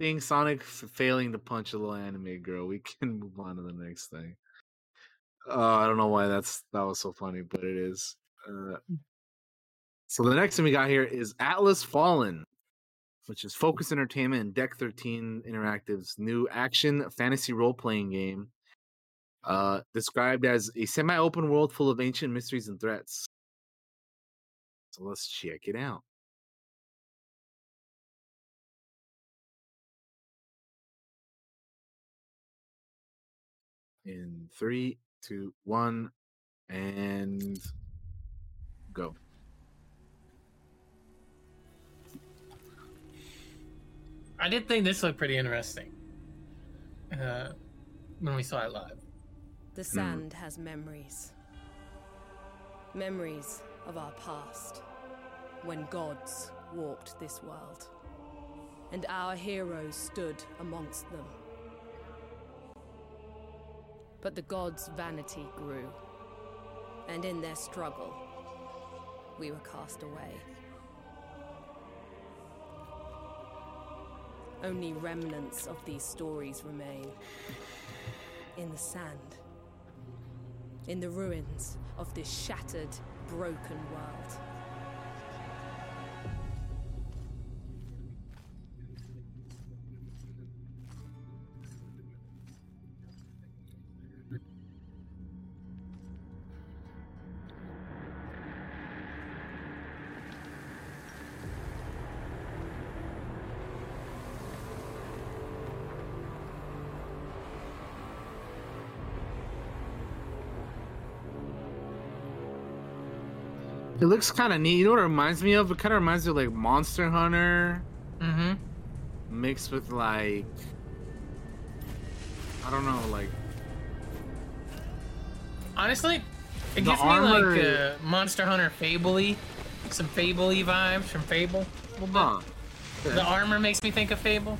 seeing Sonic f- failing to punch a little anime girl, we *laughs* can move on to the next thing. Uh, I don't know why that's that was so funny, but it is. Uh, so the next thing we got here is Atlas Fallen, which is Focus Entertainment and Deck 13 Interactive's new action fantasy role playing game. Uh, described as a semi open world full of ancient mysteries and threats. So let's check it out. In three, two, one, and go. I did think this looked pretty interesting. Uh, when we saw it live. The sand has memories. Memories of our past, when gods walked this world, and our heroes stood amongst them. But the gods' vanity grew, and in their struggle, we were cast away. Only remnants of these stories remain in the sand, in the ruins of this shattered, broken world. Looks kind of neat. You know what it reminds me of? It kind of reminds me of like Monster Hunter Mm-hmm. mixed with like I don't know, like Honestly, it gives me like uh, Monster Hunter Fable-y, some Fable-y vibes from Fable. A little bit. Huh. The armor makes me think of Fable.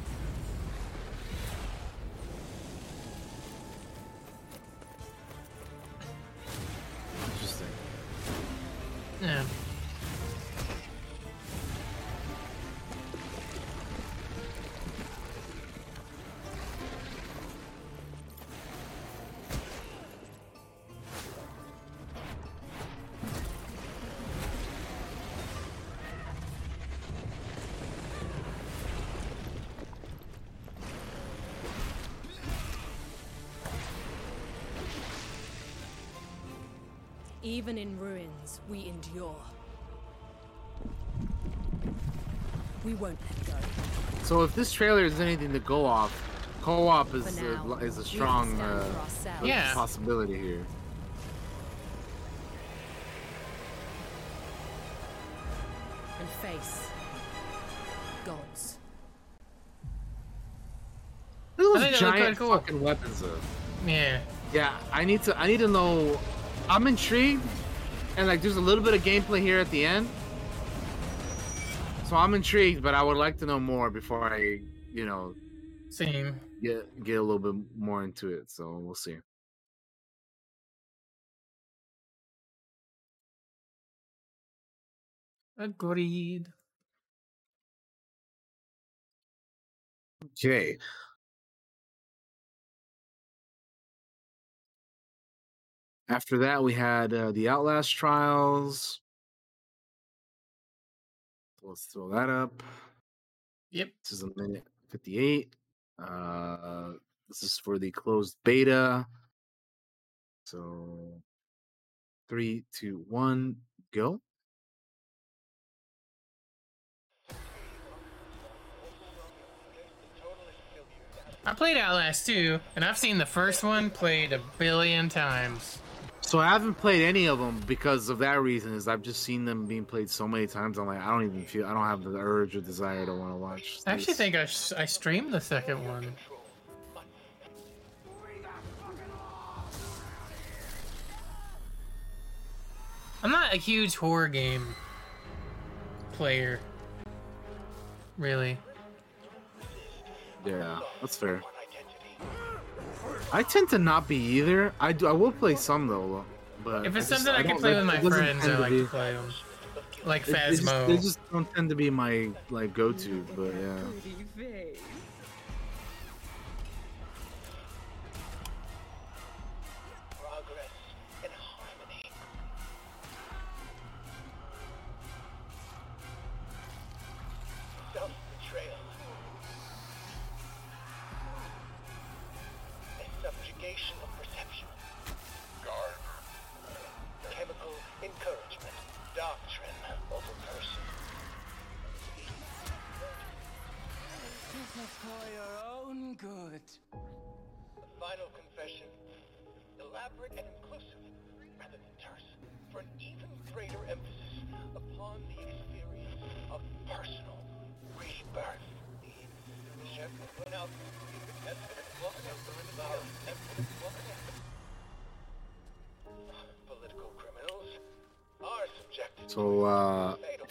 Even in ruins, we endure. We won't let go. So if this trailer is anything to go off, co-op is For a, is a strong uh. Yeah. possibility here. And face gods. Look at those giant cool. fucking weapons though. Yeah. Yeah, I need to I need to know I'm intrigued and like there's a little bit of gameplay here at the end. So I'm intrigued, but I would like to know more before I, you know, Same. get get a little bit more into it. So we'll see. Agreed. Okay. After that, we had uh, the Outlast trials. Let's throw that up. Yep. This is a minute 58. Uh, this is for the closed beta. So, three, two, one, go. I played Outlast 2, and I've seen the first one played a billion times. So I haven't played any of them because of that reason. Is I've just seen them being played so many times. I'm like, I don't even feel. I don't have the urge or desire to want to watch. I actually this. think I streamed the second one. I'm not a huge horror game player. Really. Yeah, that's fair. I tend to not be either. I do. I will play some though, but If it's I just- something I, can play that- with my friends, I like be- to play them. Like They- they just- They just don't tend to be my like go-to, but yeah.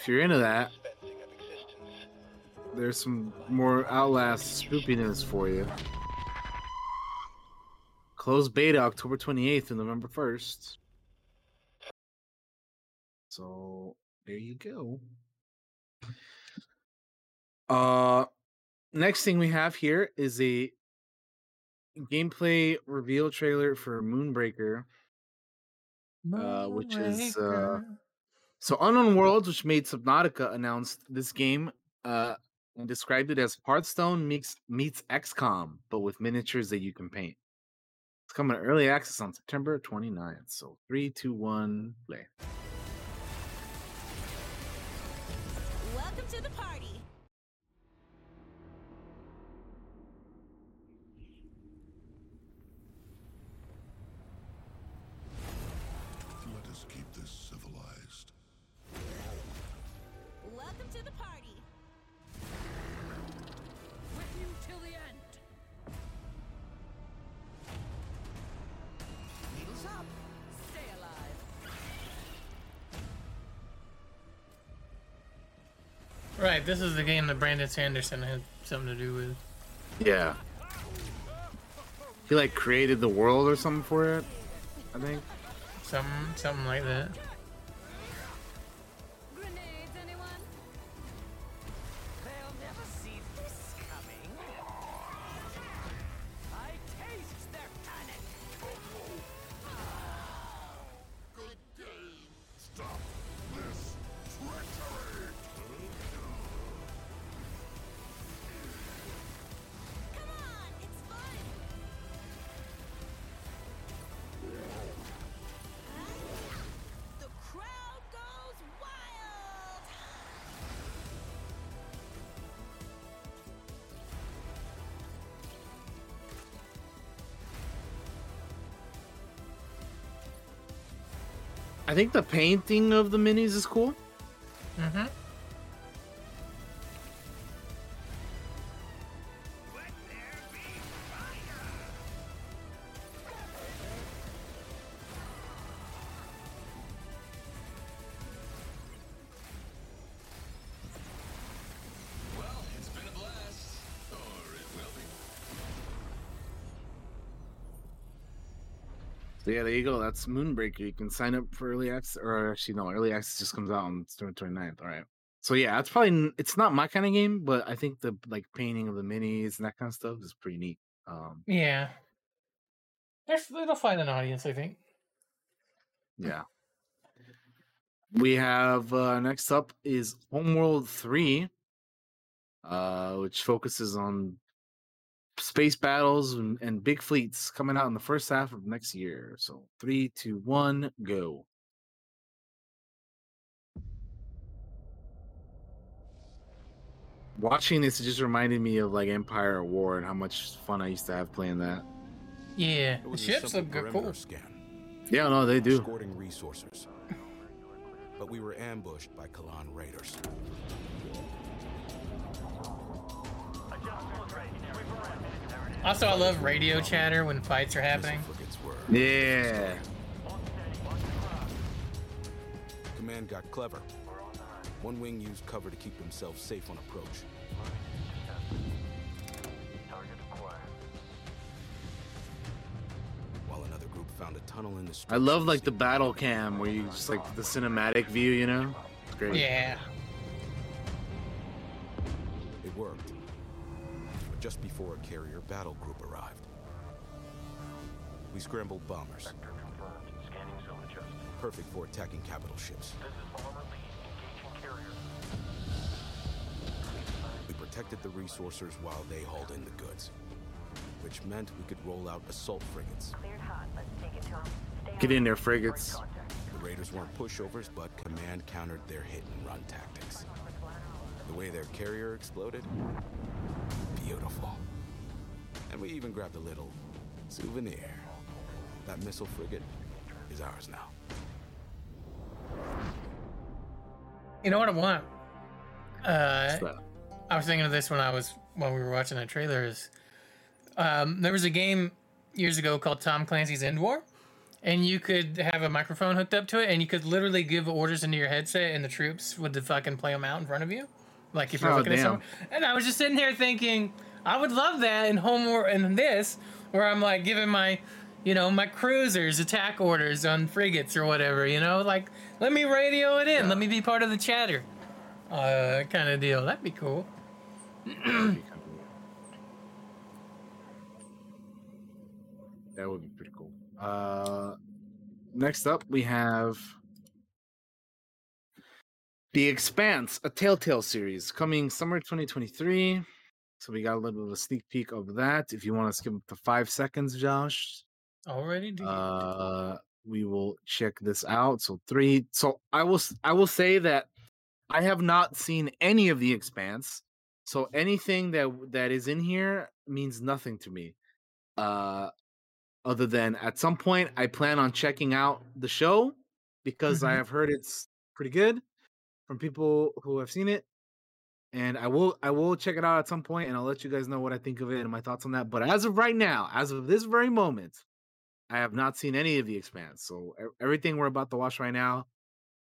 If you're into that, there's some more Outlast spoopiness for you. Closed beta October 28th and November 1st. So there you go. Uh next thing we have here is a gameplay reveal trailer for Moonbreaker. Uh, which is uh so Unknown Worlds, which made Subnautica, announced this game uh and described it as Hearthstone meets meets XCOM, but with miniatures that you can paint. It's coming to early access on September 29th. So three, two, one, play. This is the game that Brandon Sanderson had something to do with. Yeah. He like created the world or something for it, I think. Something, something like that. Think the painting of the minis is cool. Yeah, there you go. That's Moonbreaker. You can sign up for early access, or actually no, early access just comes out on September 29th. All right. So yeah, it's probably it's not my kind of game, but I think the like painting of the minis and that kind of stuff is pretty neat. Um, Yeah. There's, it'll find an audience, I think. yeah. We have uh, next up is Homeworld Three, uh, which focuses on space battles and, and big fleets coming out in the first half of next year. So three, two, one, go. Watching this just reminded me of like Empire at War and how much fun I used to have playing that. Yeah, the ships simple look good, perimeter cool. Scan, Yeah, no, they do. escorting resources. But we were ambushed by Kalan raiders. Also, I love radio chatter when fights are happening. Yeah. Command got clever. One wing used cover to keep themselves safe on approach. While another group found a tunnel in the I love like the battle cam where you just like the cinematic view, you know? It's great. Yeah. It worked. But just before a carrier battle group arrived, we scrambled bombers. Perfect for attacking capital ships. This is bomber lead. Engaging carrier. We protected the resourcers while they hauled in the goods, which meant we could roll out assault frigates. Get in there, frigates. The raiders weren't pushovers, but command countered their hit and run tactics. The way their carrier exploded, beautiful. And we even grabbed a little souvenir. That missile frigate is ours now. You know what I want? Uh, I was thinking of this when I was when we were watching that trailer. Is um, there was a game years ago called Tom Clancy's End War, and you could have a microphone hooked up to it, and you could literally give orders into your headset, and the troops would fucking play them out in front of you, like if you're Oh, looking at damn. someone. And I was just sitting here thinking, I would love that in Home War in this, where I'm like giving my, you know, my cruisers attack orders on frigates or whatever. You know, like let me radio it in, let me be part of the chatter, uh, kind of deal. That'd be cool. *clears throat* That would be pretty cool. Uh, next up, we have The Expanse, a Telltale series coming summer 2023. So we got a little bit of a sneak peek of that. If you want to skip up to five seconds, Josh, Already, do uh, we will check this out. So three. So I will. I will say that I have not seen any of The Expanse. So anything that that is in here means nothing to me. Uh, other than at some point I plan on checking out the show because I Mhm. have heard it's pretty good from people who have seen it. And I will I will check it out at some point and I'll let you guys know what I think of it and my thoughts on that. But as of right now, as of this very moment, I have not seen any of the expanse. So everything we're about to watch right now,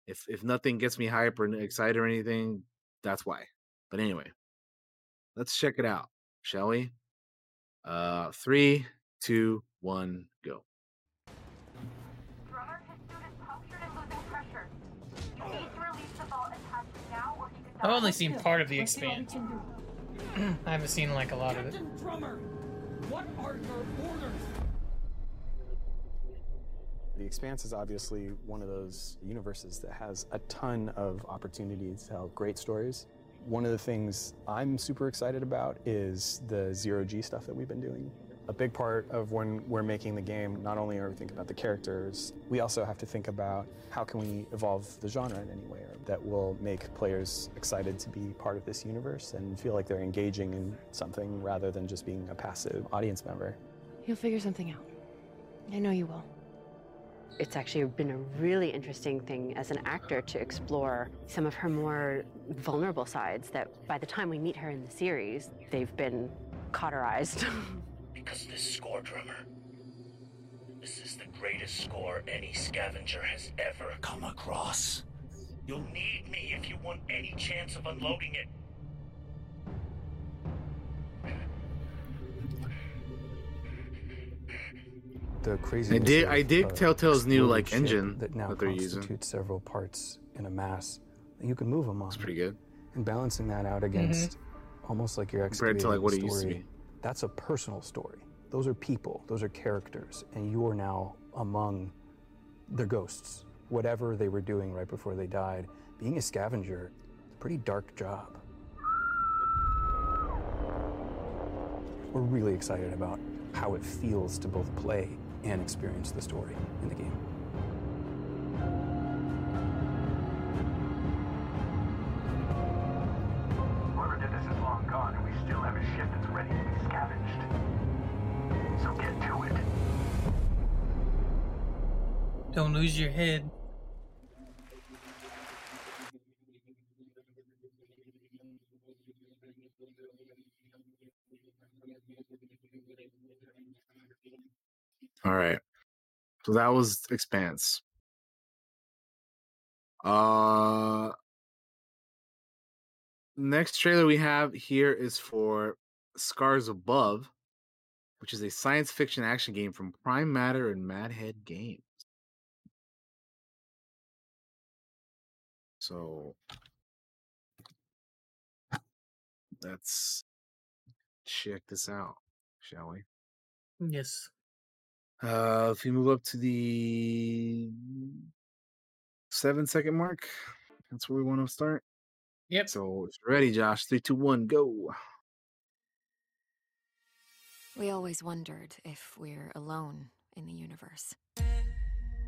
if if nothing gets me hype or excited or anything, that's why. But anyway, let's check it out, shall we? Uh three, two, one, I've only seen part of the expanse. *clears throat* I haven't seen like a lot of it. Captain Drummer, what are your orders? The Expanse is obviously one of those universes that has a ton of opportunities to tell great stories. One of the things I'm super excited about is the zero G stuff that we've been doing. A big part of when we're making the game, not only are we thinking about the characters, we also have to think about how can we evolve the genre in any way that will make players excited to be part of this universe and feel like they're engaging in something rather than just being a passive audience member. You'll figure something out. I know you will. It's actually been a really interesting thing as an actor to explore some of her more vulnerable sides that by the time we meet her in the series, they've been cauterized. *laughs* Because this score, drummer, this is the greatest score any scavenger has ever come across. You'll need me if you want any chance of unloading it. the crazy. I dig- I dig uh, Telltale's new, like, engine that now that they're using. constitutes several parts in a mass that you can move them on. That's pretty good. And balancing that out against mm-hmm. almost like you're Compared to, like, what a it used to be. That's a personal story. Those are people. Those are characters, and you are now among their ghosts. Whatever they were doing right before they died, being a scavenger, it's a pretty dark job. We're really excited about how it feels to both play and experience the story in the game. Don't lose your head. All right. So that was Expanse. Uh next trailer we have here is for Scars Above, which is a science fiction action game from Prime Matter and Madhead Games. So let's check this out, shall we? Yes. Uh, if we move up to the seven second mark, that's where we want to start. Yep. So if you're ready, Josh, three, two, one, go. We always wondered if we're alone in the universe.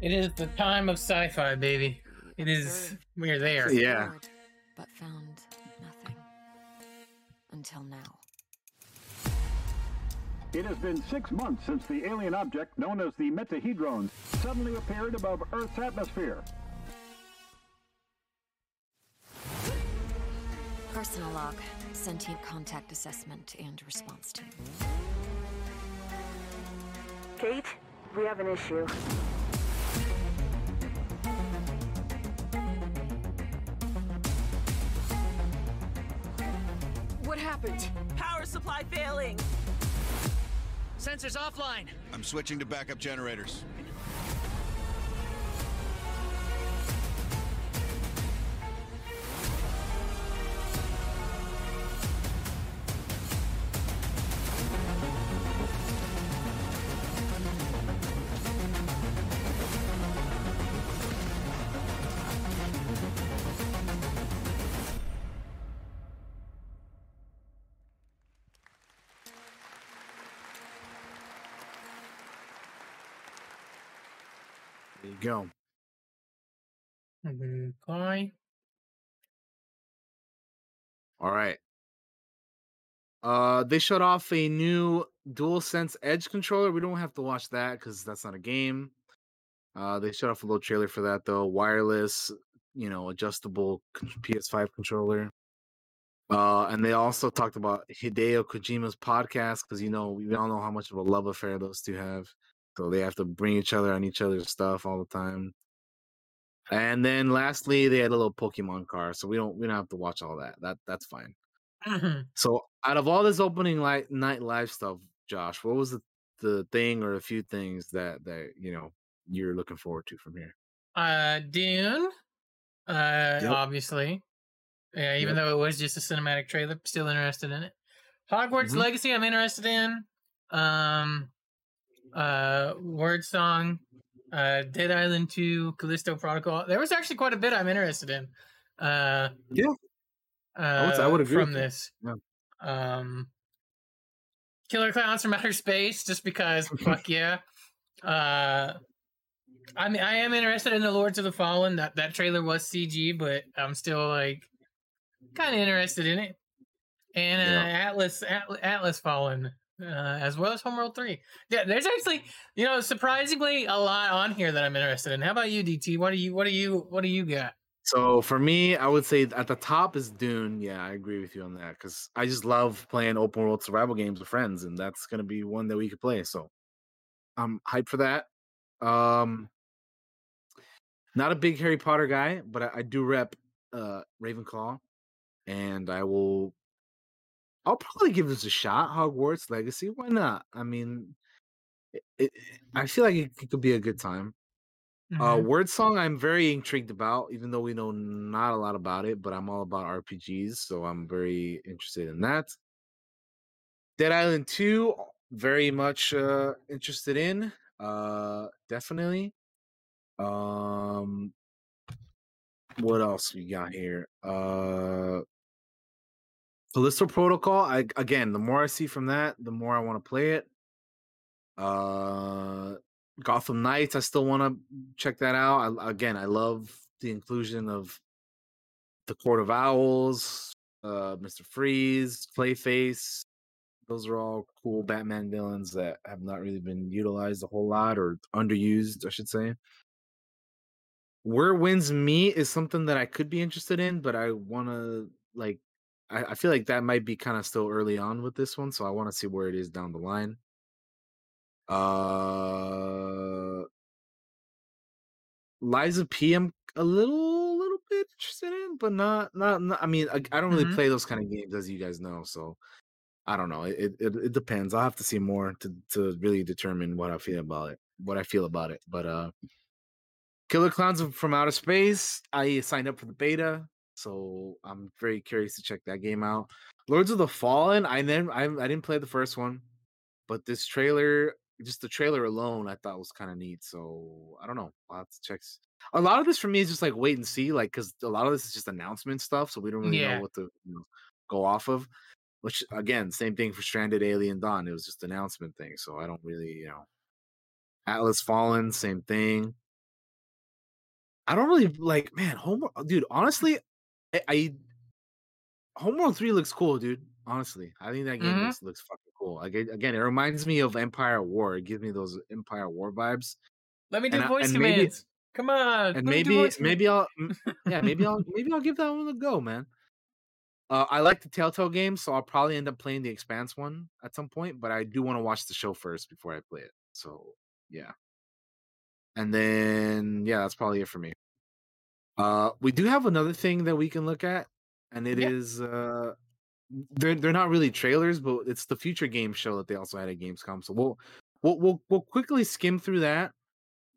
It is the time of sci-fi, baby. It is. We're there. Yeah. Explored, But found nothing. Until now. It has been six months since the alien object known as the Metahedron suddenly appeared above Earth's atmosphere. Personal log, sentient contact assessment and response team. Kate, we have an issue. Happened? Power supply failing. Sensors offline. I'm switching to backup generators. There you go. Okay. All right. Uh, they shut off a new DualSense Edge controller. We don't have to watch that because that's not a game. Uh, they shut off a little trailer for that though. Wireless, you know, adjustable PS5 controller. Uh, and they also talked about Hideo Kojima's podcast because you know we all know how much of a love affair those two have. So they have to bring each other on each other's stuff all the time. And then lastly, they had a little Pokemon car, so we don't we don't have to watch all that. That that's fine. Mhm. So out of all this opening light night live stuff, Josh, what was the, the thing or a few things that that you know you're looking forward to from here? Uh, Dune. Uh, Yep. obviously. Yeah, even Yep. though it was just a cinematic trailer, still interested in it. Hogwarts Mhm. Legacy, I'm interested in. Um, uh, Wyrdsong, uh, Dead Island 2, Callisto Protocol. There was actually quite a bit I'm interested in. Uh, yeah. Uh, I would, I would agree from this. Yeah. Um, Killer Clowns from Outer Space, just because, *laughs* fuck yeah. Uh, I mean, I am interested in the Lords of the Fallen. That that trailer was CG, but I'm still like kind of interested in it. And uh, Atlas Atlas, Atlas Fallen, uh, as well as Homeworld Three. Yeah, there's actually you know surprisingly a lot on here that I'm interested in. How about you, DT? What do you what do you what do you got? So for me, I would say at the top is Dune. Yeah, I agree with you on that because I just love playing open world survival games with friends, and that's gonna be one that we could play. So I'm hyped for that. Um, not a big Harry Potter guy, but I, I do rep uh Ravenclaw, and I will. I'll probably give this a shot. Hogwarts Legacy. Why not? I mean, it, it, I feel like it, could be a good time. Uh, Mhm. Wyrdsong, I'm very intrigued about, even though we know not a lot about it, but I'm all about RPGs, so I'm very interested in that. Dead Island 2, very much uh, interested in. Uh, definitely. Um, what else we got here? Uh, Callisto Protocol. I again, the more I see from that, the more I want to play it. Uh, Gotham Knights. I still want to check that out. I, again, I love the inclusion of the Court of Owls, uh, Mister Freeze, Clayface. Those are all cool Batman villains that have not really been utilized a whole lot or underused, I should say. Where wins me is something that I could be interested in, but I want to like. I, I feel like that might be kind of still early on with this one, so I want to see where it is down the line. Uh, Lies of P, I'm a little, little bit interested in, but not, not. not I mean, I, I don't really Mhm. play those kind of games, as you guys know, so I don't know. It, it it depends. I'll have to see more to to really determine what I feel about it. What I feel about it. But uh Killer Clowns from Outer Space, I signed up for the beta, so I'm very curious to check that game out. Lords of the Fallen, I never I, I didn't play the first one, but this trailer, just the trailer alone, I thought was kind of neat. So I don't know. I'll have to check. s- A lot of this for me is just like wait and see, like because a lot of this is just announcement stuff, so we don't really Yeah. know what to you know, go off of. Which again, same thing for Stranded Alien Dawn. It was just announcement thing, so I don't really, you know. Atlas Fallen, same thing. I don't really like, man. Homeworld, dude. Honestly, I, I Homeworld Three looks cool, dude. Honestly, I think that game Mhm. looks looks fucking cool. Like it- again, it reminds me of Empire War. It gives me those Empire War vibes. Let me do And I- voice maybe- commands. Come on. and let me do maybe maybe. I'll *laughs* yeah maybe I'll maybe I'll give that one a go, man. Uh, I like the Telltale games, so I'll probably end up playing the Expanse one at some point. But I do want to watch the show first before I play it. So yeah, and then yeah, that's probably it for me. Uh, we do have another thing that we can look at, and it is Yeah. uh, they're they're not really trailers, but it's the future game show that they also had at Gamescom. So we'll we'll we'll, we'll quickly skim through that.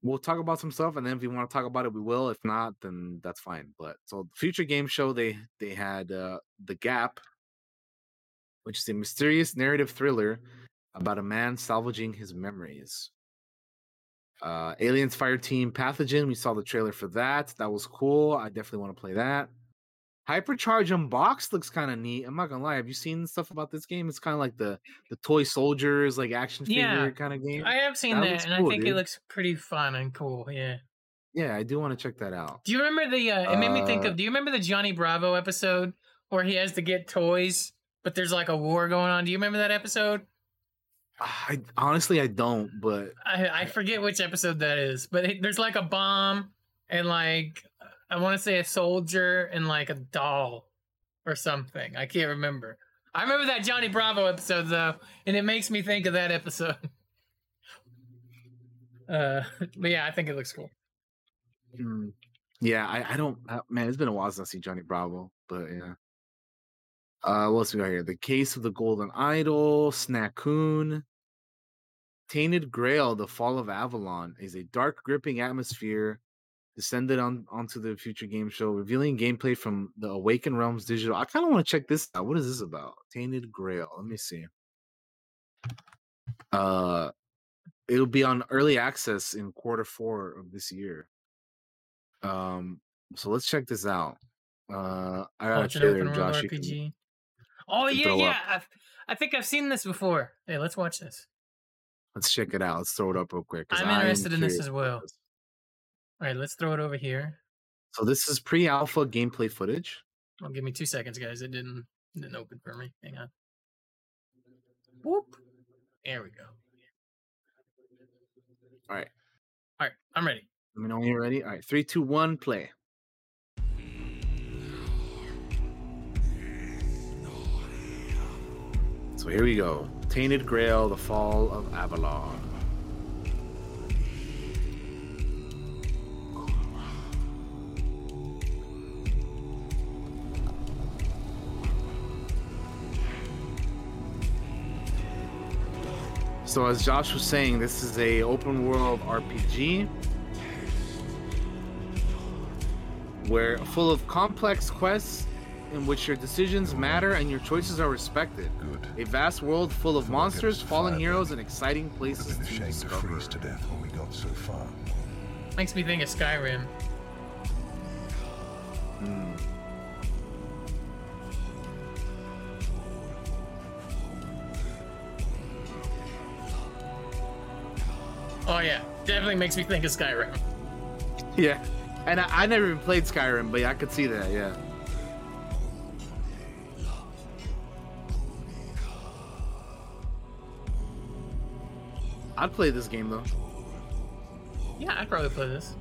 We'll talk about some stuff, and then if you want to talk about it, we will. If not, then that's fine. But so future game show, they they had uh, the Gap, which is a mysterious narrative thriller about a man salvaging his memories. Uh, Aliens Fireteam Pathogen. We saw the trailer for that. That was cool. I definitely want to play that. Hypercharge Unboxed looks kind of neat. I'm not gonna lie. Have you seen stuff about this game? It's kind of like the the toy soldiers, like action figure Yeah. kind of game. I have seen That that, and cool, I think dude. it looks pretty fun and cool. Yeah. Yeah, I do want to check that out. Do you remember the? Uh, it made me think Uh, of. Do you remember the Johnny Bravo episode where he has to get toys, but there's like a war going on? Do you remember that episode? I honestly I don't, but I I forget which episode that is, but it, there's like a bomb and like I want to say a soldier and like a doll or something. I can't remember. I remember that Johnny Bravo episode though, and it makes me think of that episode. *laughs* Uh, but yeah, I think it looks cool. mm, yeah, I, I don't. Uh, man, it's been a while since I see Johnny Bravo, but yeah. Uh, what else we got here? The Case of the Golden Idol, Snackoon, Tainted Grail, The Fall of Avalon is a dark, gripping atmosphere descended on onto the future game show, revealing gameplay from the Awakened Realms digital. I kind of want to check this out. What is this about? Tainted Grail. Let me see. Uh, it'll be on early access in quarter four of this year. Um, so let's check this out. Uh, I got Oh, a an trailer, Josh. you can- RPG. Oh yeah, yeah. I've, I think I've seen this before. Hey, let's watch this. Let's check it out. Let's throw it up real quick. I'm interested in this as well. All right, let's throw it over here. So this is pre-alpha gameplay footage. Well, give me two seconds, guys. It didn't it didn't open for me. Hang on. Whoop. There we go. All right. All right, I'm ready. Let me know when you're ready. All right, three, two, one, play. So here we go. Tainted Grail, the fall of Avalon. So as Josh was saying, this is a open world RPG. where full of complex quests in which your decisions matter and your choices are respected. Good. A vast world full of Thought monsters, fallen fired heroes, and exciting places have been a to shame to discover. freeze to death when we got so far. Makes me think of Skyrim. Hmm. Oh yeah, definitely makes me think of Skyrim. Yeah, and I, I never even played Skyrim, but yeah, I could see that. Yeah. I'd play this game though. Yeah, I'd probably play this.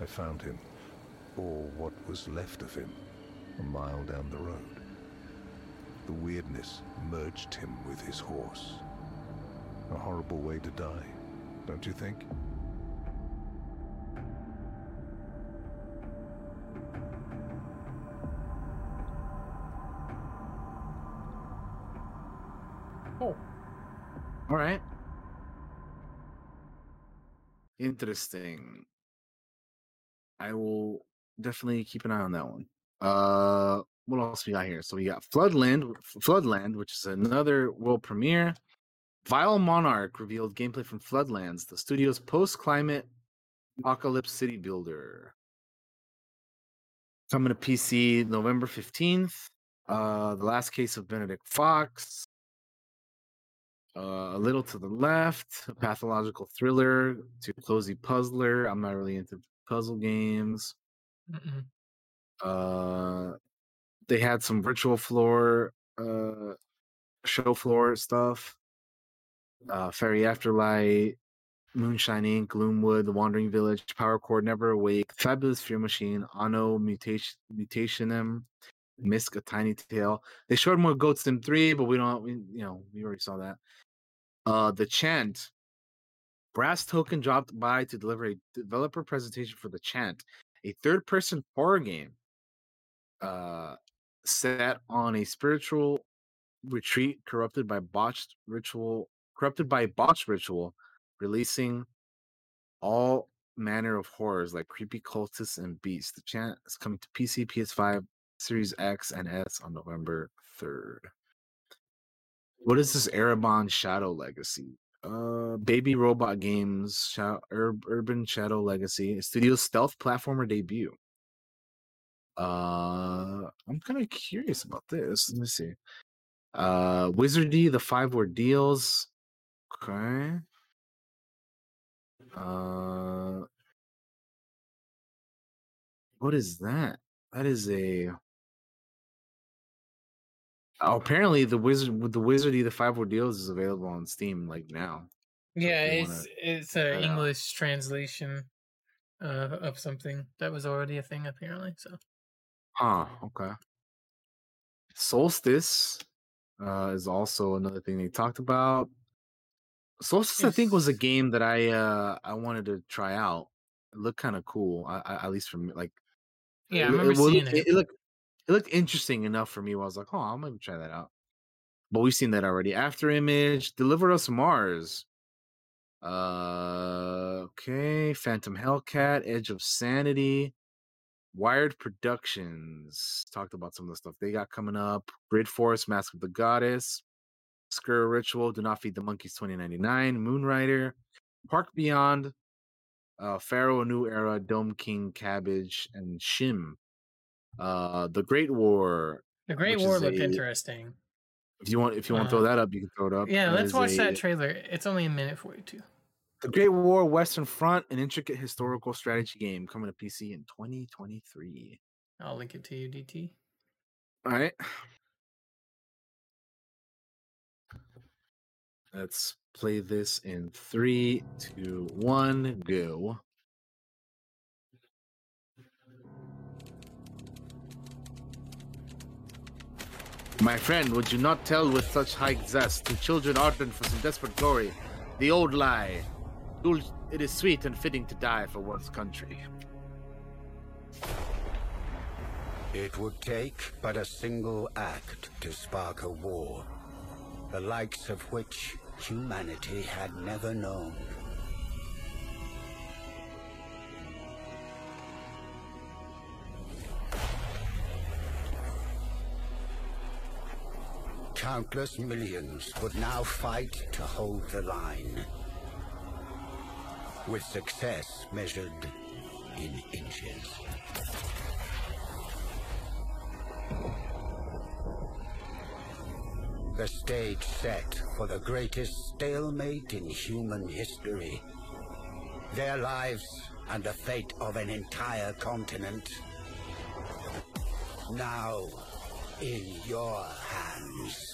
I found him, or what was left of him, a mile down the road. The weirdness merged him with his horse. A horrible way to die, don't you think? All right. Interesting. I will definitely keep an eye on that one. Uh, what else we got here? So we got Floodland, Floodland, which is another world premiere. Vile Monarch revealed gameplay from Floodlands, the studio's post-climate apocalypse city builder. Coming to PC November 15th. Uh, The Last Case of Benedict Fox. Uh, a little to the left, a pathological thriller to cozy puzzler. I'm not really into puzzle games. Mm-mm. Uh, they had some virtual floor, uh, show floor stuff. Uh, Faerie Afterlight, Moonshine Inc., Gloomwood, The Wandering Village, Power Chord, Never Awake, Fabulous Fear Machine, Anno Mutation, Mutationem, Misc, A Tiny Tale. They showed more Goats than three, but we don't, we, you know, we already saw that. Uh, The Chant. Brass Token dropped by to deliver a developer presentation for The Chant, a third person horror game uh, set on a spiritual retreat corrupted by botched ritual, corrupted by botched ritual, releasing all manner of horrors like creepy cultists and beasts. The chant is coming to PC, PS5, Series X, and S on November 3rd. What is this Ereban Shadow Legacy? Uh, Baby Robot Games, Sha- Ur- Urban Shadow Legacy, Studio Stealth Platformer debut. Uh, I'm kind of curious about this. Let me see. Uh, Wizardy, the Five Ordeals. Okay. Uh, what is that? That is a. Oh, apparently the wizard with the Wizardy, the Five Ordeals is available on Steam like now. Yeah, it's it's try a it out. English translation uh, of something that was already a thing apparently. So Huh. Okay. Solstice uh, is also another thing they talked about. Solstice, I think, was a game that I uh, I wanted to try out. It looked kind of cool, I, I, at least for me. Like, Yeah, I remember it, seeing it, it. it looked it looked interesting enough for me. I was like, oh, I'm gonna try that out. But we've seen that already. After Image, Deliver Us Mars. Uh, okay. Phantom Hellcat, Edge of Sanity, Wired Productions. Talked about some of the stuff they got coming up. Grid Force, Mask of the Goddess, Skur Ritual, Do Not Feed the Monkeys 2099, Moonrider, Park Beyond, uh, Pharaoh, New Era, Dome King, Cabbage, and Shim. Uh, The Great War. the Great War looked a- interesting. If you want, if you want to throw Uh, that up, you can throw it up. Yeah, let's watch a- that trailer. It's only a minute for you too. The Great War Western Front, an intricate historical strategy game coming to PC in 2023. I'll link it to you, DT. All right. Let's play this in three, two, one, go. My friend, would you not tell with such high zest to children ardent for some desperate glory the old lie? It is sweet and fitting to die for one's country. It would take but a single act to spark a war. the likes of which humanity had never known. Countless millions would now fight to hold the line. With success measured in inches. The stage set for the greatest stalemate in human history. Their lives and the fate of an entire continent. Now in your hands.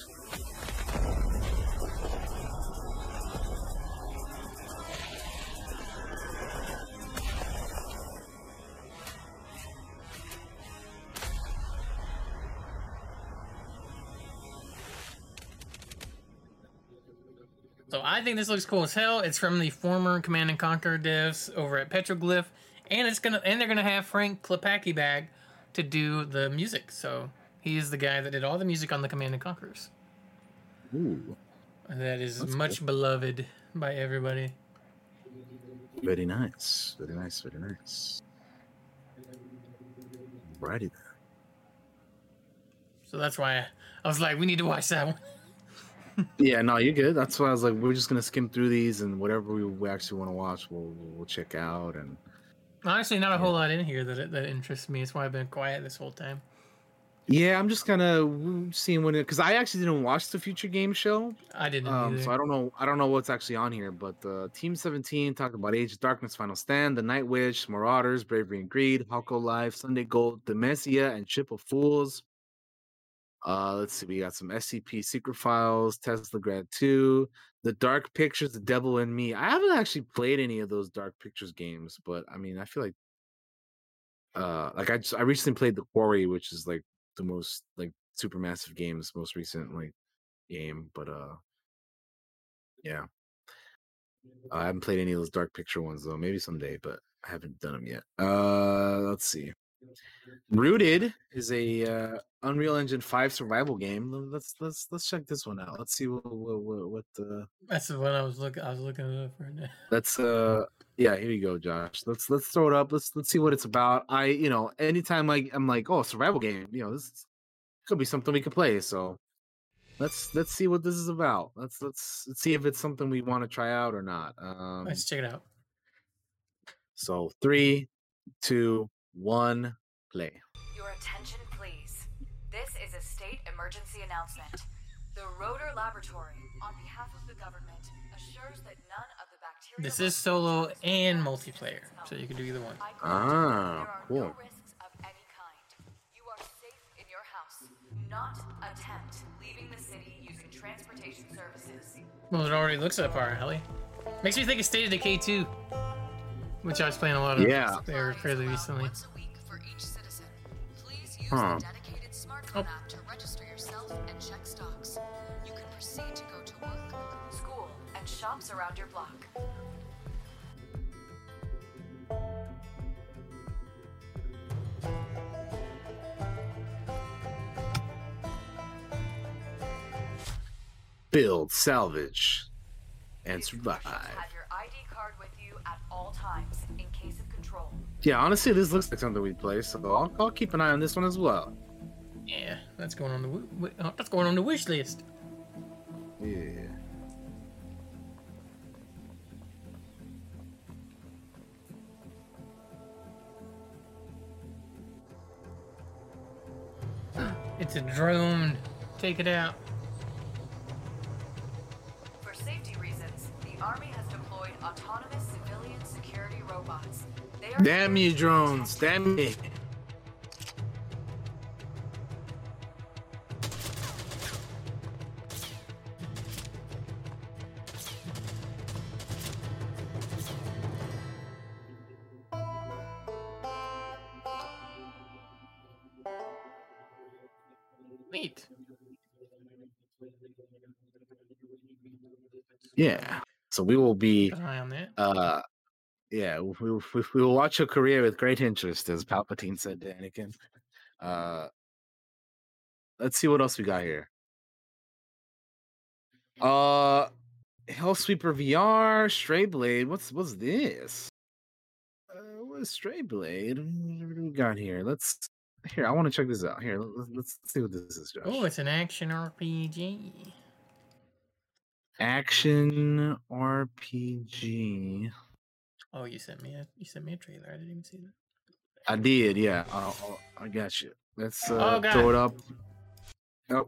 Think this looks cool as hell. It's from the former Command and Conquer devs over at Petroglyph, and it's gonna and they're gonna have Frank Klepacki back to do the music. So he is the guy that did all the music on the Command and Conquerors. Ooh, that is That's much beloved by everybody. very nice, very nice, very nice. Righty then. So that's why I was like, we need to watch that one. *laughs* Yeah, no, you're good. That's why I was like, we're just gonna skim through these, and whatever we, we actually want to watch, we'll we'll check out. And Honestly, not a whole lot in here that that interests me. That's why I've been quiet this whole time. yeah, I'm just kind of seeing when it because I actually didn't watch the Future Game Show. I didn't Um, so I don't know. I don't know what's actually on here, but uh, Team 17 talked about Age of Darkness, Final Stand, The Night Witch, Marauders, Bravery and Greed, Hokko Life, Sunday Gold, Thymesia, and Ship of Fools. Uh, let's see. We got some SCP Secret Files, Teslagrad 2, The Dark Pictures, The Devil in Me. I haven't actually played any of those Dark Pictures games, but I mean, I feel like, uh, like I just I recently played The Quarry, which is like the most like Supermassive games, most recent like game, but uh, yeah. I haven't played any of those dark picture ones though. Maybe someday, but I haven't done them yet. Uh, let's see. Rooted is a uh, Unreal Engine Five survival game. Let's let's let's check this one out. Let's see what what what, what the That's the one I was looking. I was looking it up right now. *laughs* let's uh yeah here you go Josh. Let's let's throw it up. Let's let's see what it's about. I you know anytime like I'm like oh survival game you know this could be something we could play. So let's let's see what this is about. Let's let's, let's see if it's something we want to try out or not. Um, Let's check it out. So three, two, one, play. Your attention, emergency announcement. The Rotor Laboratory, on behalf of the government, assures that none of the bacteria. This is solo and multiplayer, so you can do either one. Ah, cool. risks of any kind. You are safe in your house. Not attempt leaving the city using transportation services. Well, it already looks that far, Ellie. Makes me think of State of Decay 2, which I was playing a lot of Yeah. there fairly recently. Huh. Dedicated shops around your block. Build, salvage, and survive. Have your ID card with you at all times in case of control. Yeah, honestly, this looks like something we'd play, so I'll, I'll keep an eye on this one as well. Yeah, that's going on the wi- wi- oh, uh, that's going on the wish list. Yeah. It's a drone. Take it out. For safety reasons, the Army has deployed autonomous civilian security robots. They are Damn you, drones! Damn me! Yeah. So we will be. Eye on that. Uh, yeah, we, we, we will watch your career with great interest, as Palpatine said to Anakin. Uh, let's see what else we got here. Uh, Hellsweeper VR, Stray Blade. What's what's this? Uh, what's Stray Blade? What do we got here? Let's here. I want to check this out. Here, let's, let's see what this is, Josh. Oh, it's an action RPG. Action RPG. Oh, you sent me a you sent me a trailer. I didn't even see that. I did, yeah. Uh, oh, I got you. Let's uh, Oh, God. throw it up. Oh,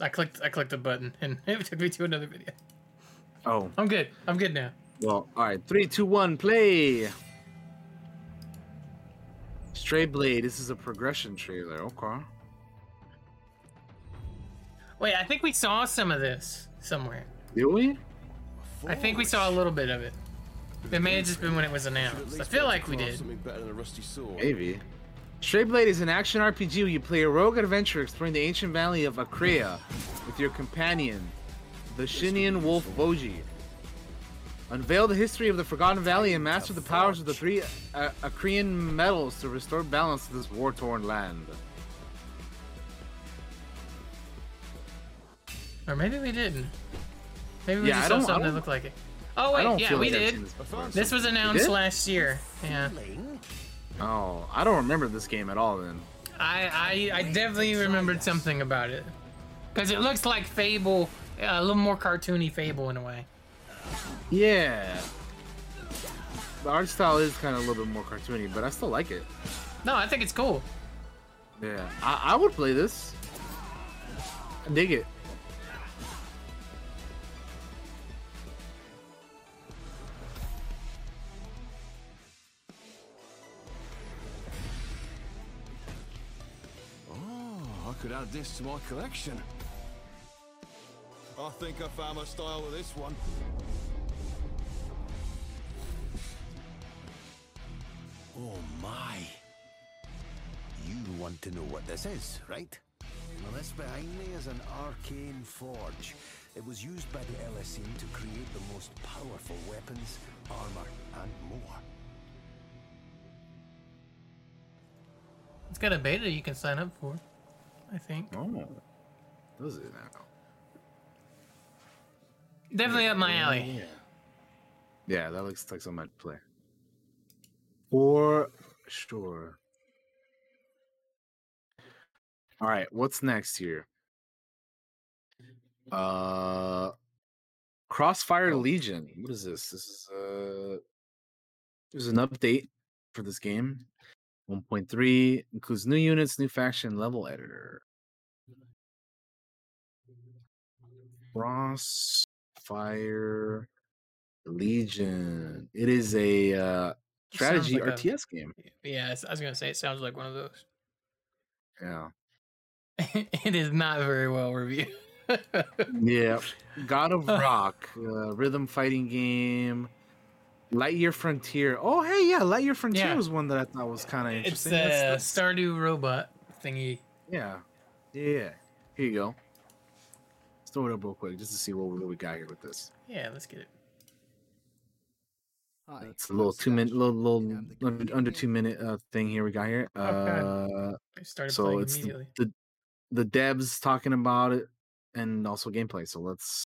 I clicked I clicked the button *laughs* and it took me to another video. oh. I'm good. I'm good now. Well, all right. Three, two, one, play. Stray Blade. This is a progression trailer. Okay. Wait, I think we saw some of this somewhere. Did we? I think we saw a little bit of it. It may have just been when it was announced. I feel like we did. Something better than a rusty sword. Maybe. Stray Blade is an action RPG where you play a rogue adventurer exploring the ancient valley of Akrea with your companion, the Shinian wolf Boji. Unveil the history of the Forgotten Valley and master the powers of the three uh, Akrean metals to restore balance to this war-torn land. Or maybe we didn't. Maybe we Yeah, I just saw don't- something that looked like it. Oh wait, yeah, feel we like did. this before. This was announced last year. Yeah. Oh, I don't remember this game at all then. I, I I definitely remembered something about it. Because it looks like Fable, uh, a little more cartoony Fable in a way. Yeah. The art style is kind of a little bit more cartoony, but I still like it. No, I think it's cool. Yeah, I, I would play this. I dig it. Could add this to my collection. I think I found my style with this one. Oh my. You want to know what this is, right? Well, this behind me is an arcane forge. It was used by the LSE to create the most powerful weapons, armor, and more. It's got a beta you can sign up for. I think. Oh. Does it now? Definitely up my alley. Yeah. Yeah, that looks like something I'd play. For sure. All right, what's next here? Uh Crossfire Legion. What is this? This is uh there's an update for this game. 1.3 includes new units, new faction, level editor. Crossfire Legion. It is a uh, strategy like a- RTS game. Yeah, I was gonna say it sounds like one of those. Yeah. *laughs* it is not very well reviewed. Yeah. *laughs* God of Rock, uh, rhythm fighting game. Lightyear Frontier. Oh, hey, yeah, Lightyear Frontier Yeah. was one that I thought was kind of interesting. It's interesting. the That's- that's- Stardew robot thingy. Yeah. Yeah. Here you go. Let's throw it up real quick just to see what we, got here with this. Yeah, let's get it. It's a little two minute, little, little under, under two minute uh, thing here we got here. Okay. Uh, I started so playing it's the, the the devs talking about it and also gameplay. So let's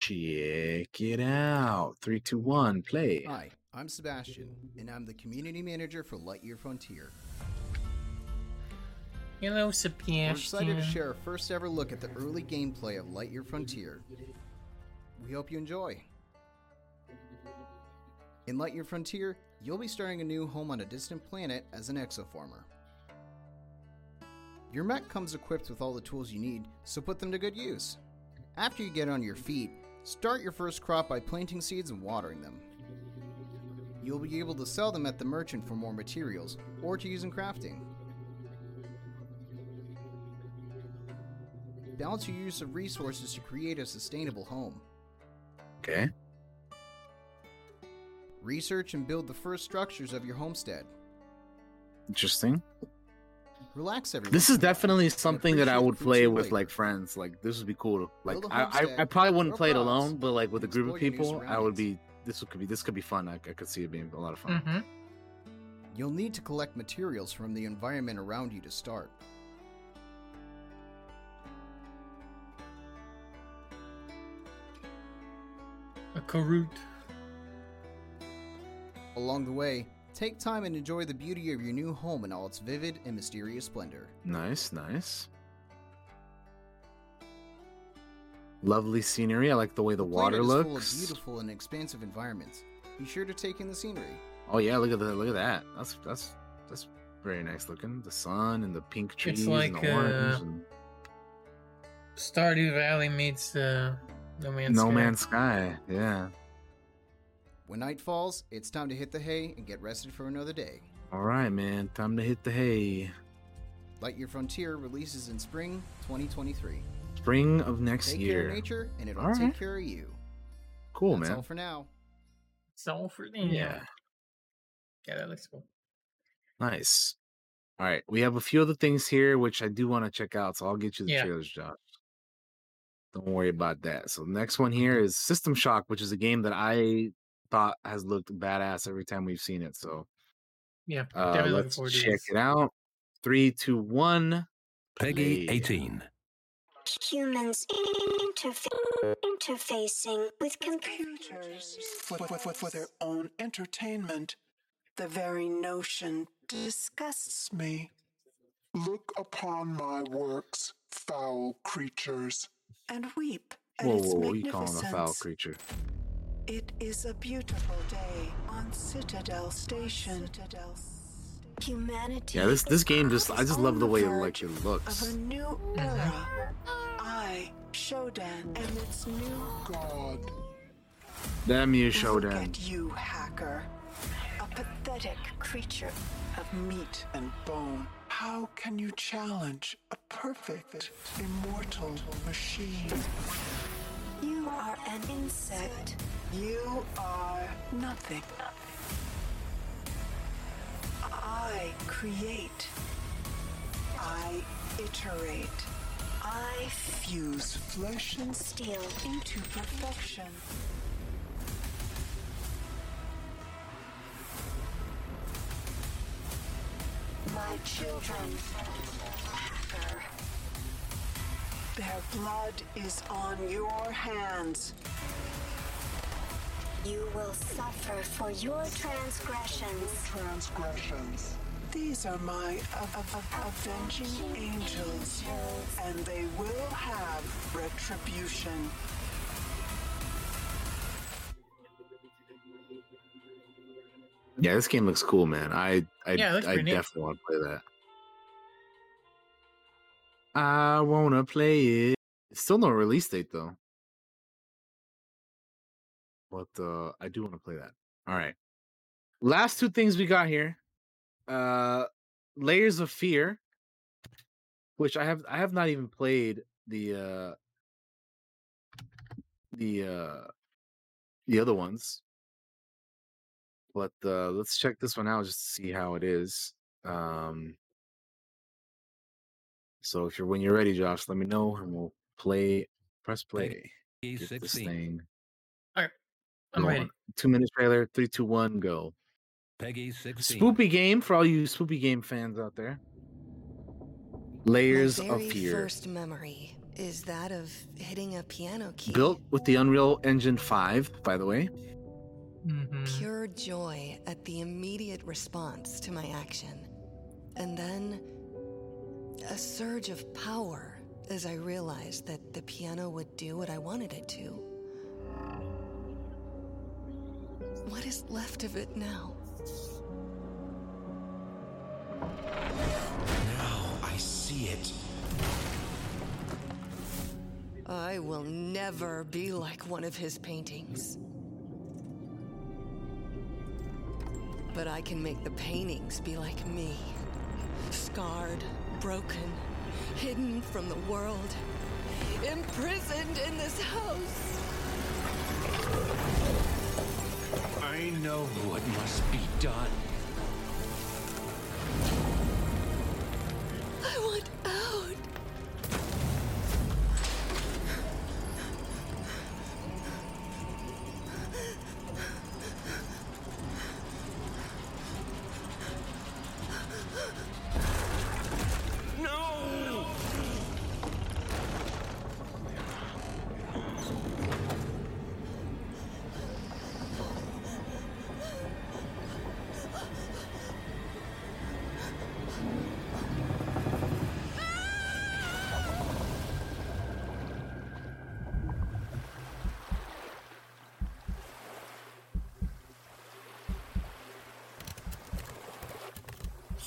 check it out. Three, two, one, play. Hi, I'm Sebastian, and I'm the community manager for Lightyear Frontier. Hello, Sebastian. We're excited to share our first ever look at the early gameplay of Lightyear Frontier. We hope you enjoy. In Lightyear Frontier, you'll be starting a new home on a distant planet as an exoformer. Your mech comes equipped with all the tools you need, so put them to good use. After you get on your feet, start your first crop by planting seeds and watering them. You'll be able to sell them at the merchant for more materials, or to use in crafting. Balance your use of resources to create a sustainable home. Okay. Research and build the first structures of your homestead. Interesting. Relax everyone. This is definitely something that I would play with labor. like friends. Like this would be cool. Like I, a I, I, homestead, I probably wouldn't play it alone, but like with a group of explore your new people, I would be. This could be. This could be fun. I, I could see it being a lot of fun. Mm-hmm. You'll need to collect materials from the environment around you to start. A Karut. Along the way, take time and enjoy the beauty of your new home in all its vivid and mysterious splendor. Nice, nice. Lovely scenery. I like the way the, water planet is full looks. of beautiful and expansive environments. Be sure to take in the scenery. Oh yeah, look at that! Look at that. That's that's that's very nice looking. The sun and the pink trees like, and the orange. uh, and Stardew Valley meets uh, No Man's no Sky. Man's Sky. Yeah. When night falls, it's time to hit the hay and get rested for another day. All right, man. Time to hit the hay. Lightyear Frontier releases in spring 2023. Spring of next take year. care of nature, and it'll All take right. care of you. Cool, That's man. all for now. It's all for the Yeah. Yeah, that looks cool. Nice. All right, we have a few other things here which I do want to check out, so I'll get you the Yeah. trailers, Josh. Don't worry about that. So the next one here mm-hmm. is System Shock, which is a game that I thought has looked badass every time we've seen it. So Yeah, uh, let's check it out. Three, two, one. PEGI play. 18. Humans interfa- interfacing with computers. for, for, for, for their own entertainment. The very notion disgusts me. Look upon my works, foul creatures. And weep at Whoa, its whoa, whoa! You calling a foul creature? It is a beautiful day on Citadel Station. Humanity. Yeah, this this game just I just love the way it like it Of looks. a new era. I, Shodan, am its new God. Damn you, Look Shodan. at you, hacker. A pathetic creature of meat and bone. How can you challenge a perfect, immortal machine? You are an insect. You are nothing. I create. I iterate. I fuse flesh and steel into perfection. My children. Hacker. Their blood is on your hands. You will suffer for your transgressions. Transgressions. These are my a- a- a- avenging angels, and they will have retribution. Yeah, this game looks cool, man. I I, Yeah, I pretty neat. definitely want to play that. I wanna play it. Still no release date though. But uh I do want to play that. All right. Last two things we got here. Uh Layers of Fear, which I have I have not even played the uh the uh the other ones. But uh let's check this one out just to see how it is. Um so if you're when you're ready, Josh, let me know and we'll play press play. PEGI Get this 16. thing All right, I'm ready. going. Two minute trailer, three, two, one, go. PEGI 16. Spoopy game for all you spoopy game fans out there. Layers My of Fear. first memory is that of hitting a piano key. Built with the Unreal Engine 5, by the way. Mm-hmm. Pure joy at the immediate response to my action. And then a surge of power as I realized that the piano would do what I wanted it to. What is left of it now? Now I see it. I will never be like one of his paintings. But I can make the paintings be like me. Scarred, broken, hidden from the world, imprisoned in this house. I know what must be done. I want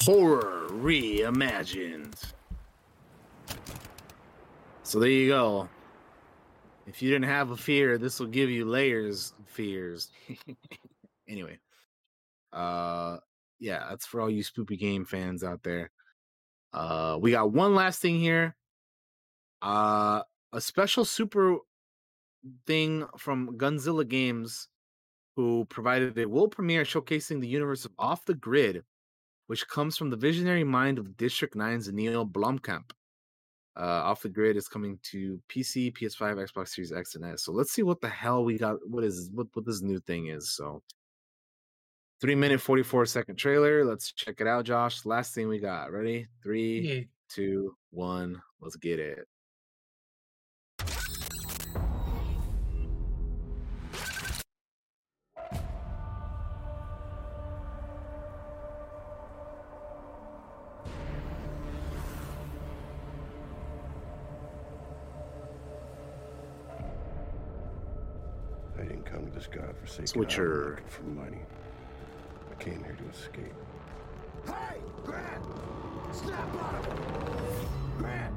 horror reimagined. So there you go. If you didn't have a fear, this will give you layers of fears. *laughs* anyway, uh, yeah, that's for all you spoopy game fans out there. Uh, we got one last thing here. Uh, a special super thing from Gunzilla Games, who provided a world premiere showcasing the universe of Off the Grid, which comes from the visionary mind of District 9's Neill Blomkamp. Uh, Off the Grid is coming to PC, PS5, Xbox Series X, and S. So let's see what the hell we got. What is what what this new thing is? So three minute forty four second trailer. Let's check it out, Josh. Last thing we got. Ready? Three, Yeah. two, one. Let's get it. To this godforsaken Switcher. island looking for money. I came here to escape. Hey, Grant! Snap out of it! Grant!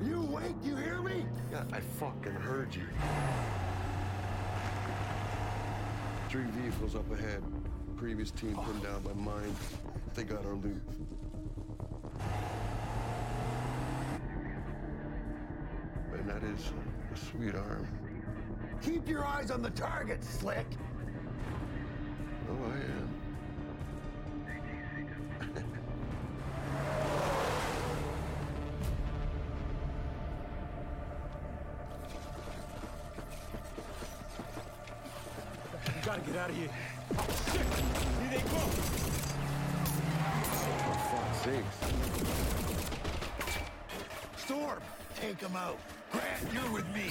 Are you awake? You hear me? Yeah, I fucking heard you. Three vehicles up ahead. Previous team pinned down by mine. They got our loot. And that is a sweet arm. Keep your eyes on the target, Slick! Oh, I am. You gotta get out of here. Shit! Here they go! For oh, fuck's sakes. Storm! Take them out. Grant, you're with me.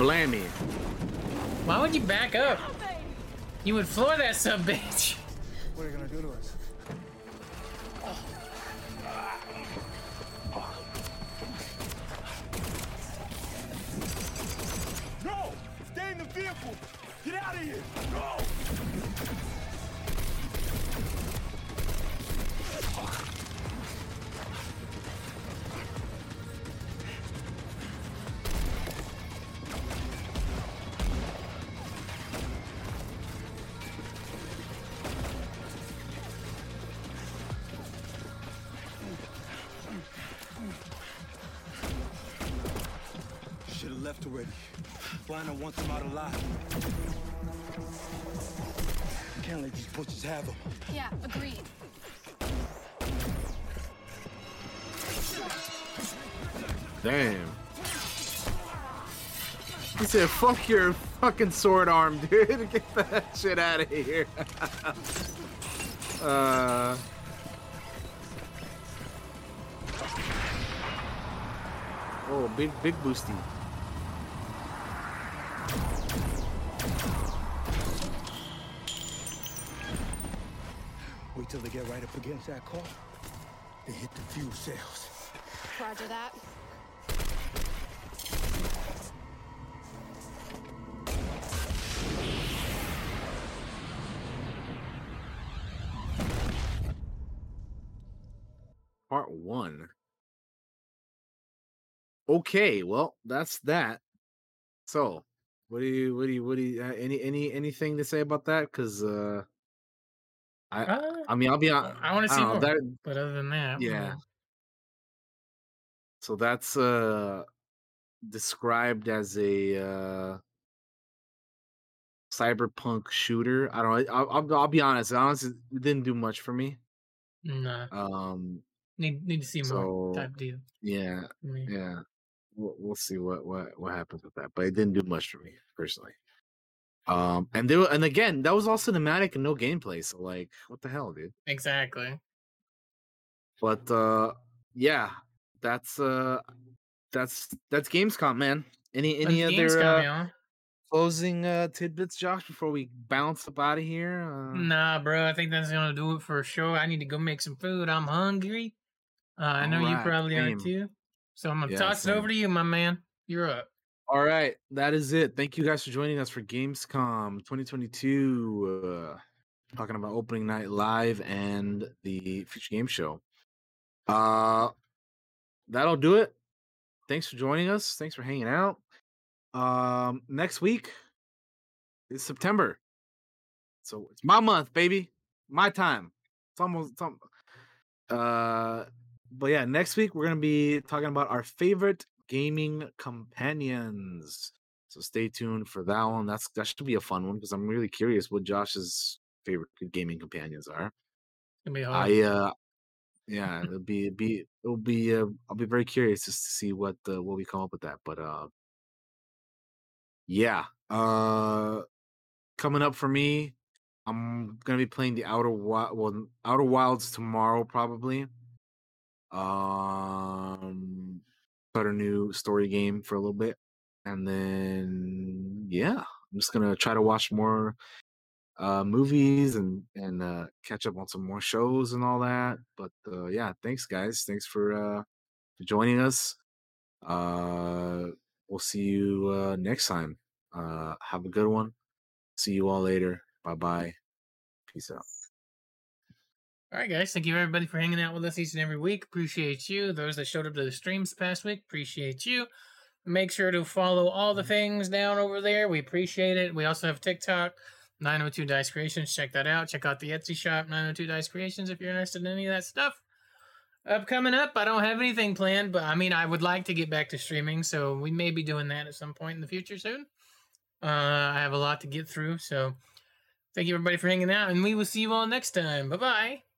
Blammy. Why would you back up? You would floor that sub bitch. Liner wants him out alive. Can't let these butchers have him. Yeah, agreed. Damn. He said, fuck your fucking sword arm, *laughs* dude. Get that shit out of here. *laughs* uh. Oh, big, big boosty. Up against that car. They hit the fuel cells. Roger that. Part one. Okay, well, that's that. So, what do you, what do you, what do you, uh, any, any, anything to say about that? Because, uh, I, Uh, I mean, I'll be on. I want to see know, more. that- but other than that, yeah. So that's uh described as a uh cyberpunk shooter. I don't. know. I'll, I'll, be honest. Honestly, it didn't do much for me. Nah. Um. Need need to see more type deal. yeah, yeah. We'll, we'll see what what what happens with that, but it didn't do much for me personally. Um, and there and again, that was all cinematic and no gameplay. So like, what the hell, dude? Exactly. But uh, yeah, that's uh, that's that's Gamescom, man. Any any That's other Gamescom, uh, y'all. closing uh tidbits, Josh, before we bounce up out of here? Uh, Nah, bro. I think that's gonna do it for sure. I need to go make some food. I'm hungry. Uh, I know you probably same. are too. So I'm gonna Yeah, toss it over to you, my man. You're up. All right, that is it. Thank you guys for joining us for Gamescom 2022. Uh, talking about opening night live and the future game show. Uh, that'll do it. Thanks for joining us. Thanks for hanging out. Um, next week is September, so it's my month, baby. My time. It's almost. It's almost uh, but yeah, next week we're gonna be talking about our favorite gaming companions. So stay tuned for that one. That's that should be a fun one because I'm really curious what Josh's favorite gaming companions are. I uh yeah, *laughs* it'll be it'll be it'll be uh, I'll be very curious just to see what uh, what we come up with that. But uh yeah. Uh coming up for me, I'm gonna be playing the Outer Wild well Outer Wilds tomorrow probably. Um start a new story game for a little bit. And then yeah, I'm just gonna try to watch more uh movies and and uh catch up on some more shows and all that. But uh yeah, thanks guys. Thanks for uh for joining us. Uh we'll see you uh next time. Uh have a good one. See you all later. Bye bye. Peace out. All right, guys. Thank you everybody for hanging out with us each and every week. Appreciate you. Those that showed up to the streams past week, appreciate you. Make sure to follow all the things down over there. We appreciate it. We also have TikTok, 902 Dice Creations. Check that out. Check out the Etsy shop, 902 Dice Creations, if you're interested in any of that stuff. Up coming up, I don't have anything planned, but I mean, I would like to get back to streaming, so we may be doing that at some point in the future soon. Uh, I have a lot to get through, so thank you everybody for hanging out, and we will see you all next time. Bye bye.